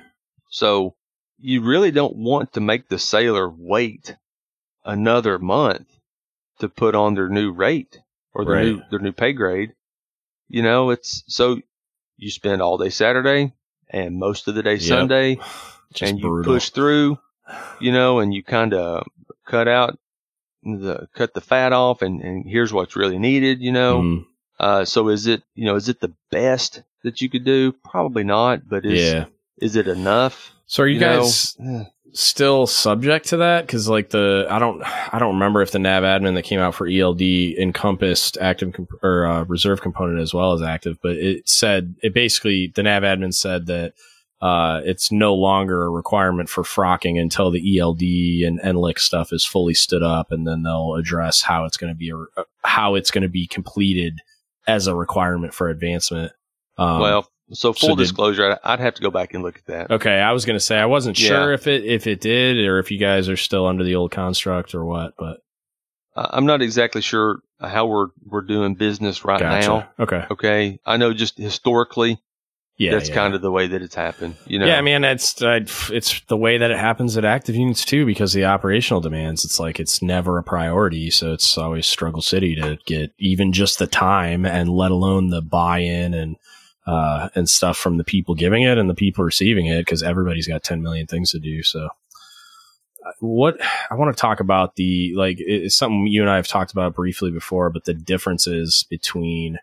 Speaker 2: So you really don't want to make the sailor wait another month to put on their new rate or their
Speaker 1: Right.
Speaker 2: new their new pay grade. You know, it's so you spend all day Saturday and most of the day
Speaker 1: Yep.
Speaker 2: Sunday
Speaker 1: Just
Speaker 2: and you
Speaker 1: brutal.
Speaker 2: push through, you know, and you kind of cut out the cut the fat off and, and here's what's really needed, you know.
Speaker 1: Mhm.
Speaker 2: Uh, so is it, you know, is it the best that you could do? Probably not, but is
Speaker 1: yeah.
Speaker 2: is it enough?
Speaker 1: So are you,
Speaker 2: know?
Speaker 1: guys still subject to that? Because like the I don't I don't remember if the NAVADMIN that came out for ELD encompassed active comp- or uh, reserve component as well as active, but it said it basically the NAVADMIN said that uh, it's no longer a requirement for frocking until the ELD and NLIC stuff is fully stood up, and then they'll address how it's going to be a, uh, how it's going to be completed as a requirement for advancement. Um,
Speaker 2: well, so full
Speaker 1: so did-
Speaker 2: disclosure, I'd have to go back and look at that.
Speaker 1: Okay, I was gonna say I wasn't
Speaker 2: Yeah.
Speaker 1: sure if it if it did or if you guys are still under the old construct or what, but
Speaker 2: I'm not exactly sure how we're we're doing business right
Speaker 1: gotcha.
Speaker 2: now.
Speaker 1: Okay,
Speaker 2: Okay, I know just historically
Speaker 1: yeah,
Speaker 2: that's
Speaker 1: yeah.
Speaker 2: kind of the way that it's happened. You know,
Speaker 1: yeah. I mean, it's uh, it's the way that it happens at active units too, because the operational demands. It's like it's never a priority, so it's always struggle city to get even just the time, and let alone the buy-in and uh, and stuff from the people giving it and the people receiving it, because everybody's got ten million things to do. So uh, what I want to talk about the like it's something you and I have talked about briefly before, but the differences between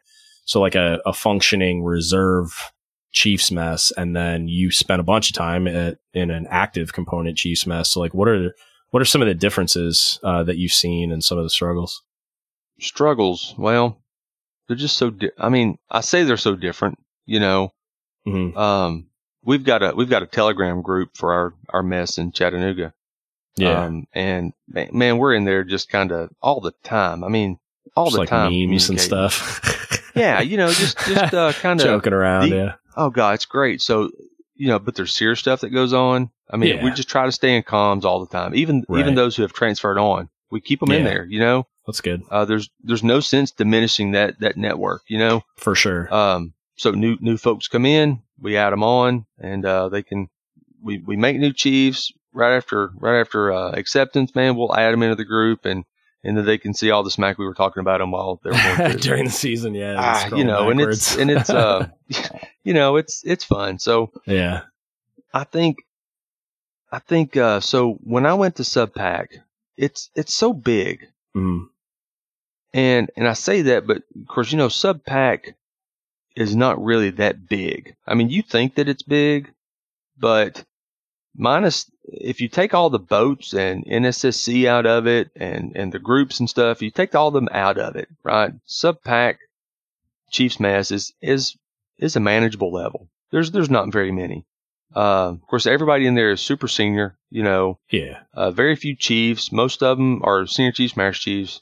Speaker 1: so like a, a functioning reserve Chiefs mess, and then you spent a bunch of time at, in an active component Chiefs mess. So like, what are what are some of the differences uh, that you've seen and some of the struggles?
Speaker 2: struggles. Well, they're just so. Di- I mean, I say they're so different. You know,
Speaker 1: Mm-hmm.
Speaker 2: um, we've got a we've got a Telegram group for our our mess in Chattanooga.
Speaker 1: Yeah,
Speaker 2: Um, and man, we're in there just kind of all the time. I mean, all
Speaker 1: Just
Speaker 2: the
Speaker 1: like
Speaker 2: time.
Speaker 1: memes and stuff.
Speaker 2: Yeah, you know, just just uh, kind of
Speaker 1: joking around. yeah,
Speaker 2: oh god, it's great. So you know, but there's serious stuff that goes on. I mean,
Speaker 1: Yeah.
Speaker 2: we just try to stay in comms all the time. Even
Speaker 1: Right.
Speaker 2: even those who have transferred on, we keep them in there. You know,
Speaker 1: that's good
Speaker 2: uh, there's there's no sense diminishing that that network. You know,
Speaker 1: for sure.
Speaker 2: um, so new new folks come in, we add them on, and uh, they can we we make new chiefs right after right after uh, acceptance. Man, we'll add them into the group and. And then they can see all the smack we were talking about them while they were going.
Speaker 1: During the season, yeah,
Speaker 2: ah, you know, and it's and it's uh, you know, it's it's fun. So
Speaker 1: yeah,
Speaker 2: I think I think uh, so. When I went to SubPac, it's it's so big,
Speaker 1: Mm.
Speaker 2: and and I say that, but of course, you know, SubPac is not really that big. I mean, you think that it's big, but minus if you take all the boats and NSSC out of it, and and the groups and stuff, you take all them out of it, right? SubPac Chiefs Mess is is is a manageable level. There's there's not very many. Uh, of course, everybody in there is super senior. You know,
Speaker 1: Yeah.
Speaker 2: uh, very few chiefs. Most of them are senior chiefs, master chiefs,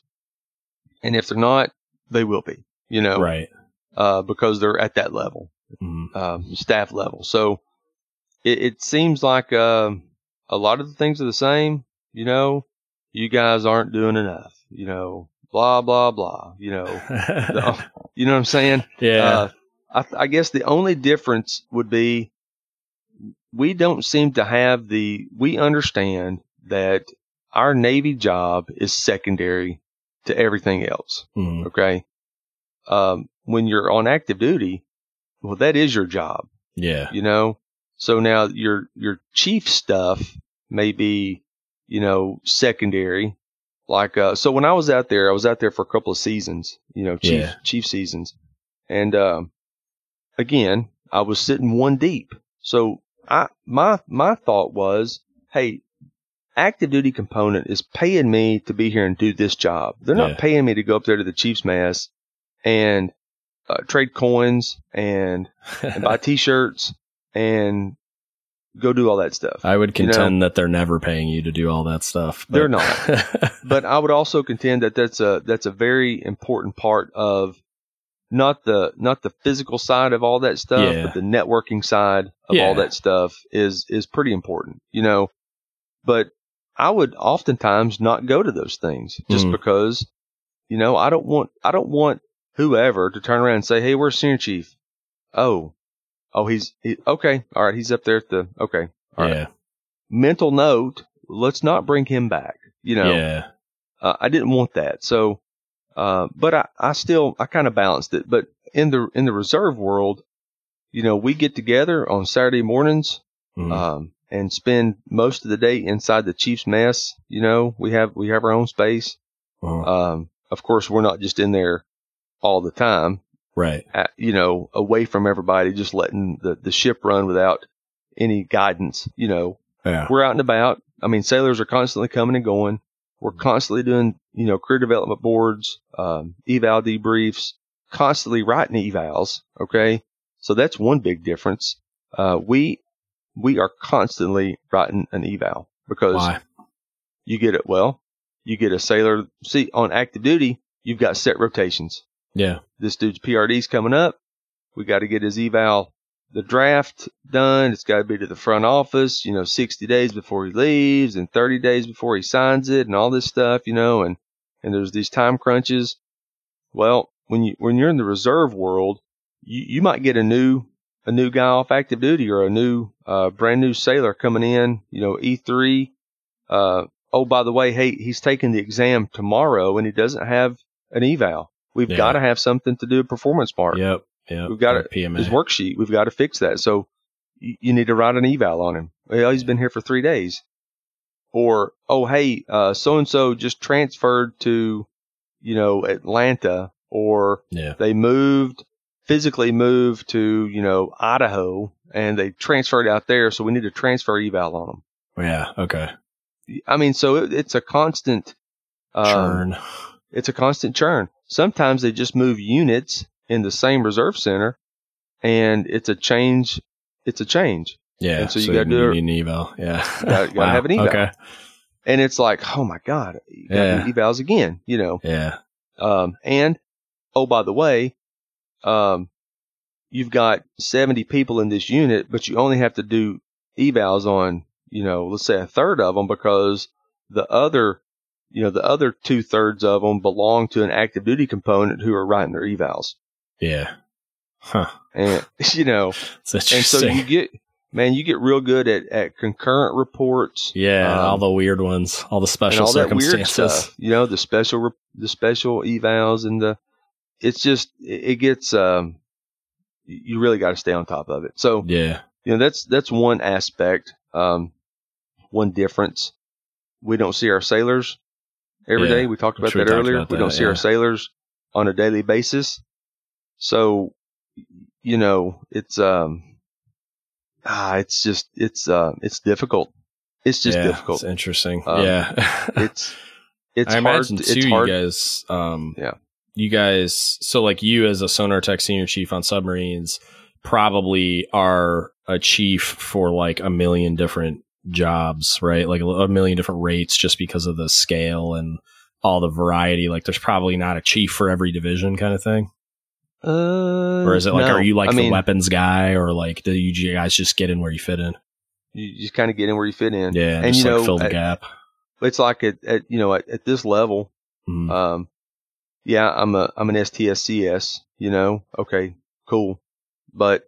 Speaker 2: and if they're not, they will be. You know,
Speaker 1: Right.
Speaker 2: Uh, because they're at that level,
Speaker 1: Mhm.
Speaker 2: um, staff level. So it, it seems like um a lot of the things are the same. You know, you guys aren't doing enough. You know, blah blah blah. You know, you know what I'm saying?
Speaker 1: yeah.
Speaker 2: Uh, I, I guess the only difference would be we don't seem to have the, we understand that our Navy job is secondary to everything else.
Speaker 1: Mhm.
Speaker 2: Okay. Um, when you're on active duty, well, that is your job,
Speaker 1: Yeah.
Speaker 2: you know? So now your, your chief stuff may be, you know, secondary. Like, uh, so when I was out there, I was out there for a couple of seasons, you know, chief,
Speaker 1: Yeah.
Speaker 2: chief seasons. And, um, again, I was sitting one deep. So I, my, my thought was, Hey, active duty component is paying me to be here and do this job. They're not
Speaker 1: Yeah.
Speaker 2: paying me to go up there to the Chiefs Mess and uh, trade coins and, and buy T-shirts and go do all that stuff.
Speaker 1: I would
Speaker 2: you know-
Speaker 1: contend that they're never paying you to do all that stuff. but-
Speaker 2: They're not. but I would also contend that that's a that's a very important part of not the not the physical side of all that stuff,
Speaker 1: Yeah.
Speaker 2: but the networking side of
Speaker 1: Yeah.
Speaker 2: all that stuff is is pretty important, you know. But I would oftentimes not go to those things just
Speaker 1: Mhm.
Speaker 2: because, you know, I don't want I don't want whoever to turn around and say, "Hey, where's senior chief?" Oh, oh, he's he, okay. All right, he's up there at the okay. All right.
Speaker 1: yeah.
Speaker 2: Mental note: Let's not bring him back. You know,
Speaker 1: Yeah.
Speaker 2: uh, I didn't want that. So, uh, but I, I still, I kind of balanced it. But in the, in the reserve world, you know, we get together on Saturday mornings,
Speaker 1: Mhm.
Speaker 2: um, and spend most of the day inside the Chiefs mess. You know, we have, we have our own space.
Speaker 1: Uh-huh.
Speaker 2: Um, of course, we're not just in there all the time,
Speaker 1: right.
Speaker 2: at, you know, away from everybody, just letting the, the ship run without any guidance, you know,
Speaker 1: Yeah.
Speaker 2: we're out and about. I mean, sailors are constantly coming and going. We're constantly doing, you know, career development boards, um, eval debriefs, constantly writing evals. Okay. So that's one big difference. Uh, we, we are constantly writing an eval because
Speaker 1: Why?
Speaker 2: you get it. Well, you get a sailor. See, on active duty, you've got set rotations
Speaker 1: Yeah.
Speaker 2: this dude's PRD's coming up. We got to get his eval, the draft done. It's got to be to the front office, you know, 60 days before he leaves and 30 days before he signs it and all this stuff, you know, and, and there's these time crunches. Well, when you, when you're in the reserve world, you, you might get a new, a new guy off active duty or a new, uh, brand new sailor coming in, you know, E3. Uh, oh, by the way, hey, he's taking the exam tomorrow and he doesn't have an eval. We've
Speaker 1: Yeah.
Speaker 2: got to have something to do a performance part.
Speaker 1: Yep. Yep.
Speaker 2: We've got.
Speaker 1: PMA.
Speaker 2: His worksheet, we've got to fix that. So you, you need to write an eval on him. Well, he's been here for three days. Or, oh, hey, uh, so and so just transferred to, you know, Atlanta or
Speaker 1: Yeah.
Speaker 2: they moved, physically moved to, you know, Idaho and they transferred out there. So we need to transfer eval on them.
Speaker 1: Yeah. Okay.
Speaker 2: I mean, so it, it's a constant, um,
Speaker 1: Churn.
Speaker 2: it's a constant churn. Sometimes they just move units in the same reserve center and it's a change. It's a change.
Speaker 1: yeah.
Speaker 2: and so you gotta do
Speaker 1: you need an eval. Yeah.
Speaker 2: gotta- gotta have an eval.
Speaker 1: Okay.
Speaker 2: And it's like, oh my God, you do evals again, you know?
Speaker 1: Yeah.
Speaker 2: Um, and oh, by the way, um, you've got 70 people in this unit, but you only have to do evals on, you know, let's say a third of them because the other, you know, the other two thirds of them belong to an active duty component who are writing their evals.
Speaker 1: Yeah. Huh.
Speaker 2: And, you know, and so you get, man, you get real good at, at concurrent reports.
Speaker 1: yeah.
Speaker 2: um,
Speaker 1: all the weird ones, all the special
Speaker 2: all
Speaker 1: circumstances.
Speaker 2: You know, the special, the special evals and the, it's just, it, gets, um, you you really got to stay on top of it. So,
Speaker 1: Yeah.
Speaker 2: you know, that's, that's one aspect. Um, one difference. We don't see our sailors every yeah, day. We talked about that we earlier. About we don't see yeah. our sailors on a daily basis. So, you know, it's um, ah, it's just it's uh, it's difficult. It's just
Speaker 1: yeah,
Speaker 2: difficult.
Speaker 1: It's interesting. Um, yeah,
Speaker 2: it's it's
Speaker 1: I
Speaker 2: hard.
Speaker 1: imagine too.
Speaker 2: It's
Speaker 1: hard. You guys, um,
Speaker 2: yeah,
Speaker 1: you guys. So like you as a sonar tech senior chief on submarines, probably are a chief for like a million different jobs, right? Like a million different rates just because of the scale and all the variety. Like there's probably not a chief for every division kind of thing.
Speaker 2: Uh,
Speaker 1: or is it like,
Speaker 2: no.
Speaker 1: are you like
Speaker 2: I
Speaker 1: the
Speaker 2: mean,
Speaker 1: weapons guy or like do you guys just get in where you fit in?
Speaker 2: You just kind of get in where you fit in.
Speaker 1: Yeah.
Speaker 2: and
Speaker 1: just
Speaker 2: you
Speaker 1: like
Speaker 2: know,
Speaker 1: fill the
Speaker 2: at-
Speaker 1: gap.
Speaker 2: it's like at, at you know at, at this level,
Speaker 1: Mhm.
Speaker 2: um, yeah, I'm a I'm an STSCS. You know, okay, cool, but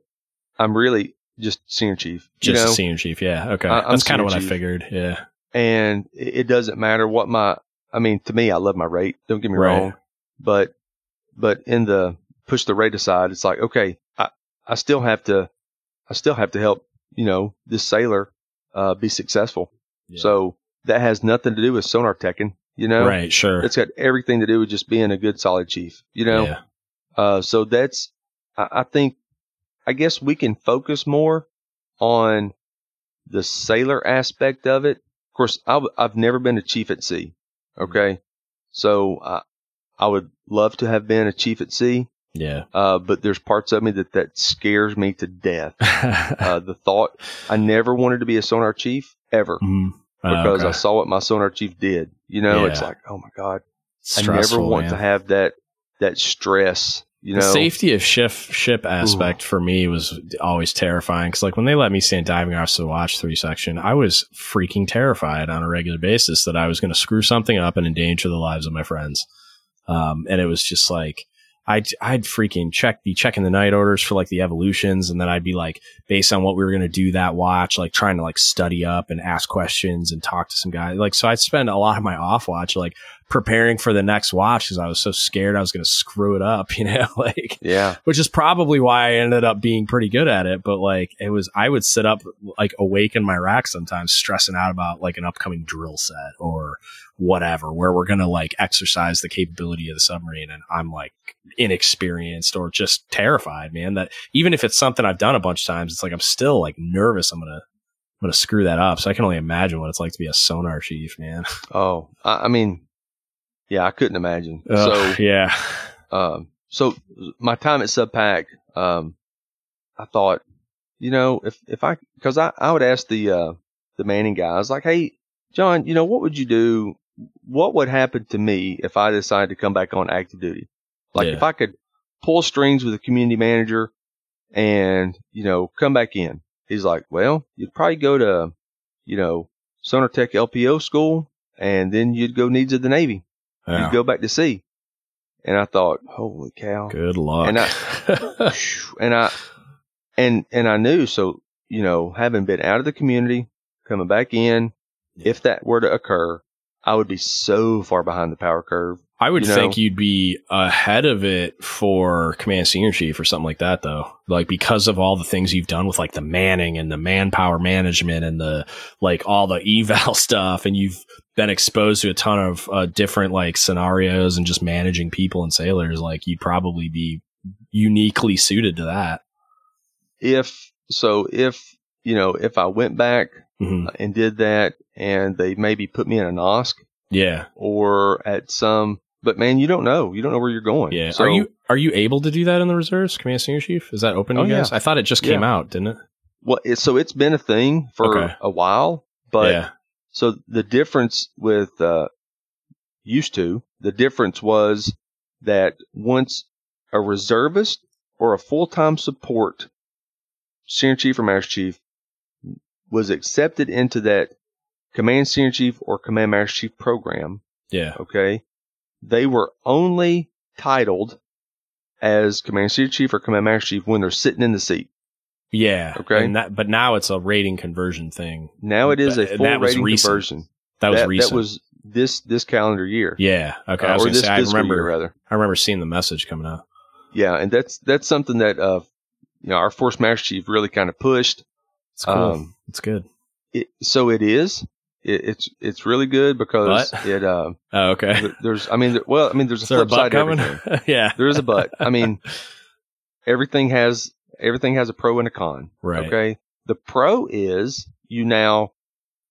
Speaker 2: I'm really just senior chief.
Speaker 1: just
Speaker 2: you know,
Speaker 1: senior chief. Yeah. Okay.
Speaker 2: I-
Speaker 1: That's kind of what I figured. Yeah.
Speaker 2: and it it doesn't matter what my I mean to me I love my rate don't get me
Speaker 1: Right.
Speaker 2: wrong but but in the push the rate aside it's like okay I I still have to I still have to help you know this sailor uh, be successful
Speaker 1: Yeah.
Speaker 2: so that has nothing to do with sonar teching you know
Speaker 1: right. Sure.
Speaker 2: it's got everything to do with just being a good solid chief you know
Speaker 1: yeah.
Speaker 2: uh, so that's, I, I think, I guess we can focus more on the sailor aspect of it. Of course, I w- I've never been a chief at sea. Okay. So I, I would love to have been a chief at sea.
Speaker 1: Yeah.
Speaker 2: Uh, but there's parts of me that, that scares me to death. Uh, the thought, I never wanted to be a sonar chief ever
Speaker 1: Mhm. Uh,
Speaker 2: because
Speaker 1: okay.
Speaker 2: I saw what my sonar chief did. You know, it's like, oh my God,
Speaker 1: Stressful,
Speaker 2: I never want
Speaker 1: man.
Speaker 2: to have that, that stress, you
Speaker 1: the safety of ship ship aspect for me was always terrifying because like when they let me stand diving off to watch three section i was freaking terrified on a regular basis that i was going to screw something up and endanger the lives of my friends um, and it was just like I'd, I'd freaking check, be checking the night orders for like the evolutions. And then I'd be like, based on what we were going to do that watch, like trying to like study up and ask questions and talk to some guy. Like, so I'd spend a lot of my off watch, like preparing for the next watch because I was so scared I was going to screw it up, you know, like,
Speaker 2: yeah.
Speaker 1: which is probably why I ended up being pretty good at it. But like, it was, I would sit up like awake in my rack sometimes stressing out about like an upcoming drill set or whatever, where we're going to like exercise the capability of the submarine. And I'm like inexperienced or just terrified, man, that even if it's something I've done a bunch of times, it's like, I'm still like nervous. I'm going to, I'm going to screw that up. So I can only imagine what it's like to be a sonar chief, man.
Speaker 2: Oh, I, I mean, yeah, I couldn't imagine.
Speaker 1: Ugh,
Speaker 2: so,
Speaker 1: yeah.
Speaker 2: um, so my time at Subpac, um, I thought, you know, if if I, because I I would ask the uh the Manning guys like, hey, John, you know, what would you do? What would happen to me if I decided to come back on active duty? Like
Speaker 1: Yeah.
Speaker 2: if I could pull strings with a community manager and you know come back in. He's like, well, you'd probably go to, you know, Sonar Tech LPO school, and then you'd go needs of the Navy.
Speaker 1: Yeah.
Speaker 2: You'd go back to sea. And I thought, holy cow.
Speaker 1: Good luck.
Speaker 2: And Phew. and I and and I knew so you know having been out of the community coming back in if that were to occur I would be so far behind the power curve
Speaker 1: I would
Speaker 2: you know?
Speaker 1: think you'd be ahead of it for command senior chief or something like that, though. Like because of all the things you've done with like the manning and the manpower management and the like all the eval stuff, and you've been exposed to a ton of uh, different like scenarios and just managing people and sailors. Like you'd probably be uniquely suited to that.
Speaker 2: if so if you know if I went back
Speaker 1: Mhm.
Speaker 2: and did that and they maybe put me in a NOSC
Speaker 1: Yeah,
Speaker 2: or at some but man you don't know you don't know where you're going
Speaker 1: yeah.
Speaker 2: so
Speaker 1: are you are you able to do that in the reserves, command senior chief? Is that open to
Speaker 2: Oh,
Speaker 1: you guys?
Speaker 2: yeah.
Speaker 1: I thought it just came
Speaker 2: Yeah.
Speaker 1: out, didn't it?
Speaker 2: well it, so it's been a thing for
Speaker 1: Okay.
Speaker 2: a while but
Speaker 1: yeah,
Speaker 2: So the difference with uh, used to the difference was that once a reservist or a full time support senior chief or master chief was accepted into that command senior chief or command master chief program,
Speaker 1: yeah.
Speaker 2: okay, they were only titled as command senior chief or command master chief when they're sitting in the seat.
Speaker 1: Yeah.
Speaker 2: Okay.
Speaker 1: And that, but now it's a rating conversion thing.
Speaker 2: Now it is a full
Speaker 1: that was
Speaker 2: rating conversion.
Speaker 1: That was
Speaker 2: that,
Speaker 1: recent.
Speaker 2: that was this this calendar year.
Speaker 1: yeah. Okay.
Speaker 2: Uh,
Speaker 1: I was
Speaker 2: or this
Speaker 1: say, I remember,
Speaker 2: year, rather.
Speaker 1: I remember seeing the message coming out.
Speaker 2: Yeah, and that's that's something that uh, you know, our force master chief really kind of pushed.
Speaker 1: It's cool.
Speaker 2: Um,
Speaker 1: it's good.
Speaker 2: It, so it is, it, it's it's really good because
Speaker 1: But?
Speaker 2: it. Uh,
Speaker 1: Oh, okay.
Speaker 2: th- there's, I mean, well, I mean, there's a
Speaker 1: there
Speaker 2: flip
Speaker 1: butt
Speaker 2: side
Speaker 1: coming? yeah.
Speaker 2: There is a but. I mean, everything has everything has a pro and a con.
Speaker 1: Right.
Speaker 2: Okay. The pro is you now,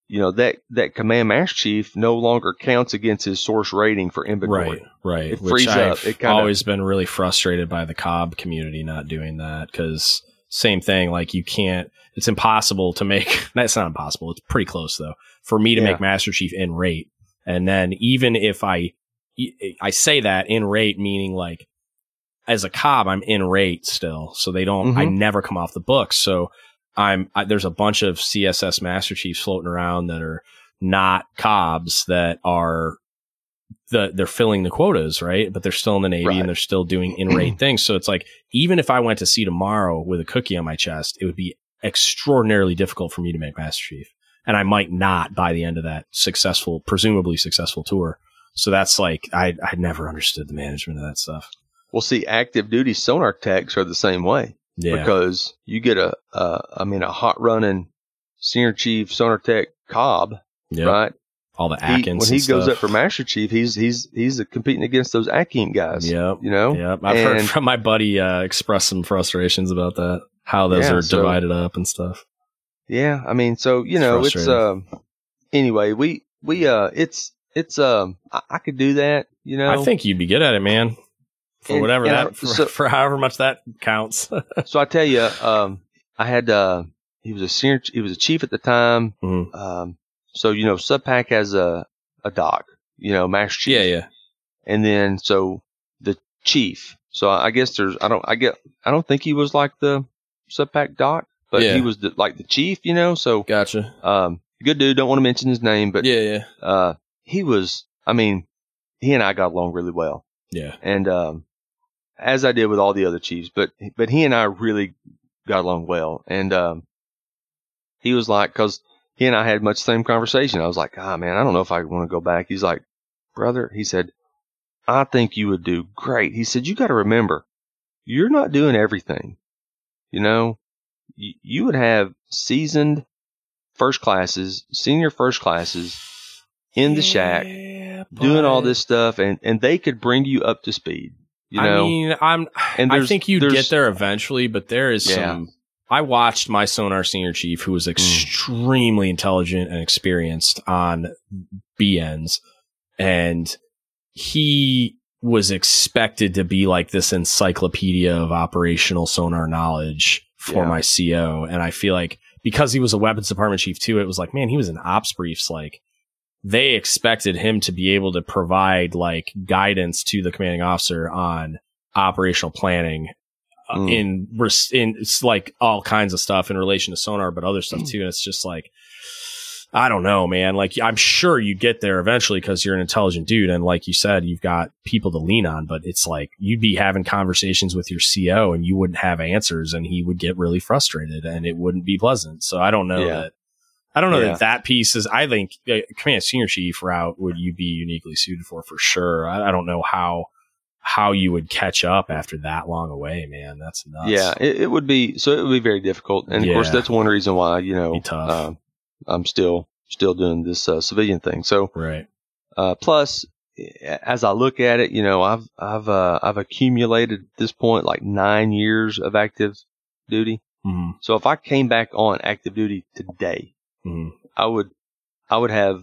Speaker 2: you know that that command master chief no longer counts against his source rating for inventory.
Speaker 1: Right, right.
Speaker 2: It
Speaker 1: Which I've.
Speaker 2: It
Speaker 1: always been really frustrated by the COB community not doing that because same thing. Like you can't. It's impossible to make. That's not impossible. It's pretty close though for me to
Speaker 2: Yeah.
Speaker 1: make Master Chief in rate. And then even if I, I say that in rate meaning like as a COB, I'm in rate still, so they don't. I
Speaker 2: Mhm.
Speaker 1: never come off the books. So I'm I, there's a bunch of CSS Master Chiefs floating around that are not COBs that are the they're filling the quotas, right? But they're still in the Navy
Speaker 2: Right.
Speaker 1: and they're still doing in rate things. So it's like even if I went to sea tomorrow with a cookie on my chest, it would be extraordinarily difficult for me to make Master Chief. And I might not by the end of that successful, presumably successful tour. So that's like I I never understood the management of that stuff.
Speaker 2: Well, see, active duty sonar techs are the same way
Speaker 1: Yeah.
Speaker 2: because you get a, uh, I mean, a hot running senior chief sonar tech COB,
Speaker 1: Yep.
Speaker 2: right?
Speaker 1: All the
Speaker 2: He-
Speaker 1: Atkins.
Speaker 2: when he
Speaker 1: and
Speaker 2: goes
Speaker 1: stuff.
Speaker 2: up for master chief, he's he's he's competing against those Akin guys.
Speaker 1: Yep.
Speaker 2: You know,
Speaker 1: Yep. I've heard from my buddy uh, express some frustrations about that. How those
Speaker 2: Yeah,
Speaker 1: are
Speaker 2: so-
Speaker 1: divided up and stuff.
Speaker 2: Yeah, I mean, so you know, it's um. Anyway, we we uh, it's it's um, I, I could do that. You know,
Speaker 1: I think you'd be good at it, man. For
Speaker 2: And-
Speaker 1: whatever
Speaker 2: and I-
Speaker 1: that, for,
Speaker 2: so-
Speaker 1: for however much that counts.
Speaker 2: so. I tell you, um, I had uh, he was a senior, he was a chief at the time.
Speaker 1: Mhm.
Speaker 2: Um, so you know, Subpac has a a doc, you know, master chief.
Speaker 1: Yeah, yeah.
Speaker 2: and then so the chief. So I guess there's I don't I get I don't think he was like the Subpac doc, but
Speaker 1: Yeah.
Speaker 2: he was the, like the chief, you know. So
Speaker 1: Gotcha.
Speaker 2: um, good dude. Don't want to mention his name, but
Speaker 1: Yeah, yeah.
Speaker 2: uh, he was. I mean, he and I got along really well,
Speaker 1: Yeah.
Speaker 2: and um, as I did with all the other chiefs. But but he and I really got along well, and um, he was like, because he and I had much the same conversation. I was like, ah, man, I don't know if I want to go back. He's like, brother, he said, I think you would do great. He said, you got to remember, you're not doing everything. You know, you, you would have seasoned first classes, senior first classes in the shack
Speaker 1: Yeah,
Speaker 2: doing all this stuff and, and they could bring you up to speed. You know,
Speaker 1: I mean, I'm.
Speaker 2: and
Speaker 1: I think you'd get there eventually, but there is
Speaker 2: Yeah.
Speaker 1: some. I watched my sonar senior chief, who
Speaker 2: Mm.
Speaker 1: was extremely intelligent and experienced on BNs, and he was expected to be like this encyclopedia of operational sonar knowledge for
Speaker 2: Yeah.
Speaker 1: my CO. And I feel like because he was a weapons department chief too, it was like, man, he was in ops briefs. Like they expected him to be able to provide like guidance to the commanding officer on operational planning
Speaker 2: Mm.
Speaker 1: in in it's like all kinds of stuff in relation to sonar, but other stuff too. And it's just like, I don't know, man. Like I'm sure you get there eventually because you're an intelligent dude, and like you said, you've got people to lean on. But it's like you'd be having conversations with your CO, and you wouldn't have answers, and he would get really frustrated, and it wouldn't be pleasant. So I don't know
Speaker 2: Yeah.
Speaker 1: that. I don't know
Speaker 2: Yeah.
Speaker 1: that that piece is. I think uh, command senior chief route would you be uniquely suited for for sure. I, I don't know how how you would catch up after that long away, man. That's nuts.
Speaker 2: yeah, it, it would be, so it would be very difficult. And of course, that's one reason why, you know, um, I'm still, still doing this uh, civilian thing. So,
Speaker 1: right.
Speaker 2: uh, plus, as I look at it, you know, I've, I've, uh, I've accumulated at this point like nine years of active duty.
Speaker 1: hmm
Speaker 2: So if I came back on active duty today,
Speaker 1: hmm
Speaker 2: I would, I would have,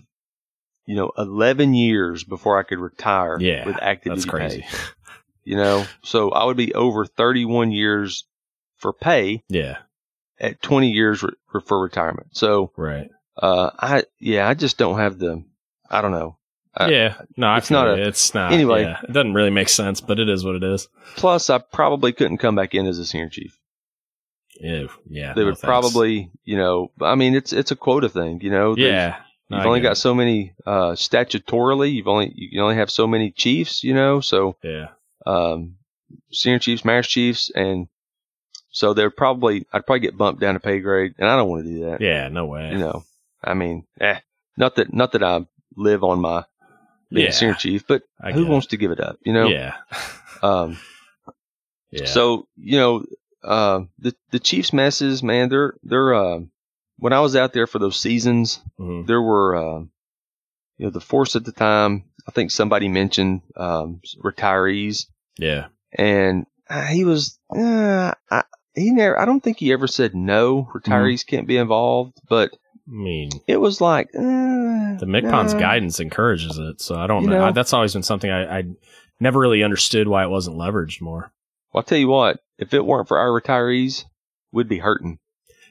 Speaker 2: you know, 11 years before I could retire
Speaker 1: Yeah,
Speaker 2: with active
Speaker 1: That's
Speaker 2: duty
Speaker 1: crazy.
Speaker 2: pay. You know, so I would be over 31 years for pay
Speaker 1: yeah.
Speaker 2: at 20 years re- for retirement. So,
Speaker 1: Right.
Speaker 2: uh, I, yeah, I just don't have the, I don't know. Uh,
Speaker 1: yeah. No,
Speaker 2: it's not a-
Speaker 1: it's not.
Speaker 2: anyway.
Speaker 1: yeah. it doesn't really make sense, but it is what it is.
Speaker 2: Plus, I probably couldn't come back in as a senior chief.
Speaker 1: Ew. Yeah.
Speaker 2: They
Speaker 1: no
Speaker 2: would
Speaker 1: thanks.
Speaker 2: probably, you know, I mean, it's, it's a quota thing, you know,
Speaker 1: Yeah. No,
Speaker 2: You've
Speaker 1: I
Speaker 2: only got so many, uh, statutorily, you've only, you only have so many chiefs, you know, so.
Speaker 1: Yeah.
Speaker 2: um, senior chiefs, master chiefs, and so they're probably, I'd probably get bumped down to pay grade, and I don't want to do that.
Speaker 1: Yeah. No way.
Speaker 2: You know, I mean, eh, not that, not that I live on my being
Speaker 1: Yeah.
Speaker 2: senior chief, but
Speaker 1: I
Speaker 2: who wants to give it up, you know?
Speaker 1: Yeah.
Speaker 2: Um,
Speaker 1: Yeah.
Speaker 2: so, you know, uh, the, the chiefs messes, man, they're, they're, uh, when I was out there for those seasons, mm-hmm. there were, uh, you know, the force at the time. I think somebody mentioned um, retirees.
Speaker 1: Yeah,
Speaker 2: and uh, he was, uh, I, he never. I don't think he ever said no. Retirees mm-hmm. can't be involved, but
Speaker 1: I mean,
Speaker 2: it was like uh,
Speaker 1: the MCPON's nah. guidance encourages it. So I don't know. know. I, that's always been something I, I never really understood why it wasn't leveraged more.
Speaker 2: Well, I'll tell you what. If it weren't for our retirees, we'd be hurting.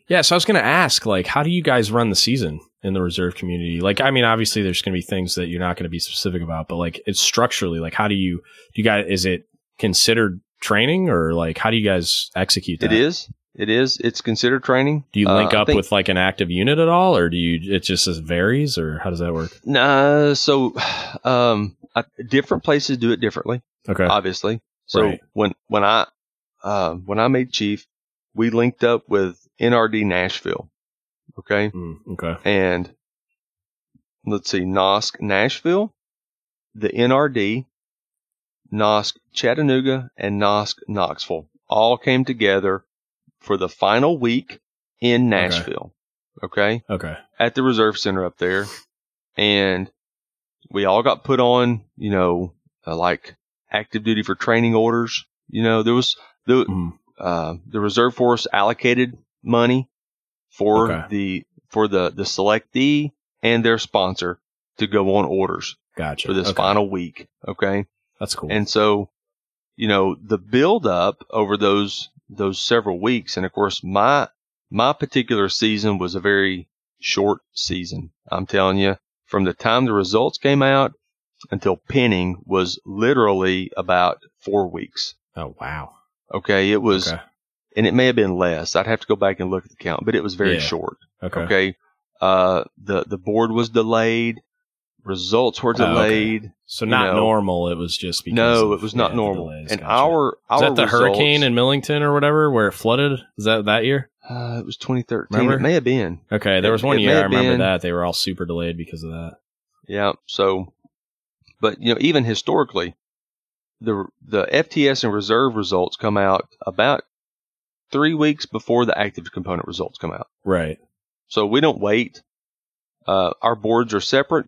Speaker 1: Yeah, so I was going to ask, like, how do you guys run the season in the reserve community? Like, I mean, obviously, there's going to be things that you're not going to be specific about, but like, it's structurally, like, how do you, do you guys, is it considered training or like, how do you guys execute that?
Speaker 2: It is. It is. It's considered training.
Speaker 1: Do you link uh, up think, with like an active unit at all, or do you? It just varies, or how does that work?
Speaker 2: Nah. So, um, I, different places do it differently.
Speaker 1: Okay.
Speaker 2: Obviously. So right. when when I uh, when I made chief, we linked up with NRD Nashville. Okay.
Speaker 1: Mm, okay.
Speaker 2: And let's see, NOSC Nashville, the NRD, NOSC Chattanooga, and NOSC Knoxville all came together for the final week in Nashville. Okay.
Speaker 1: Okay. okay.
Speaker 2: At the Reserve Center up there. And we all got put on, you know, uh, like active duty for training orders. You know, there was the, mm. uh, the reserve force allocated money for okay. the, for the, the selectee and their sponsor to go on orders.
Speaker 1: Gotcha.
Speaker 2: For this okay. final week. Okay.
Speaker 1: That's cool.
Speaker 2: And so, you know, the build up over those, those several weeks. And of course, my, my particular season was a very short season. I'm telling you, from the time the results came out until pinning was literally about four weeks.
Speaker 1: Oh, wow.
Speaker 2: Okay. It was, okay. and it may have been less. I'd have to go back and look at the count, but it was very yeah. short.
Speaker 1: Okay.
Speaker 2: Okay. Uh, the, the board was delayed. Results were delayed. Oh, okay.
Speaker 1: So not know. normal. It was just because
Speaker 2: no,
Speaker 1: of,
Speaker 2: it was not yeah, normal. And gotcha. our, our
Speaker 1: is that the
Speaker 2: results,
Speaker 1: hurricane in Millington or whatever where it flooded? Is that that year?
Speaker 2: Uh, it was 2013. Remember? It may have been.
Speaker 1: Okay, there was one it, year I remember been. that they were all super delayed because of that.
Speaker 2: Yeah. So, but you know, even historically, the the FTS and reserve results come out about three weeks before the active component results come out.
Speaker 1: Right.
Speaker 2: So we don't wait. Uh, our boards are separate,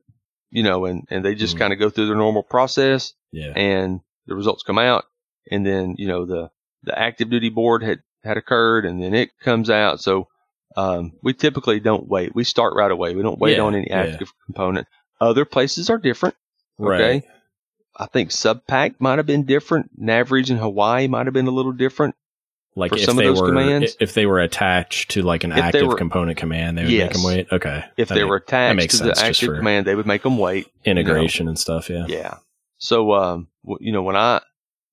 Speaker 2: you know, and, and they just mm. kind of go through their normal process.
Speaker 1: Yeah.
Speaker 2: And the results come out, and then you know the the active duty board had had occurred, and then it comes out. So um, we typically don't wait. We start right away. We don't wait yeah, on any active yeah. component. Other places are different. Okay. Right. I think Subpac might have been different. Nav in Hawaii might have been a little different.
Speaker 1: Like if they were commands. if they were attached to like an if active were, component command, they would yes. make them wait. Okay.
Speaker 2: If that they make, were attached to the active command, they would make them wait.
Speaker 1: Integration you know? and stuff. Yeah.
Speaker 2: Yeah. So, um, you know, when I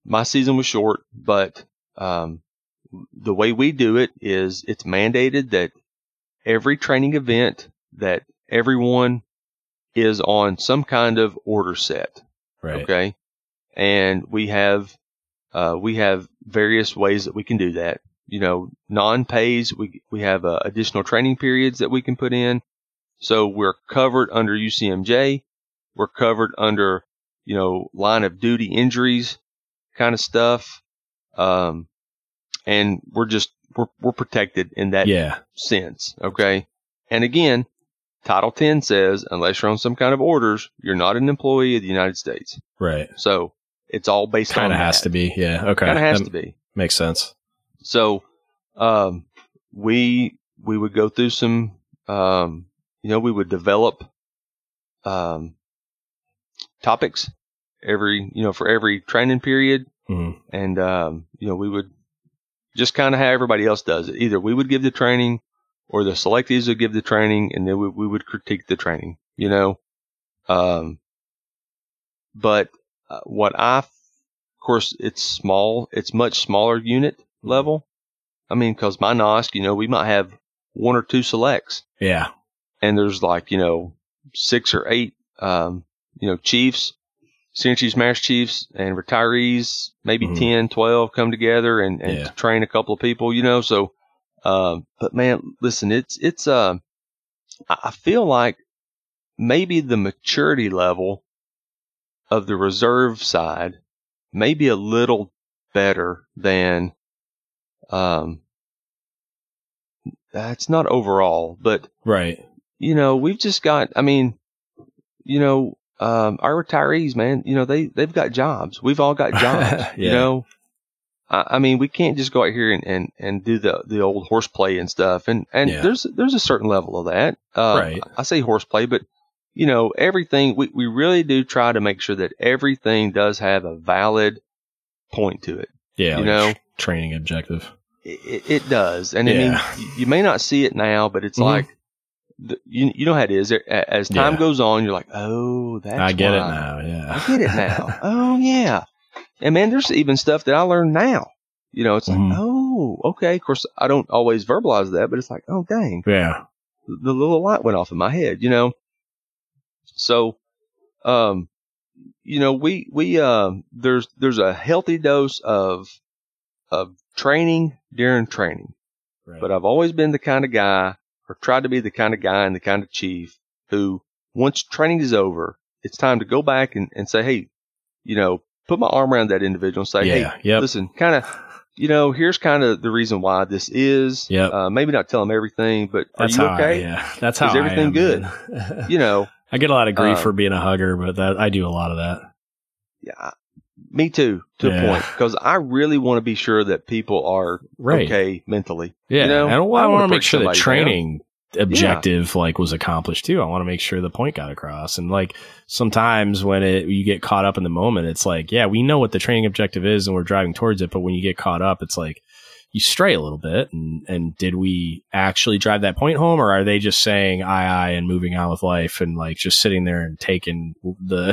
Speaker 2: my season was short, but um, the way we do it is it's mandated that every training event that everyone is on some kind of order set.
Speaker 1: Right.
Speaker 2: Okay. And we have, uh, we have various ways that we can do that. You know, non-pays, we, we have uh, additional training periods that we can put in. So we're covered under UCMJ. We're covered under, you know, line of duty injuries kind of stuff. Um, and we're just, we're, we're protected in that
Speaker 1: yeah.
Speaker 2: sense. Okay. And again, Title 10 says unless you're on some kind of orders, you're not an employee of the United States.
Speaker 1: Right.
Speaker 2: So it's all based
Speaker 1: Kinda
Speaker 2: on
Speaker 1: Kind of has to be. Yeah. Okay.
Speaker 2: Kind of has that to be.
Speaker 1: Makes sense.
Speaker 2: So, um, we, we would go through some, um, you know, we would develop, um, topics every, you know, for every training period.
Speaker 1: Mm-hmm.
Speaker 2: And, um, you know, we would just kind of how everybody else does it. Either we would give the training or the selectees would give the training and then we, we would critique the training, you know. Um, but uh, what I, of course, it's small, it's much smaller unit level. I mean, cause my NOSC, you know, we might have one or two selects.
Speaker 1: Yeah.
Speaker 2: And there's like, you know, six or eight, um, you know, chiefs, senior chiefs, master chiefs, and retirees, maybe mm-hmm. 10, 12 come together and, and yeah. train a couple of people, you know, so, um, but man, listen, it's, it's, uh, I feel like maybe the maturity level of the reserve side may be a little better than, um, that's not overall, but
Speaker 1: right.
Speaker 2: You know, we've just got. I mean, you know, um, our retirees, man. You know, they they've got jobs. We've all got jobs. yeah. You know, I, mean, we can't just go out here and, and, and do the the old horseplay and stuff. And and yeah. there's there's a certain level of that. Uh, right. I say horseplay, but you know, everything we we really do try to make sure that everything does have a valid point to it.
Speaker 1: Yeah.
Speaker 2: You know,
Speaker 1: training objective.
Speaker 2: It, it does, and yeah. I mean, you may not see it now, but it's mm-hmm. like the, you you know how it is. As time yeah. goes on, you're like, oh, that's
Speaker 1: I get
Speaker 2: why.
Speaker 1: it now. Yeah,
Speaker 2: I get it now. oh yeah, and man, there's even stuff that I learned now. You know, it's mm-hmm. like, oh, okay. Of course, I don't always verbalize that, but it's like, oh, dang,
Speaker 1: yeah,
Speaker 2: the, the little light went off in my head. You know, so, um, you know, we we uh, there's there's a healthy dose of of training during training. Right. But I've always been the kind of guy, or tried to be the kind of guy and the kind of chief who, once training is over, it's time to go back and, and say, hey, you know, put my arm around that individual and say, yeah, hey, yep. listen, kind of, you know, here's kind of the reason why this is.
Speaker 1: Yeah.
Speaker 2: Uh, maybe not tell them everything, but are
Speaker 1: That's
Speaker 2: you okay?
Speaker 1: I, yeah. That's how
Speaker 2: is everything
Speaker 1: am,
Speaker 2: good? you know,
Speaker 1: I get a lot of grief uh, for being a hugger, but that I do a lot of that.
Speaker 2: Yeah, me too, to yeah. a point, because I really want to be sure that people are right. okay mentally.
Speaker 1: Yeah,
Speaker 2: you know?
Speaker 1: and I, I want to make sure that training down. Objective yeah. like was accomplished too. I want to make sure the point got across. And like sometimes when it you get caught up in the moment, it's like, yeah, we know what the training objective is and we're driving towards it, but when you get caught up, it's like you stray a little bit. And, and did we actually drive that point home or are they just saying aye, aye and moving on with life and like just sitting there and taking the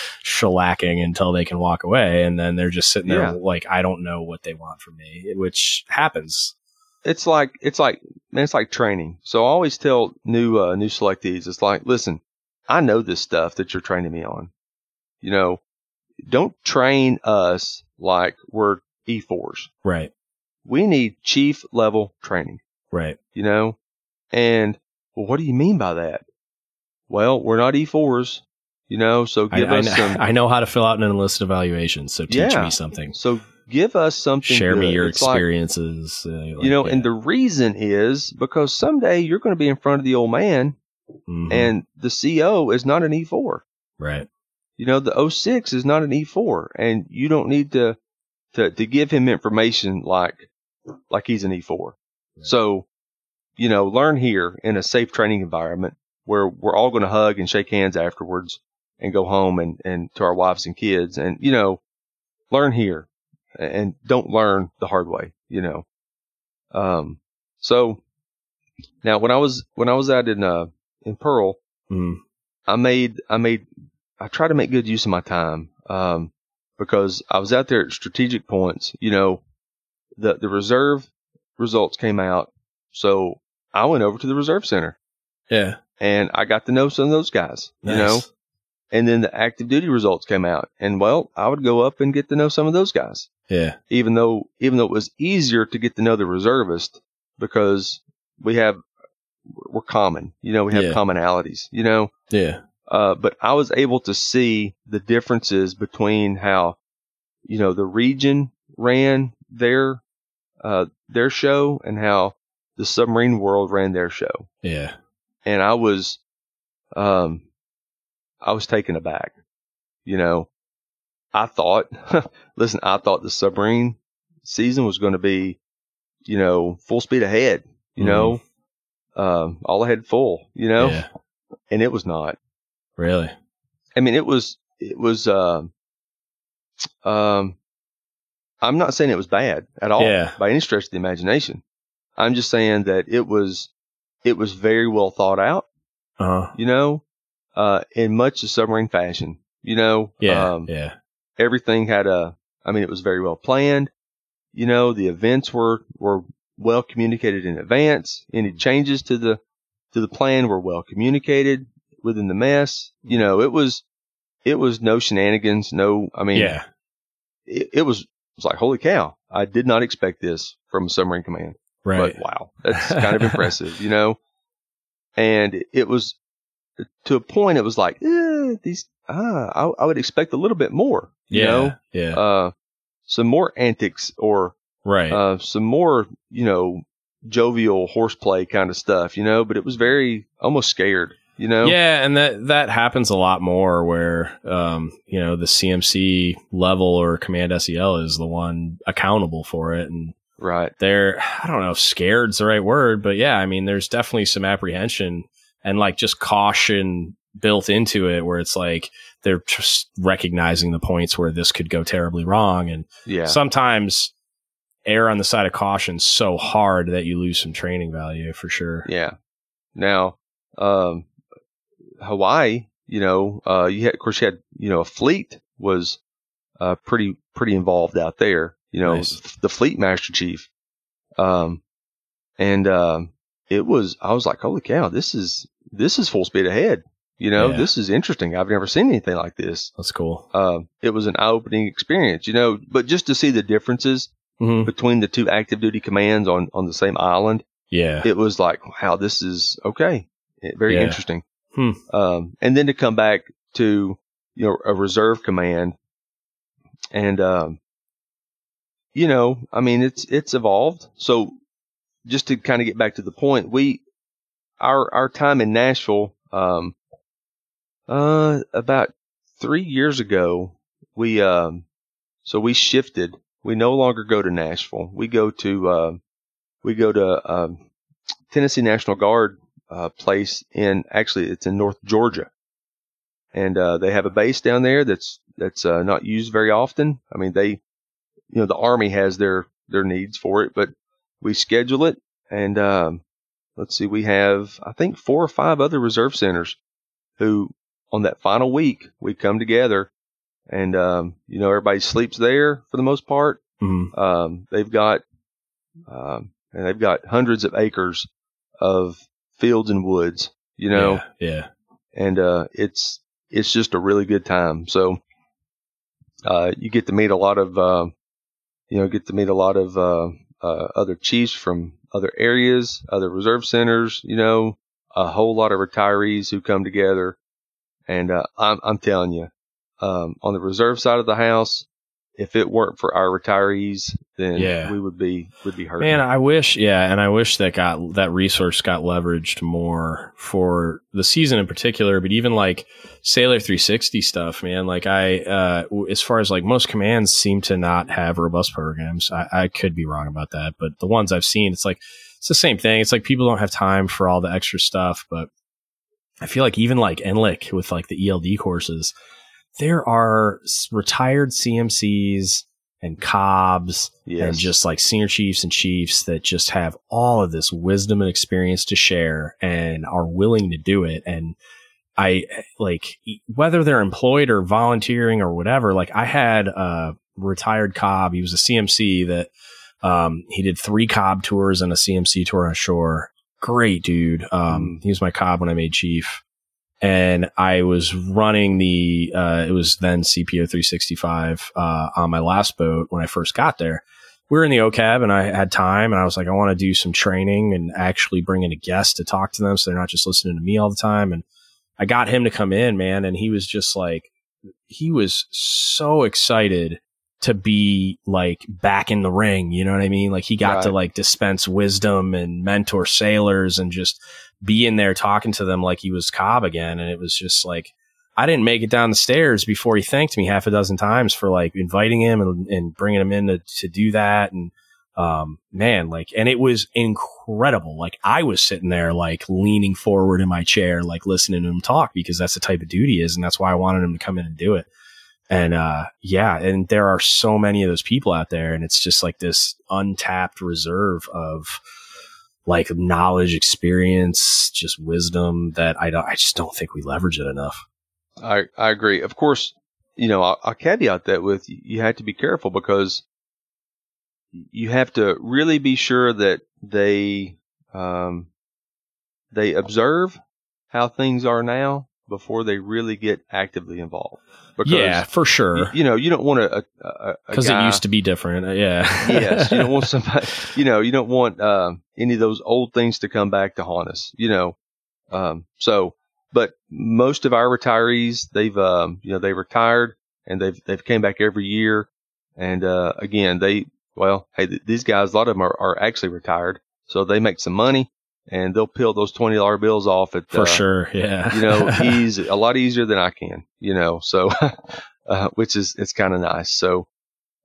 Speaker 1: shellacking until they can walk away? And then they're just sitting there yeah. like, I don't know what they want from me, which happens.
Speaker 2: It's like, it's like, man, it's like training. So I always tell new, uh, new selectees, it's like, listen, I know this stuff that you're training me on. You know, don't train us like we're E4s.
Speaker 1: Right
Speaker 2: we need chief level training.
Speaker 1: Right.
Speaker 2: You know? And well, what do you mean by that? Well, we're not E4s, you know, so give
Speaker 1: I,
Speaker 2: us
Speaker 1: I,
Speaker 2: some.
Speaker 1: I know how to fill out an enlisted evaluation, so teach yeah, me something.
Speaker 2: So give us something.
Speaker 1: Share
Speaker 2: good.
Speaker 1: me your
Speaker 2: it's
Speaker 1: experiences.
Speaker 2: Like, uh, like, you know, and the reason is because someday you're going to be in front of the old man, mm-hmm. and the CO is not an E4.
Speaker 1: Right.
Speaker 2: You know, the 06 is not an E4, and you don't need to to to give him information like like he's an E4. So, you know, learn here in a safe training environment where we're all going to hug and shake hands afterwards and go home and, and to our wives and kids and, you know, learn here and don't learn the hard way, you know. Um, so now when I was, when I was out in, uh, in Pearl,
Speaker 1: mm.
Speaker 2: I made, I made, I try to make good use of my time. Um, because I was out there at strategic points, you know, the the reserve results came out, so I went over to the reserve center.
Speaker 1: Yeah,
Speaker 2: and I got to know some of those guys. Nice. You know, and then the active duty results came out, and well, I would go up and get to know some of those guys.
Speaker 1: Yeah,
Speaker 2: even though even though it was easier to get to know the reservist because we have we're common. You know, we have yeah. commonalities. You know.
Speaker 1: Yeah.
Speaker 2: Uh, but I was able to see the differences between how, you know, the region ran their uh, their show and how the submarine world ran their show.
Speaker 1: Yeah.
Speaker 2: And I was, um, I was taken aback. You know, I thought, listen, I thought the submarine season was going to be, you know, full speed ahead, you mm know, um, all ahead full, you know, yeah. and it was not.
Speaker 1: Really?
Speaker 2: I mean, it was, it was, um, um, I'm not saying it was bad at all yeah. by any stretch of the imagination. I'm just saying that it was it was very well thought out.
Speaker 1: Uh-huh.
Speaker 2: You know, uh, in much a submarine fashion. You know,
Speaker 1: yeah, um, yeah.
Speaker 2: Everything had a. I mean, it was very well planned. You know, the events were were well communicated in advance. Any changes to the to the plan were well communicated within the mess. You know, it was it was no shenanigans. No, I mean,
Speaker 1: yeah,
Speaker 2: it, it was was like, holy cow, I did not expect this from a submarine command.
Speaker 1: Right.
Speaker 2: But wow, that's kind of impressive, you know? And it was to a point, it was like, eh, these, ah, I, I, would expect a little bit more, you
Speaker 1: yeah,
Speaker 2: know?
Speaker 1: Yeah.
Speaker 2: Uh, some more antics or,
Speaker 1: right.
Speaker 2: Uh, some more, you know, jovial horseplay kind of stuff, you know, but it was very almost scared, you know.
Speaker 1: Yeah, and that that happens a lot more where um, you know, the CMC level or command SEL is the one accountable for it and
Speaker 2: right.
Speaker 1: They're I don't know if scared's the right word, but yeah, I mean there's definitely some apprehension and like just caution built into it where it's like they're just recognizing the points where this could go terribly wrong and
Speaker 2: yeah.
Speaker 1: sometimes err on the side of caution so hard that you lose some training value for sure.
Speaker 2: Yeah. Now, um, Hawaii, you know, uh, you had, of course, you had, you know, a fleet was, uh, pretty, pretty involved out there, you know, nice. the fleet master chief. Um, and, um, it was, I was like, holy cow, this is, this is full speed ahead. You know, yeah. this is interesting. I've never seen anything like this.
Speaker 1: That's cool.
Speaker 2: Uh, it was an eye opening experience, you know, but just to see the differences mm-hmm. between the two active duty commands on, on the same island.
Speaker 1: Yeah.
Speaker 2: It was like, wow, this is okay. Very yeah. interesting.
Speaker 1: Hmm.
Speaker 2: Um, and then to come back to, you know, a reserve command and, um, you know, I mean, it's, it's evolved. So just to kind of get back to the point, we, our, our time in Nashville, um, uh, about three years ago, we, um, so we shifted we no longer go to Nashville. We go to uh, we go to um, Tennessee National Guard uh, place in actually it's in North Georgia, and uh, they have a base down there that's that's uh, not used very often. I mean they, you know, the Army has their their needs for it, but we schedule it, and um, let's see, we have I think four or five other reserve centers who on that final week we come together and um, you know everybody sleeps there for the most part.
Speaker 1: Mm-hmm.
Speaker 2: Um, they've got um, and they've got hundreds of acres of fields and woods. You know,
Speaker 1: yeah, yeah.
Speaker 2: and uh, it's it's just a really good time. So uh, you get to meet a lot of uh, you know get to meet a lot of uh, other chiefs from other areas, other reserve centers. You know, a whole lot of retirees who come together. And uh, I'm, I'm telling you, um, on the reserve side of the house, if it weren't for our retirees, then yeah. we would be would be hurt.
Speaker 1: Man, I wish, yeah, and I wish that got that resource got leveraged more for the season in particular, but even like Sailor 360 stuff, man. Like I, uh, as far as like most commands seem to not have robust programs. I, I could be wrong about that, but the ones I've seen, it's like it's the same thing. It's like people don't have time for all the extra stuff, but I feel like even like NLIC with like the ELD courses there are retired CMCs and COBs yes. and just like senior chiefs and chiefs that just have all of this wisdom and experience to share and are willing to do it. And I like whether they're employed or volunteering or whatever. Like I had a retired COB. He was a CMC that um, he did three COB tours and a CMC tour on shore. Great dude. Um, mm. he was my COB when I made chief and I was running the uh, it was then CPO 365 uh, on my last boat when I first got there. We were in the OCAB and I had time and I was like, I want to do some training and actually bring in a guest to talk to them so they're not just listening to me all the time. And I got him to come in, man, and he was just like, he was so excited to be like back in the ring. You know what I mean? Like he got right. to like dispense wisdom and mentor sailors and just be in there talking to them like he was COB again. And it was just like, I didn't make it down the stairs before he thanked me half a dozen times for like inviting him and, and bringing him in to, to do that. And, um, man, like, and it was incredible. Like I was sitting there, like leaning forward in my chair, like listening to him talk because that's the type of duty he is. And that's why I wanted him to come in and do it. And, uh, yeah, and there are so many of those people out there and it's just like this untapped reserve of, like knowledge, experience, just wisdom that I don't, I just don't think we leverage it enough.
Speaker 2: I, I agree. Of course, you know, I'll, I'll caveat that with you have to be careful because you have to really be sure that they, um, they observe how things are now before they really get actively involved.
Speaker 1: Because, yeah, for sure.
Speaker 2: You, you know, you don't want a
Speaker 1: because it used to be different. Uh, yeah.
Speaker 2: yes, you don't want somebody. You know, you don't want uh, any of those old things to come back to haunt us. You know, um, so but most of our retirees, they've um, you know they retired and they've they've came back every year, and uh, again they well, hey, th- these guys, a lot of them are, are actually retired, so they make some money and they'll peel those twenty dollar bills off at
Speaker 1: for uh, sure. Yeah,
Speaker 2: you know, he's a lot easier than I can. You know, so uh, which is it's kind of nice. So,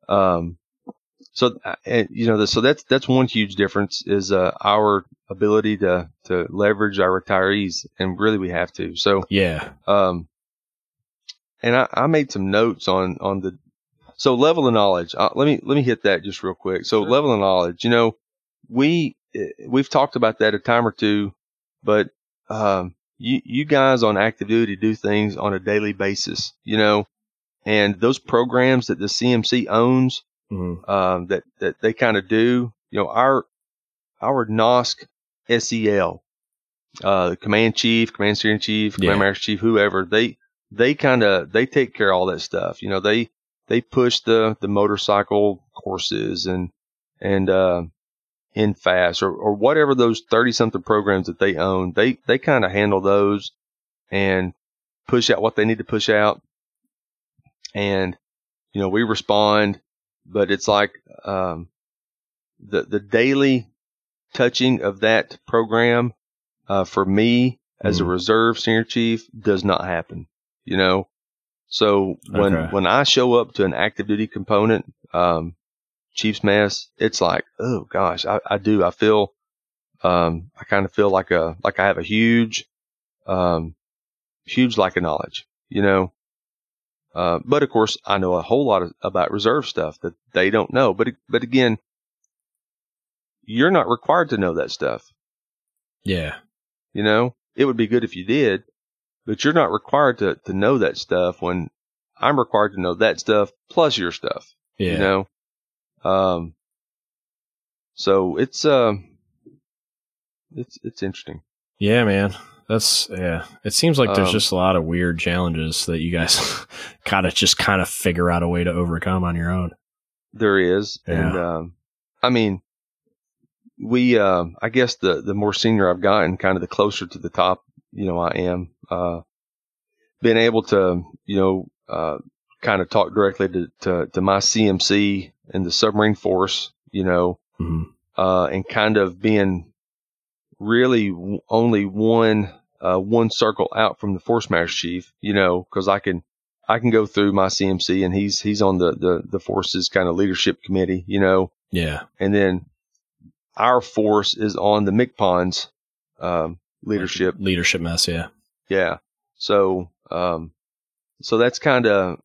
Speaker 2: um, so uh, you know, so that's that's one huge difference is uh, our ability to to leverage our retirees, and really we have to. So
Speaker 1: yeah,
Speaker 2: um, and I, I made some notes on on the so level of knowledge. Uh, let me let me hit that just real quick. So sure. level of knowledge. You know, we eh, we've talked about that a time or two, but um, you you guys on active duty do things on a daily basis. You know, and those programs that the CMC owns, mm-hmm. um, that that they kind of do. You know, our our NOSC SEL, uh, command chief, command steering chief, command yeah. master chief, whoever they they kind of they take care of all that stuff. You know, they they push the the motorcycle courses and and uh, NFAAS or or whatever those thirty something programs that they own. They they kind of handle those and push out what they need to push out. And you know, we respond, but it's like um, the the daily touching of that program uh, for me as mm. a reserve senior chief does not happen you know. So when okay. when I show up to an active duty component, um, Chiefs mess, it's like, oh gosh, I, I do. I feel, um, I kind of feel like a like I have a huge, um, huge lack of knowledge, you know. Uh, but of course, I know a whole lot of, about reserve stuff that they don't know. But but again, you're not required to know that stuff.
Speaker 1: Yeah.
Speaker 2: You know, it would be good if you did, but you're not required to, to know that stuff when I'm required to know that stuff plus your stuff. Yeah. You know? Um, so it's, um, it's, it's interesting.
Speaker 1: Yeah, man. That's, yeah. It seems like there's um, just a lot of weird challenges that you guys gotta just kind of figure out a way to overcome on your own.
Speaker 2: There is. Yeah. And, um, I mean, we, uh, I guess the, the more senior I've gotten, kind of the closer to the top you know, I am. Uh, being able to, you know, uh, kind of talk directly to, to, to, my CMC and the submarine force, you know, mm-hmm. uh, and kind of being really only one, uh, one circle out from the force master chief, you know, cause I can, I can go through my CMC and he's, he's on the, the, the forces kind of leadership committee, you know.
Speaker 1: Yeah.
Speaker 2: And then our force is on the MCPON's, um, leadership
Speaker 1: leadership mess. Yeah,
Speaker 2: yeah. So, um, so that's kind of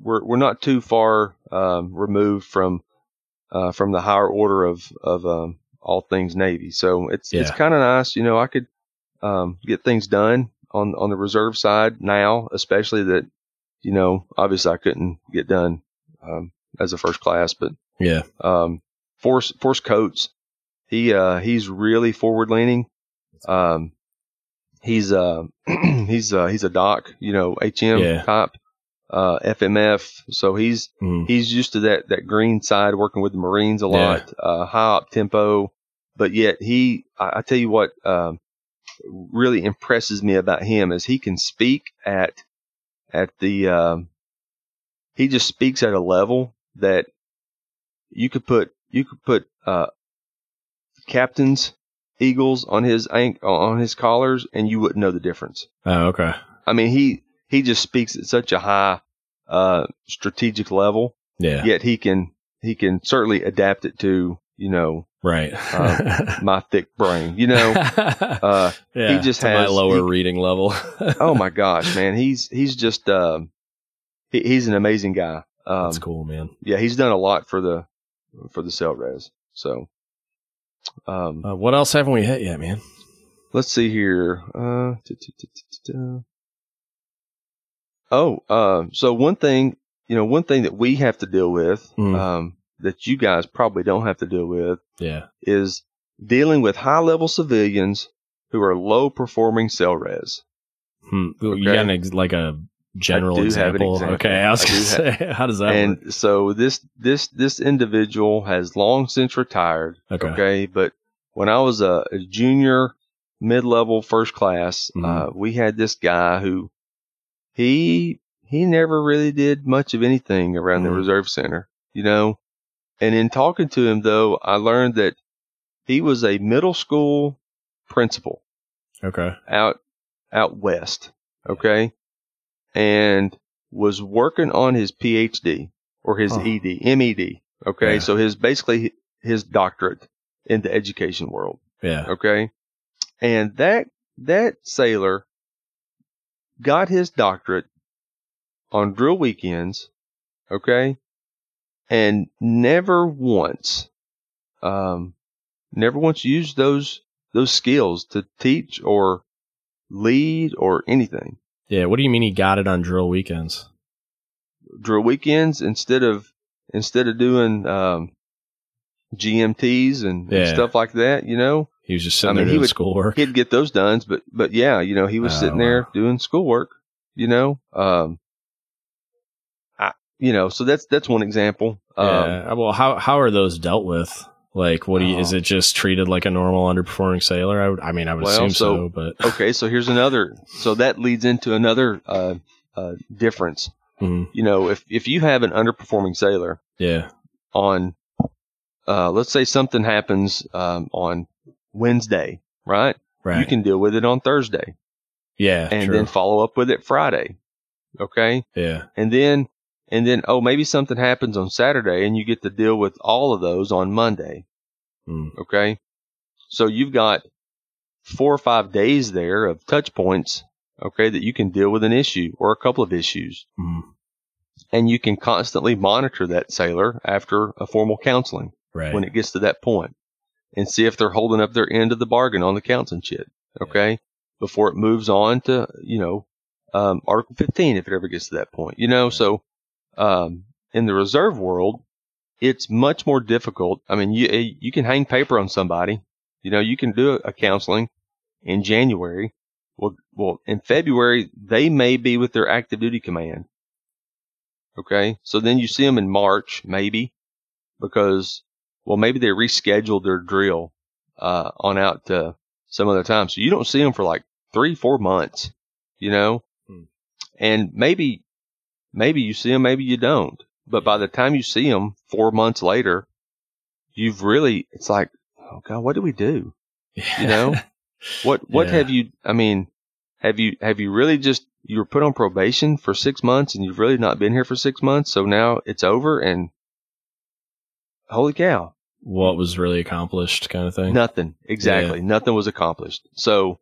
Speaker 2: we're we're not too far um, removed from uh, from the higher order of of um, all things Navy. So it's yeah. it's kind of nice, you know. I could um, get things done on on the reserve side now, especially that you know obviously I couldn't get done um, as a first class, but
Speaker 1: yeah,
Speaker 2: um, Force Force Kotz, he uh, he's really forward leaning. Um, he's uh he's uh he's a doc, you know, HM yeah. type, uh FMF. So he's mm. he's used to that that green side, working with the Marines a lot, yeah. uh, high up tempo. But yet he, I, I tell you what, um, really impresses me about him is he can speak at at the um, he just speaks at a level that you could put you could put uh, captains eagles on his ank on his collars, and you wouldn't know the difference.
Speaker 1: Oh, okay.
Speaker 2: I mean, he he just speaks at such a high uh, strategic level.
Speaker 1: Yeah.
Speaker 2: Yet he can he can certainly adapt it to you know
Speaker 1: right
Speaker 2: uh, my thick brain. You know, uh,
Speaker 1: yeah, he just has my lower he, reading level.
Speaker 2: oh my gosh, man, he's he's just um, he, he's an amazing guy.
Speaker 1: Um, That's cool, man.
Speaker 2: Yeah, he's done a lot for the for the SELRES. So
Speaker 1: um, uh, what else haven't we hit yet, man?
Speaker 2: Let's see here. Uh, oh, uh, so one thing, you know, one thing that we have to deal with, mm. um, that you guys probably don't have to deal with,
Speaker 1: yeah,
Speaker 2: is dealing with high level civilians who are low performing SELRES.
Speaker 1: Hmm. Okay? You got an, like a general example. example. Okay, I was I gonna say, have, how does that
Speaker 2: and
Speaker 1: work?
Speaker 2: so this this this individual has long since retired. Okay, okay? but when I was a, a junior, mid level, first class, mm-hmm. uh, we had this guy who he he never really did much of anything around mm-hmm. the reserve center, you know. And in talking to him, though, I learned that he was a middle school principal.
Speaker 1: Okay.
Speaker 2: Out out west. Okay. And was working on his PhD or his. ED, MED. Okay. Yeah. So his basically his doctorate in the education world.
Speaker 1: Yeah.
Speaker 2: Okay. And that that sailor got his doctorate on drill weekends, okay, and never once, um, never once used those those skills to teach or lead or anything.
Speaker 1: Yeah, what do you mean he got it on drill weekends?
Speaker 2: Drill weekends instead of instead of doing um, GMTs and, yeah. and, stuff like that, you know.
Speaker 1: He was just sitting I mean, there doing schoolwork.
Speaker 2: He'd get those done, but but yeah, you know, he was oh, sitting there wow. doing schoolwork, you know. Um, I, you know, so that's that's one example.
Speaker 1: Yeah. Um, well, how how are those dealt with? Like, what do you, is it just treated like a normal underperforming sailor? I would, I mean, I would well, assume so, so, but
Speaker 2: okay. So here's another. So that leads into another uh, uh, difference. Mm-hmm. You know, if if you have an underperforming sailor,
Speaker 1: yeah,
Speaker 2: on, uh, let's say something happens um, on Wednesday, right?
Speaker 1: Right.
Speaker 2: You can deal with it on Thursday.
Speaker 1: Yeah.
Speaker 2: And true. then follow up with it Friday. Okay.
Speaker 1: Yeah.
Speaker 2: And then, and then, oh, maybe something happens on Saturday and you get to deal with all of those on Monday. Mm. Okay. So you've got four or five days there of touch points. Okay. That you can deal with an issue or a couple of issues. Mm. And you can constantly monitor that sailor after a formal counseling.
Speaker 1: Right.
Speaker 2: When it gets to that point and see if they're holding up their end of the bargain on the counseling shit. Okay. Yeah. Before it moves on to, you know, um, Article 15, if it ever gets to that point, you know, so, um, in the reserve world, it's much more difficult. I mean, you, eh, you can hang paper on somebody, you know, you can do a counseling in January. Well, well, in February, they may be with their active duty command. Okay. So then you see them in March, maybe, because well, maybe they rescheduled their drill uh, on out to some other time. So you don't see them for like three, four months, you know, hmm. and maybe, maybe you see them, maybe you don't. But by the time you see them four months later, you've really, it's like, oh God, what do we do? You know, what, what yeah. have you, I mean, have you, have you really just, you were put on probation for six months and you've really not been here for six months. So now it's over and holy cow.
Speaker 1: What was really accomplished kind of thing?
Speaker 2: Nothing. Exactly. Yeah. Nothing was accomplished. So,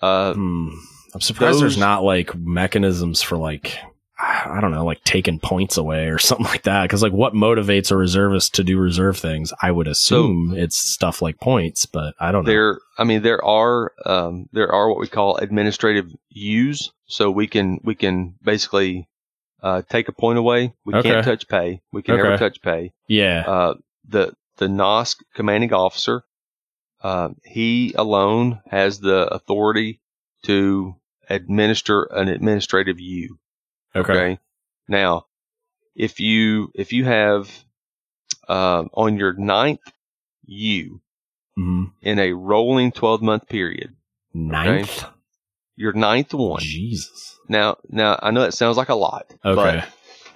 Speaker 2: uh,
Speaker 1: hmm. I'm surprised those, there's not like mechanisms for like, I don't know, like taking points away or something like that. Cause like what motivates a reservist to do reserve things? I would assume so it's stuff like points, but I don't know.
Speaker 2: There, I mean, there are, um, there are what we call administrative U's. So we can, we can basically, uh, take a point away. We okay. can't touch pay. We can okay. never touch pay.
Speaker 1: Yeah.
Speaker 2: Uh, the the NOSC commanding officer, uh, he alone has the authority to administer an administrative U.
Speaker 1: Okay. okay?
Speaker 2: Now, if you if you have uh, on your ninth U mm-hmm. in a rolling twelve month period,
Speaker 1: ninth, okay?
Speaker 2: your ninth one.
Speaker 1: Jesus.
Speaker 2: Now, now I know that sounds like a lot.
Speaker 1: Okay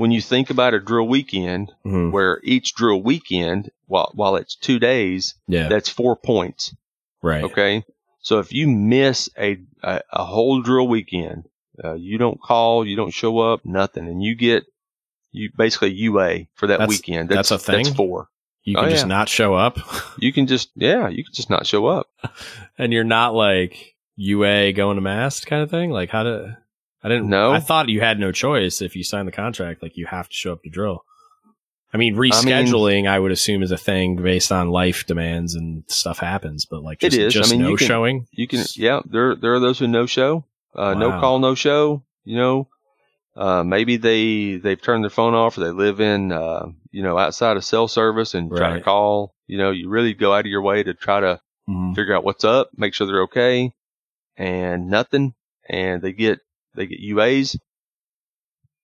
Speaker 2: when you think about a drill weekend, mm-hmm. where each drill weekend, while while it's two days,
Speaker 1: yeah.
Speaker 2: that's four points.
Speaker 1: Right.
Speaker 2: Okay. So if you miss a a, a whole drill weekend, uh, you don't call, you don't show up, nothing, and you get you basically UA for that
Speaker 1: that's,
Speaker 2: weekend.
Speaker 1: That's, that's, a thing.
Speaker 2: That's four.
Speaker 1: You can oh, just yeah. not show up.
Speaker 2: you can just yeah, you can just not show up,
Speaker 1: and you're not like UA going to mast kind of thing. Like how to I didn't
Speaker 2: know.
Speaker 1: I thought you had no choice if you signed the contract. Like you have to show up to drill. I mean, rescheduling, I, mean, I would assume, is a thing based on life demands and stuff happens. But like, just,
Speaker 2: it is.
Speaker 1: just
Speaker 2: I mean,
Speaker 1: no
Speaker 2: you can,
Speaker 1: showing.
Speaker 2: You can, yeah. There, there are those who no show, uh, wow. no call, no show. You know, uh, maybe they they've turned their phone off, or they live in, uh, you know, outside of cell service and right. try to call. You know, you really go out of your way to try to mm-hmm. figure out what's up, make sure they're okay, and nothing. And they get they get UAs.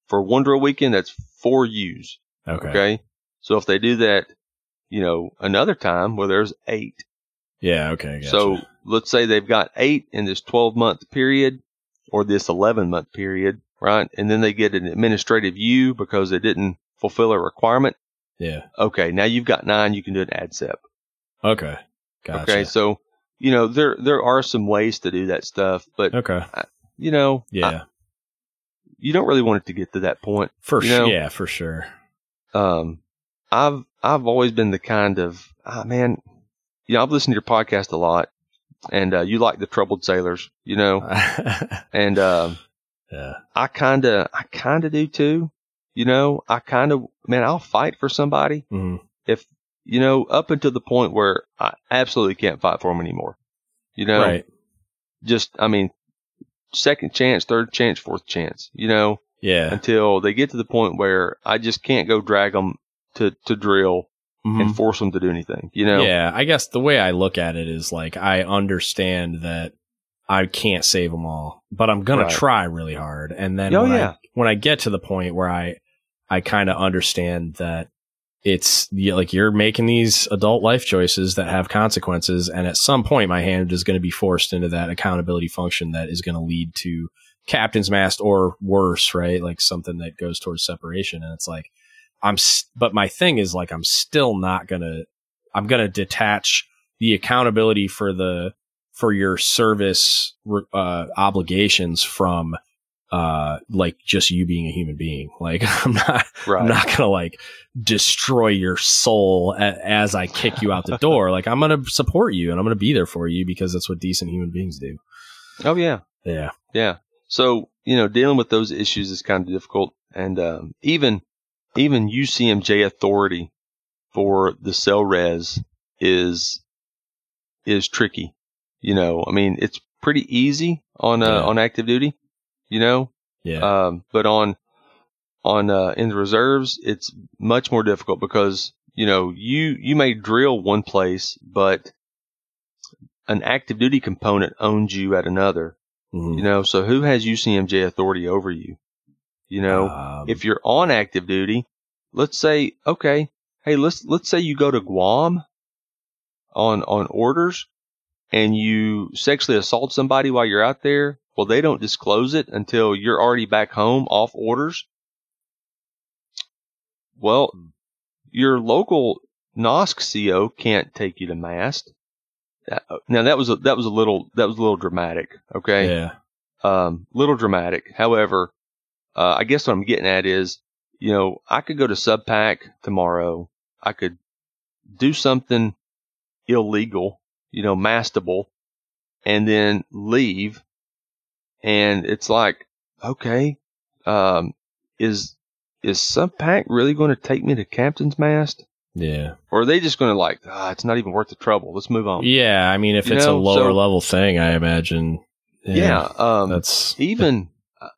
Speaker 2: For one drill weekend, that's four U's.
Speaker 1: Okay.
Speaker 2: Okay. So if they do that, you know, another time where there's eight.
Speaker 1: Yeah. Okay. Gotcha.
Speaker 2: So let's say they've got eight in this 12 month period or this 11 month period, right? And then they get an administrative U because they didn't fulfill a requirement.
Speaker 1: Yeah.
Speaker 2: Okay. Now you've got nine. You can do an ADSEP.
Speaker 1: Okay.
Speaker 2: Gotcha. Okay, so you know there there are some ways to do that stuff, but
Speaker 1: okay,
Speaker 2: I, you know,
Speaker 1: yeah, I,
Speaker 2: you don't really want it to get to that point.
Speaker 1: For
Speaker 2: sure,
Speaker 1: yeah, for sure.
Speaker 2: Um, I've I've always been the kind of ah, man, you know, I've listened to your podcast a lot, and uh, you like the troubled sailors, you know, and um,
Speaker 1: yeah,
Speaker 2: I kind of I kind of do too. You know, I kind of man, I'll fight for somebody
Speaker 1: mm-hmm.
Speaker 2: if you know up until the point where I absolutely can't fight for them anymore. You know,
Speaker 1: right?
Speaker 2: Just I mean, second chance, third chance, fourth chance. You know,
Speaker 1: yeah.
Speaker 2: Until they get to the point where I just can't go drag them to to drill mm-hmm. and force them to do anything. You know?
Speaker 1: Yeah. I guess the way I look at it is like I understand that I can't save them all, but I'm gonna try really hard. And then
Speaker 2: oh,
Speaker 1: when,
Speaker 2: yeah.
Speaker 1: I, when I get to the point where I I kind of understand that it's like you're making these adult life choices that have consequences, and at some point, my hand is going to be forced into that accountability function that is going to lead to captain's mast or worse, right? Like something that goes towards separation. And it's like, I'm, but my thing is like, I'm still not gonna, I'm gonna detach the accountability for the, for your service, uh, obligations from, uh, like just you being a human being. Like I'm not, right. I'm not gonna like destroy your soul a- as I kick you out the door. like I'm gonna support you and I'm gonna be there for you because that's what decent human beings do.
Speaker 2: Oh yeah.
Speaker 1: Yeah.
Speaker 2: Yeah. So, you know, dealing with those issues is kind of difficult. And um, even even UCMJ authority for the SELRES is is tricky. You know, I mean, it's pretty easy on uh, yeah. on active duty. You know,
Speaker 1: yeah.
Speaker 2: Um, but on on uh, in the reserves, it's much more difficult because you know you you may drill one place, but an active duty component owns you at another.
Speaker 1: Mm-hmm.
Speaker 2: You know, so who has UCMJ authority over you? You know, um, if you're on active duty, let's say, okay, hey, let's let's say you go to Guam on on orders and you sexually assault somebody while you're out there. Well, they don't disclose it until you're already back home off orders. Well, your local NOSC CO can't take you to mast. Uh, now that was a, that was a little that was a little dramatic. Okay.
Speaker 1: Yeah.
Speaker 2: Um, little dramatic. However, uh, I guess what I'm getting at is, you know, I could go to Subpac tomorrow. I could do something illegal, you know, mastable, and then leave. And it's like, okay, um, is is Subpac really going to take me to Captain's Mast?
Speaker 1: Yeah.
Speaker 2: Or are they just going to like, ah, it's not even worth the trouble. Let's move on.
Speaker 1: Yeah. I mean, if you it's know? a lower so, level thing, I imagine.
Speaker 2: Yeah. yeah um,
Speaker 1: that's
Speaker 2: even,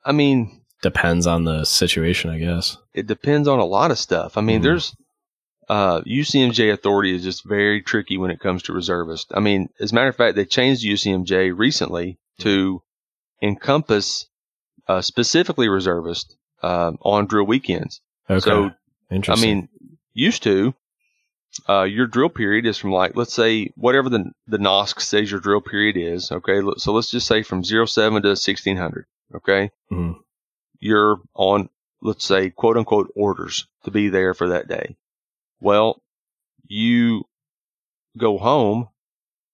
Speaker 2: I mean,
Speaker 1: depends on the situation, I guess.
Speaker 2: It depends on a lot of stuff. I mean, mm. there's, uh, UCMJ authority is just very tricky when it comes to reservists. I mean, as a matter of fact, they changed UCMJ recently to encompass, uh, specifically reservists, uh, on drill weekends.
Speaker 1: Okay.
Speaker 2: So,
Speaker 1: I
Speaker 2: mean, used to, uh, your drill period is from like let's say whatever the the NOSC says your drill period is. Okay, so let's just say from 07 to 1600. Okay,
Speaker 1: mm-hmm.
Speaker 2: You're on let's say quote unquote orders to be there for that day. Well, you go home,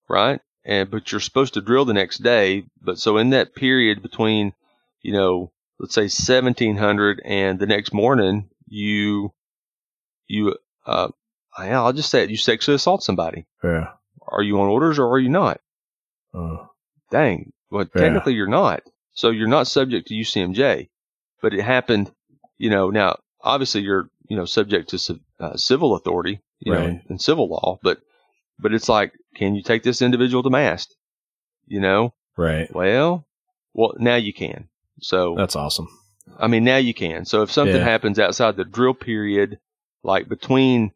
Speaker 2: right? And but you're supposed to drill the next day. But so in that period between, you know, let's say 1700 and the next morning, you you uh, I'll just say it. You sexually assault somebody.
Speaker 1: Yeah.
Speaker 2: Are you on orders or are you not?
Speaker 1: Uh,
Speaker 2: Dang. Well, yeah. technically you're not. So you're not subject to UCMJ, but it happened, you know, now obviously you're, you know, subject to uh, civil authority, you right. know, and civil law, but, but it's like, can you take this individual to mast? You know?
Speaker 1: Right.
Speaker 2: Well, well, now you can. So
Speaker 1: that's awesome.
Speaker 2: I mean, now you can. So if something yeah. happens outside the drill period, like between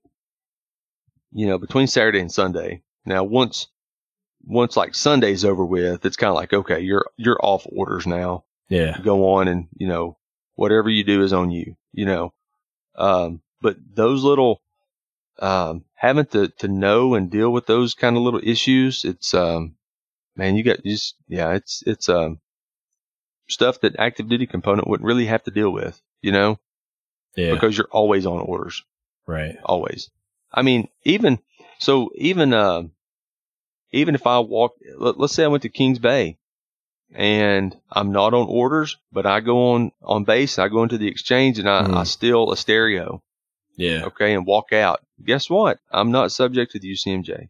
Speaker 2: you know, between Saturday and Sunday. Now, once, once like Sunday's over with, it's kind of like, okay, you're, you're off orders now.
Speaker 1: Yeah.
Speaker 2: Go on and, you know, whatever you do is on you, you know. Um, but those little, um, having to, to know and deal with those kind of little issues, it's, um, man, you got just, yeah, it's, it's, um, stuff that active duty component wouldn't really have to deal with, you know?
Speaker 1: Yeah.
Speaker 2: Because you're always on orders.
Speaker 1: Right.
Speaker 2: Always. I mean, even so, even uh, even if I walk, let, us say I went to Kings Bay and I'm not on orders, but I go on, on base, I go into the exchange and I, mm. I steal a stereo.
Speaker 1: Yeah.
Speaker 2: Okay. And walk out. Guess what? I'm not subject to the UCMJ.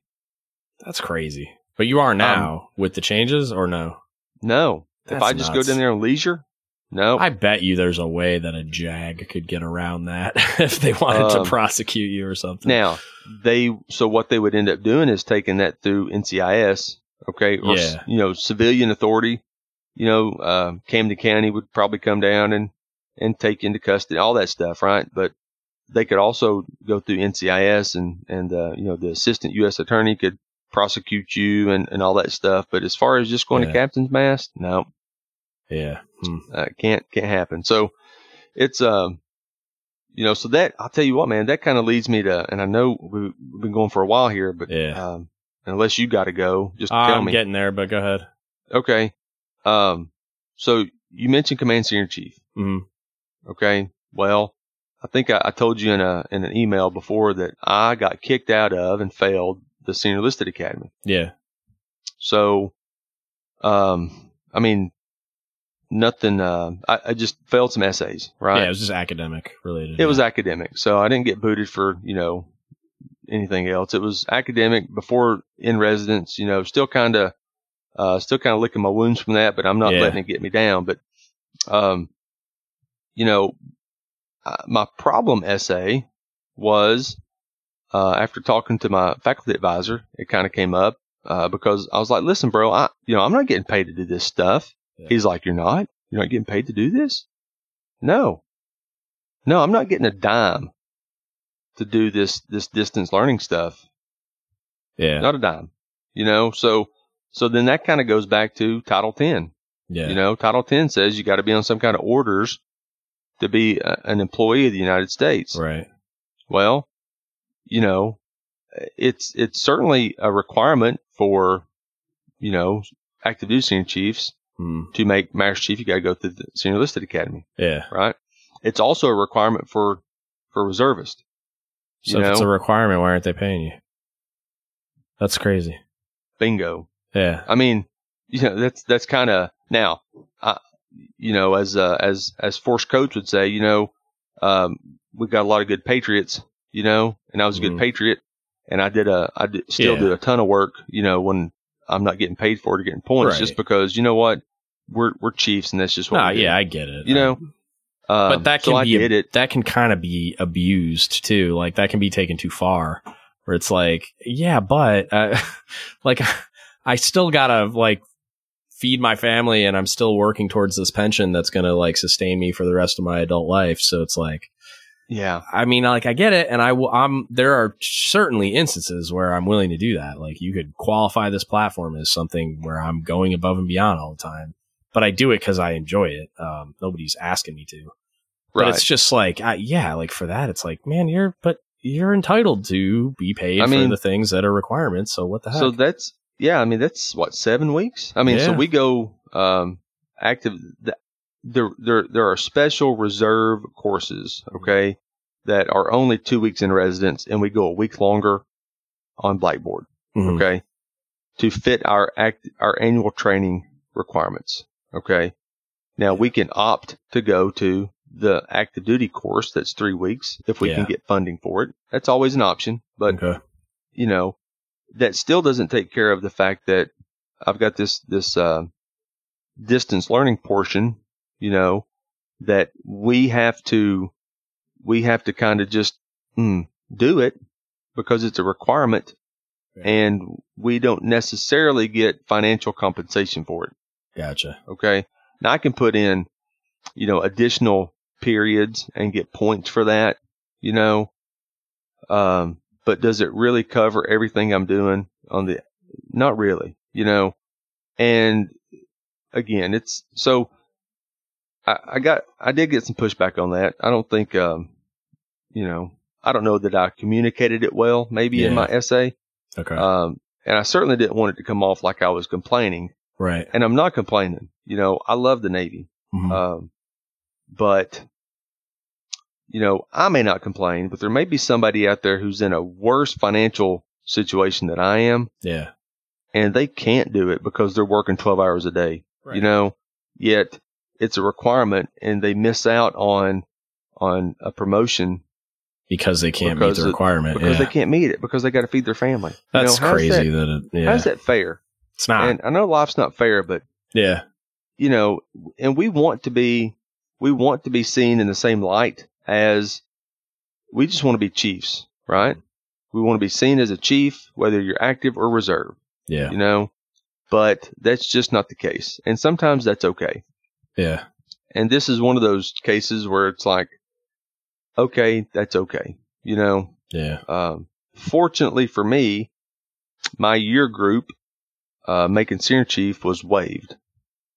Speaker 1: That's crazy. But you are now um, with the changes or no?
Speaker 2: No. That's if I just nuts. go down there on leisure, no.
Speaker 1: I bet you there's a way that a JAG could get around that if they wanted um, to prosecute you or something.
Speaker 2: Now, they so what they would end up doing is taking that through NCIS, okay, or yeah. you know, civilian authority. You know, uh, Camden County would probably come down and and take into custody all that stuff, right? But they could also go through NCIS and and uh, you know the assistant U.S. attorney could prosecute you and, and all that stuff. But as far as just going yeah. to captain's mast, no.
Speaker 1: Yeah,
Speaker 2: hmm. uh, can't can't happen. So it's um, you know, so that I'll tell you what, man, that kind of leads me to, and I know we've been going for a while here, but
Speaker 1: yeah.
Speaker 2: Um, unless you got to go, just
Speaker 1: I'm
Speaker 2: tell me.
Speaker 1: getting there, but go ahead.
Speaker 2: Okay. Um, so you mentioned command senior chief.
Speaker 1: Mm-hmm.
Speaker 2: Okay. Well, I think I, I, told you in a in an email before that I got kicked out of and failed the senior enlisted academy.
Speaker 1: Yeah.
Speaker 2: So, um, I mean, nothing. Uh, I, I, just failed some essays. Right.
Speaker 1: Yeah, it was just academic related.
Speaker 2: It was academic, so I didn't get booted for you know anything else. It was academic before in residence. You know, still kind of, uh, still kind of licking my wounds from that, but I'm not yeah. letting it get me down. But, um, you know, my problem essay was uh, after talking to my faculty advisor, it kind of came up uh, because I was like, "Listen, bro, I you know I'm not getting paid to do this stuff." Yeah. He's like, "You're not? You're not getting paid to do this?" No, no, I'm not getting a dime to do this this distance learning stuff.
Speaker 1: Yeah,
Speaker 2: not a dime. You know, so so then that kind of goes back to Title Ten.
Speaker 1: Yeah,
Speaker 2: you know, Title Ten says you got to be on some kind of orders to be a, an employee of the United States.
Speaker 1: Right.
Speaker 2: Well, you know, it's it's certainly a requirement for, you know, active duty senior chiefs
Speaker 1: hmm.
Speaker 2: to make master chief. You got to go through the senior enlisted academy.
Speaker 1: Yeah.
Speaker 2: Right. It's also a requirement for for reservist.
Speaker 1: So if know? it's a requirement, why aren't they paying you? That's crazy.
Speaker 2: Bingo.
Speaker 1: Yeah.
Speaker 2: I mean, you know, that's that's kind of now. I, you know, as uh, as as Force Coach would say, you know, um, we've got a lot of good patriots, you know, and I was a good mm. patriot, and I did a I did, still yeah. do a ton of work, you know, when I'm not getting paid for it or getting points, right. just because you know what, we're we're Chiefs, and that's just what.
Speaker 1: Nah, yeah, I get it.
Speaker 2: You know.
Speaker 1: Um, but that can so be it. that can kind of be abused too. Like that can be taken too far, where it's like, yeah, but uh, like I still gotta like feed my family and I'm still working towards this pension that's going to like sustain me for the rest of my adult life. So it's like,
Speaker 2: yeah,
Speaker 1: I mean, like I get it. And I will, I'm, there are certainly instances where I'm willing to do that. Like you could qualify this platform as something where I'm going above and beyond all the time, but I do it because I enjoy it. Um, nobody's asking me to, but right. it's just like, I, yeah, like for that, it's like, man, you're, but you're entitled to be paid I for the things that are requirements. So what the heck?
Speaker 2: So that's, yeah, I mean that's what seven weeks. I mean, yeah. so we go um, active. There, there, there are special reserve courses, okay, that are only two weeks in residence, and we go a week longer on Blackboard, mm-hmm. okay, to fit our act our annual training requirements, okay. Now we can opt to go to the active duty course that's three weeks if we yeah. can get funding for it. That's always an option, but okay. you know, that still doesn't take care of the fact that I've got this this uh, distance learning portion, you know, that we have to we have to kind of just mm, do it because it's a requirement, and we don't necessarily get financial compensation for it.
Speaker 1: Gotcha.
Speaker 2: Okay. Now I can put in, you know, additional periods and get points for that, you know. Um, but does it really cover everything I'm doing on the, not really, you know, and again, it's so I, I got, I did get some pushback on that. I don't think, um, you know, I don't know that I communicated it well, maybe yeah. in my essay.
Speaker 1: Okay.
Speaker 2: Um, and I certainly didn't want it to come off like I was complaining.
Speaker 1: Right.
Speaker 2: And I'm not complaining. You know, I love the Navy. Mm-hmm. Um, but you know, I may not complain, but there may be somebody out there who's in a worse financial situation than I am.
Speaker 1: Yeah.
Speaker 2: and they can't do it because they're working 12 hours a day. Right. You know, yet it's a requirement and they miss out on on a promotion
Speaker 1: because they can't because meet the requirement.
Speaker 2: Because
Speaker 1: yeah.
Speaker 2: they can't meet it because they got to feed their family.
Speaker 1: That's you know, crazy. That, that it, yeah.
Speaker 2: how's that fair?
Speaker 1: It's not.
Speaker 2: And I know life's not fair, but
Speaker 1: yeah,
Speaker 2: you know, and we want to be we want to be seen in the same light as we just want to be chiefs, right? We want to be seen as a chief, whether you're active or reserve.
Speaker 1: Yeah.
Speaker 2: You know, but that's just not the case. And sometimes that's okay.
Speaker 1: Yeah.
Speaker 2: And this is one of those cases where it's like, okay, that's okay. You know?
Speaker 1: Yeah.
Speaker 2: Um, fortunately for me, my year group, uh, making senior chief was waived.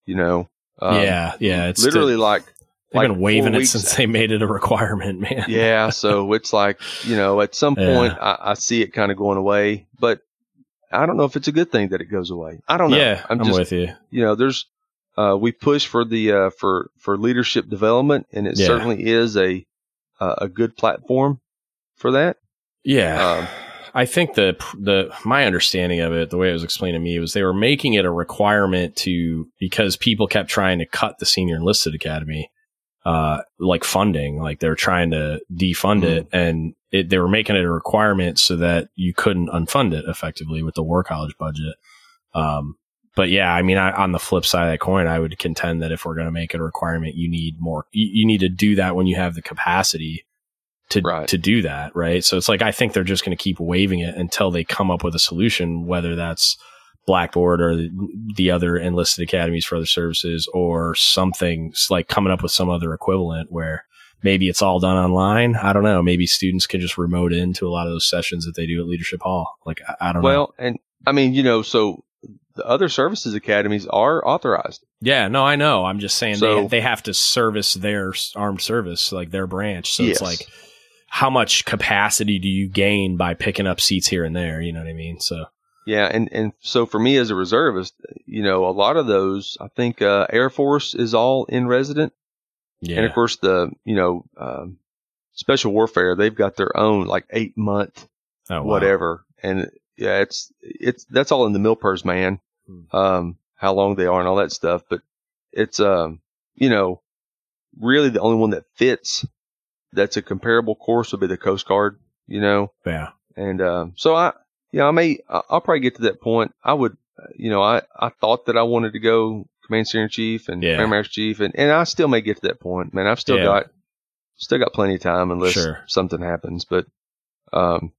Speaker 2: You know?
Speaker 1: Um, yeah. Yeah.
Speaker 2: It's literally like,
Speaker 1: They've like been waving it since they made it a requirement, man.
Speaker 2: yeah, so it's like you know, at some point yeah. I, I, see it kind of going away, but I don't know if it's a good thing that it goes away. I don't know.
Speaker 1: Yeah, I'm, I'm just, with you.
Speaker 2: You know, there's uh, we push for the uh, for for leadership development, and it yeah. certainly is a uh, a good platform for that.
Speaker 1: Yeah. Um, I think the the my understanding of it, the way it was explained to me, was they were making it a requirement to because people kept trying to cut the senior enlisted academy uh, like funding, like they were trying to defund mm-hmm. it and it, they were making it a requirement so that you couldn't unfund it effectively with the war college budget. Um, but yeah, I mean, I, on the flip side of that coin, I would contend that if we're going to make it a requirement, you need more, you, you, need to do that when you have the capacity to, right. to do that. Right. So it's like, I think they're just going to keep waiving it until they come up with a solution, whether that's, Blackboard or the other enlisted academies for other services or something like coming up with some other equivalent where maybe it's all done online. I don't know. Maybe students can just remote into a lot of those sessions that they do at Leadership Hall. Like, I, I don't
Speaker 2: well,
Speaker 1: know.
Speaker 2: Well, and I mean, you know, so the other services academies are authorized.
Speaker 1: Yeah, no, I know. I'm just saying so, they, they have to service their armed service, like their branch. So yes. it's like, how much capacity do you gain by picking up seats here and there? You know what I mean? So
Speaker 2: yeah, and and so for me as a reservist, you know, a lot of those, I think uh, Air Force is all in resident, yeah. and of course the you know um, special warfare, they've got their own like eight month oh, whatever, wow. and yeah, it's it's that's all in the MILPERS, man. Hmm. Um, how long they are and all that stuff, but it's um, you know, really the only one that fits that's a comparable course would be the Coast Guard, you know.
Speaker 1: Yeah.
Speaker 2: And um, so I yeah, I may, I'll probably get to that point. I would, you know, I, I thought that I wanted to go command senior chief and yeah. master chief, and, and I still may get to that point. Man, I've still yeah. got, still got plenty of time unless sure. something happens. But, um,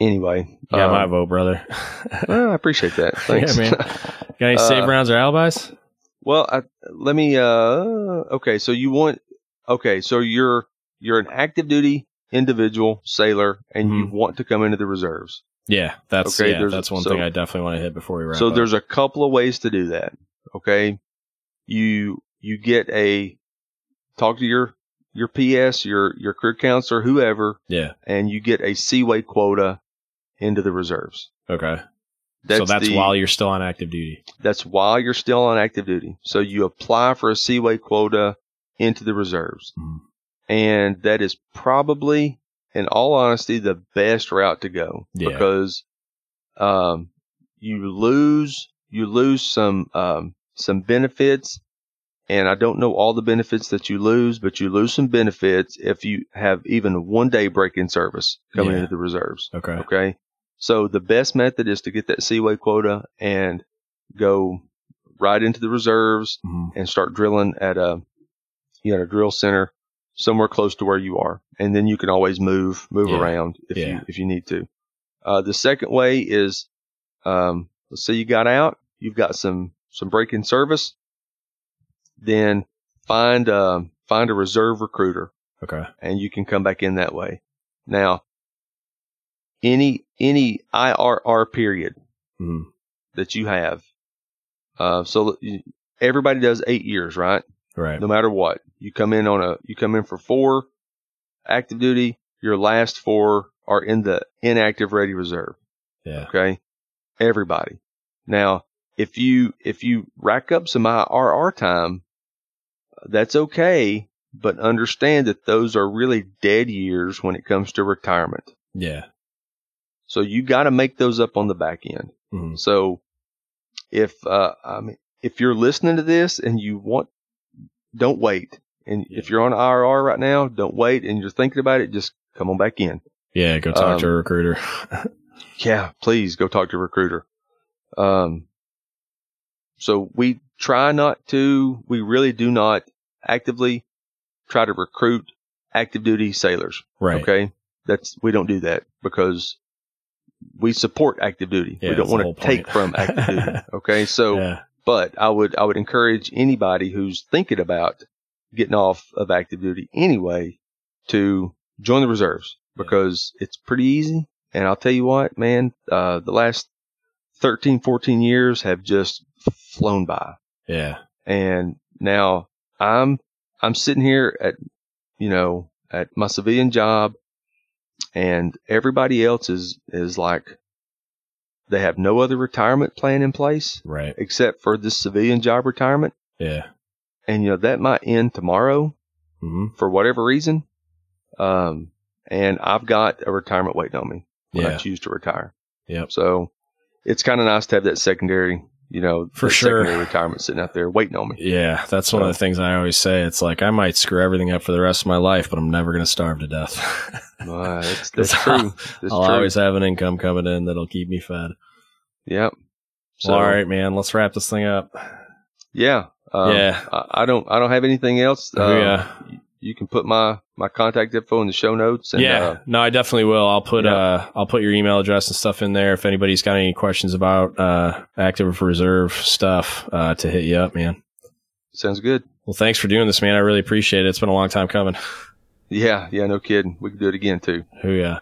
Speaker 2: anyway,
Speaker 1: yeah, um, my vote, brother.
Speaker 2: well, I appreciate that. Thanks. yeah, man.
Speaker 1: Got any save uh, rounds or alibis?
Speaker 2: Well, I, let me. uh Okay, so you want? Okay, so you're you're an active duty individual sailor and mm-hmm. you want to come into the reserves.
Speaker 1: Yeah, that's okay, yeah, that's one so, thing I definitely want to hit before we wrap.
Speaker 2: So
Speaker 1: up.
Speaker 2: there's a couple of ways to do that. Okay, you you get a talk to your your PS, your your career counselor, whoever.
Speaker 1: Yeah,
Speaker 2: and you get a C-WAY quota into the reserves.
Speaker 1: Okay. That's so that's the, while you're still on active duty.
Speaker 2: That's while you're still on active duty. So you apply for a C-WAY quota into the reserves. Mm and that is probably, in all honesty, the best route to go yeah. because um, you lose you lose some um, some benefits, and I don't know all the benefits that you lose, but you lose some benefits if you have even one day break in service coming yeah. into the reserves.
Speaker 1: Okay.
Speaker 2: Okay. So the best method is to get that C-WAY quota and go right into the reserves mm-hmm. and start drilling at a you know a drill center somewhere close to where you are, and then you can always move move yeah. around if yeah. you if you need to. Uh, the second way is, um, let's say you got out, you've got some some break in service, then find uh, find a reserve recruiter.
Speaker 1: Okay,
Speaker 2: and you can come back in that way. Now, any any IRR period mm-hmm. that you have, uh, so everybody does eight years, right?
Speaker 1: Right.
Speaker 2: No matter what, you come in on a you come in for four active duty. Your last four are in the inactive ready reserve.
Speaker 1: Yeah.
Speaker 2: Okay. Everybody. Now, if you if you rack up some IRR time, that's okay. But understand that those are really dead years when it comes to retirement.
Speaker 1: Yeah.
Speaker 2: So you got to make those up on the back end. Mm-hmm. So if uh, I mean, if you're listening to this and you want, don't wait. And if you're on IRR right now, don't wait. And you're thinking about it, just come on back in.
Speaker 3: Yeah, go talk um, to a recruiter.
Speaker 2: yeah, please go talk to a recruiter. Um, so we try not to, we really do not actively try to recruit active duty sailors.
Speaker 3: Right.
Speaker 2: Okay. That's, we don't do that because we support active duty. Yeah, we don't want to take from active duty. Okay. So, yeah. But I would, I would encourage anybody who's thinking about getting off of active duty anyway to join the reserves because it's pretty easy. And I'll tell you what, man, uh, the last 13, 14 years have just flown by.
Speaker 3: Yeah.
Speaker 2: And now I'm, I'm sitting here at, you know, at my civilian job and everybody else is, is like, they have no other retirement plan in place.
Speaker 3: Right.
Speaker 2: Except for this civilian job retirement.
Speaker 3: Yeah.
Speaker 2: And, you know, that might end tomorrow mm-hmm. for whatever reason. Um, and I've got a retirement waiting on me when yeah. I choose to retire.
Speaker 3: Yep.
Speaker 2: So it's kind of nice to have that secondary you know,
Speaker 3: for sure,
Speaker 2: retirement sitting out there waiting on me.
Speaker 3: Yeah, that's so. one of the things I always say. It's like I might screw everything up for the rest of my life, but I'm never going to starve to death.
Speaker 2: uh, that's, that's true.
Speaker 3: That's I'll true. always have an income coming in that'll keep me fed.
Speaker 2: Yep.
Speaker 3: So, well, all right, man. Let's wrap this thing up.
Speaker 2: Yeah. Um, yeah. I, I, don't. I don't have anything else.
Speaker 3: Oh, um, yeah
Speaker 2: you can put my my contact info in the show notes.
Speaker 3: And, yeah, uh, no, I definitely will. I'll put yeah. uh I'll put your email address and stuff in there if anybody's got any questions about uh active reserve stuff uh to hit you up, man.
Speaker 2: Sounds good.
Speaker 3: Well, thanks for doing this, man. I really appreciate it. It's been a long time coming.
Speaker 2: Yeah, yeah, no kidding. We can do it again too.
Speaker 3: Oh yeah.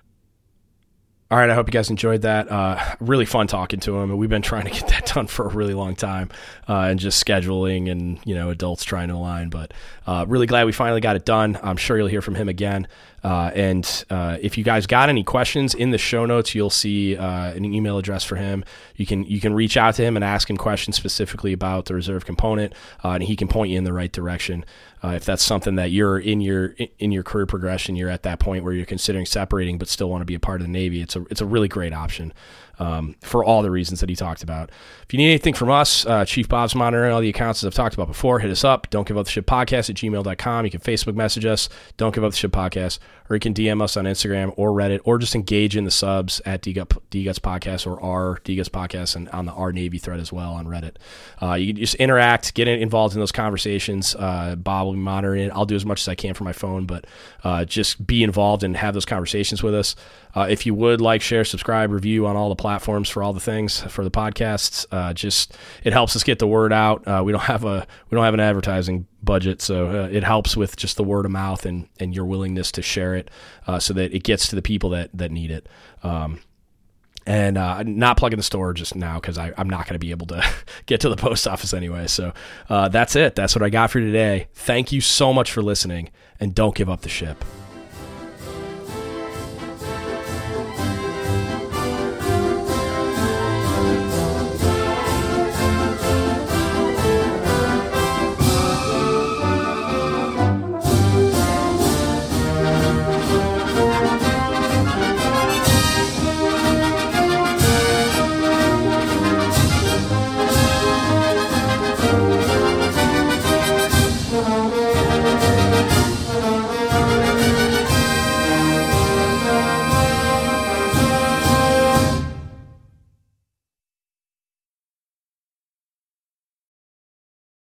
Speaker 1: All right, I hope you guys enjoyed that. Uh, really fun talking to him, and we've been trying to get that done for a really long time, uh, and just scheduling and you know adults trying to align. But uh, really glad we finally got it done. I'm sure you'll hear from him again. Uh, and uh, if you guys got any questions in the show notes, you'll see uh, an email address for him. You can you can reach out to him and ask him questions specifically about the reserve component, and he can point you in the right direction. Uh, if that's something that you're in your in your career progression, you're at that point where you're considering separating but still want to be a part of the Navy. It's a it's a really great option um, for all the reasons that he talked about. If you need anything from us, uh, Chief Bob's monitoring all the accounts as I've talked about before. Hit us up. Don't give up the ship podcast at gmail.com. You can Facebook message us. Don't give up the ship podcast. Or you can DM us on Instagram or Reddit or just engage in the subs at DGuts Podcast or our DGuts Podcast and on the R Navy thread as well on Reddit. Uh, you just interact, get involved in those conversations. Uh, Bob will be monitoring it. I'll do as much as I can for my phone, but uh, just be involved and have those conversations with us. Uh, if you would like, share, subscribe, review on all the platforms for all the things for the podcasts, uh, just it helps us get the word out. Uh, we don't have a we don't have an advertising budget, so uh, it helps with just the word of mouth and and your willingness to share it, uh, so that it gets to the people that that need it. Um, and uh, not plugging the store just now because I'm not going to be able to get to the post office anyway. So uh, that's it. That's what I got for today. Thank you so much for listening, and don't give up the ship.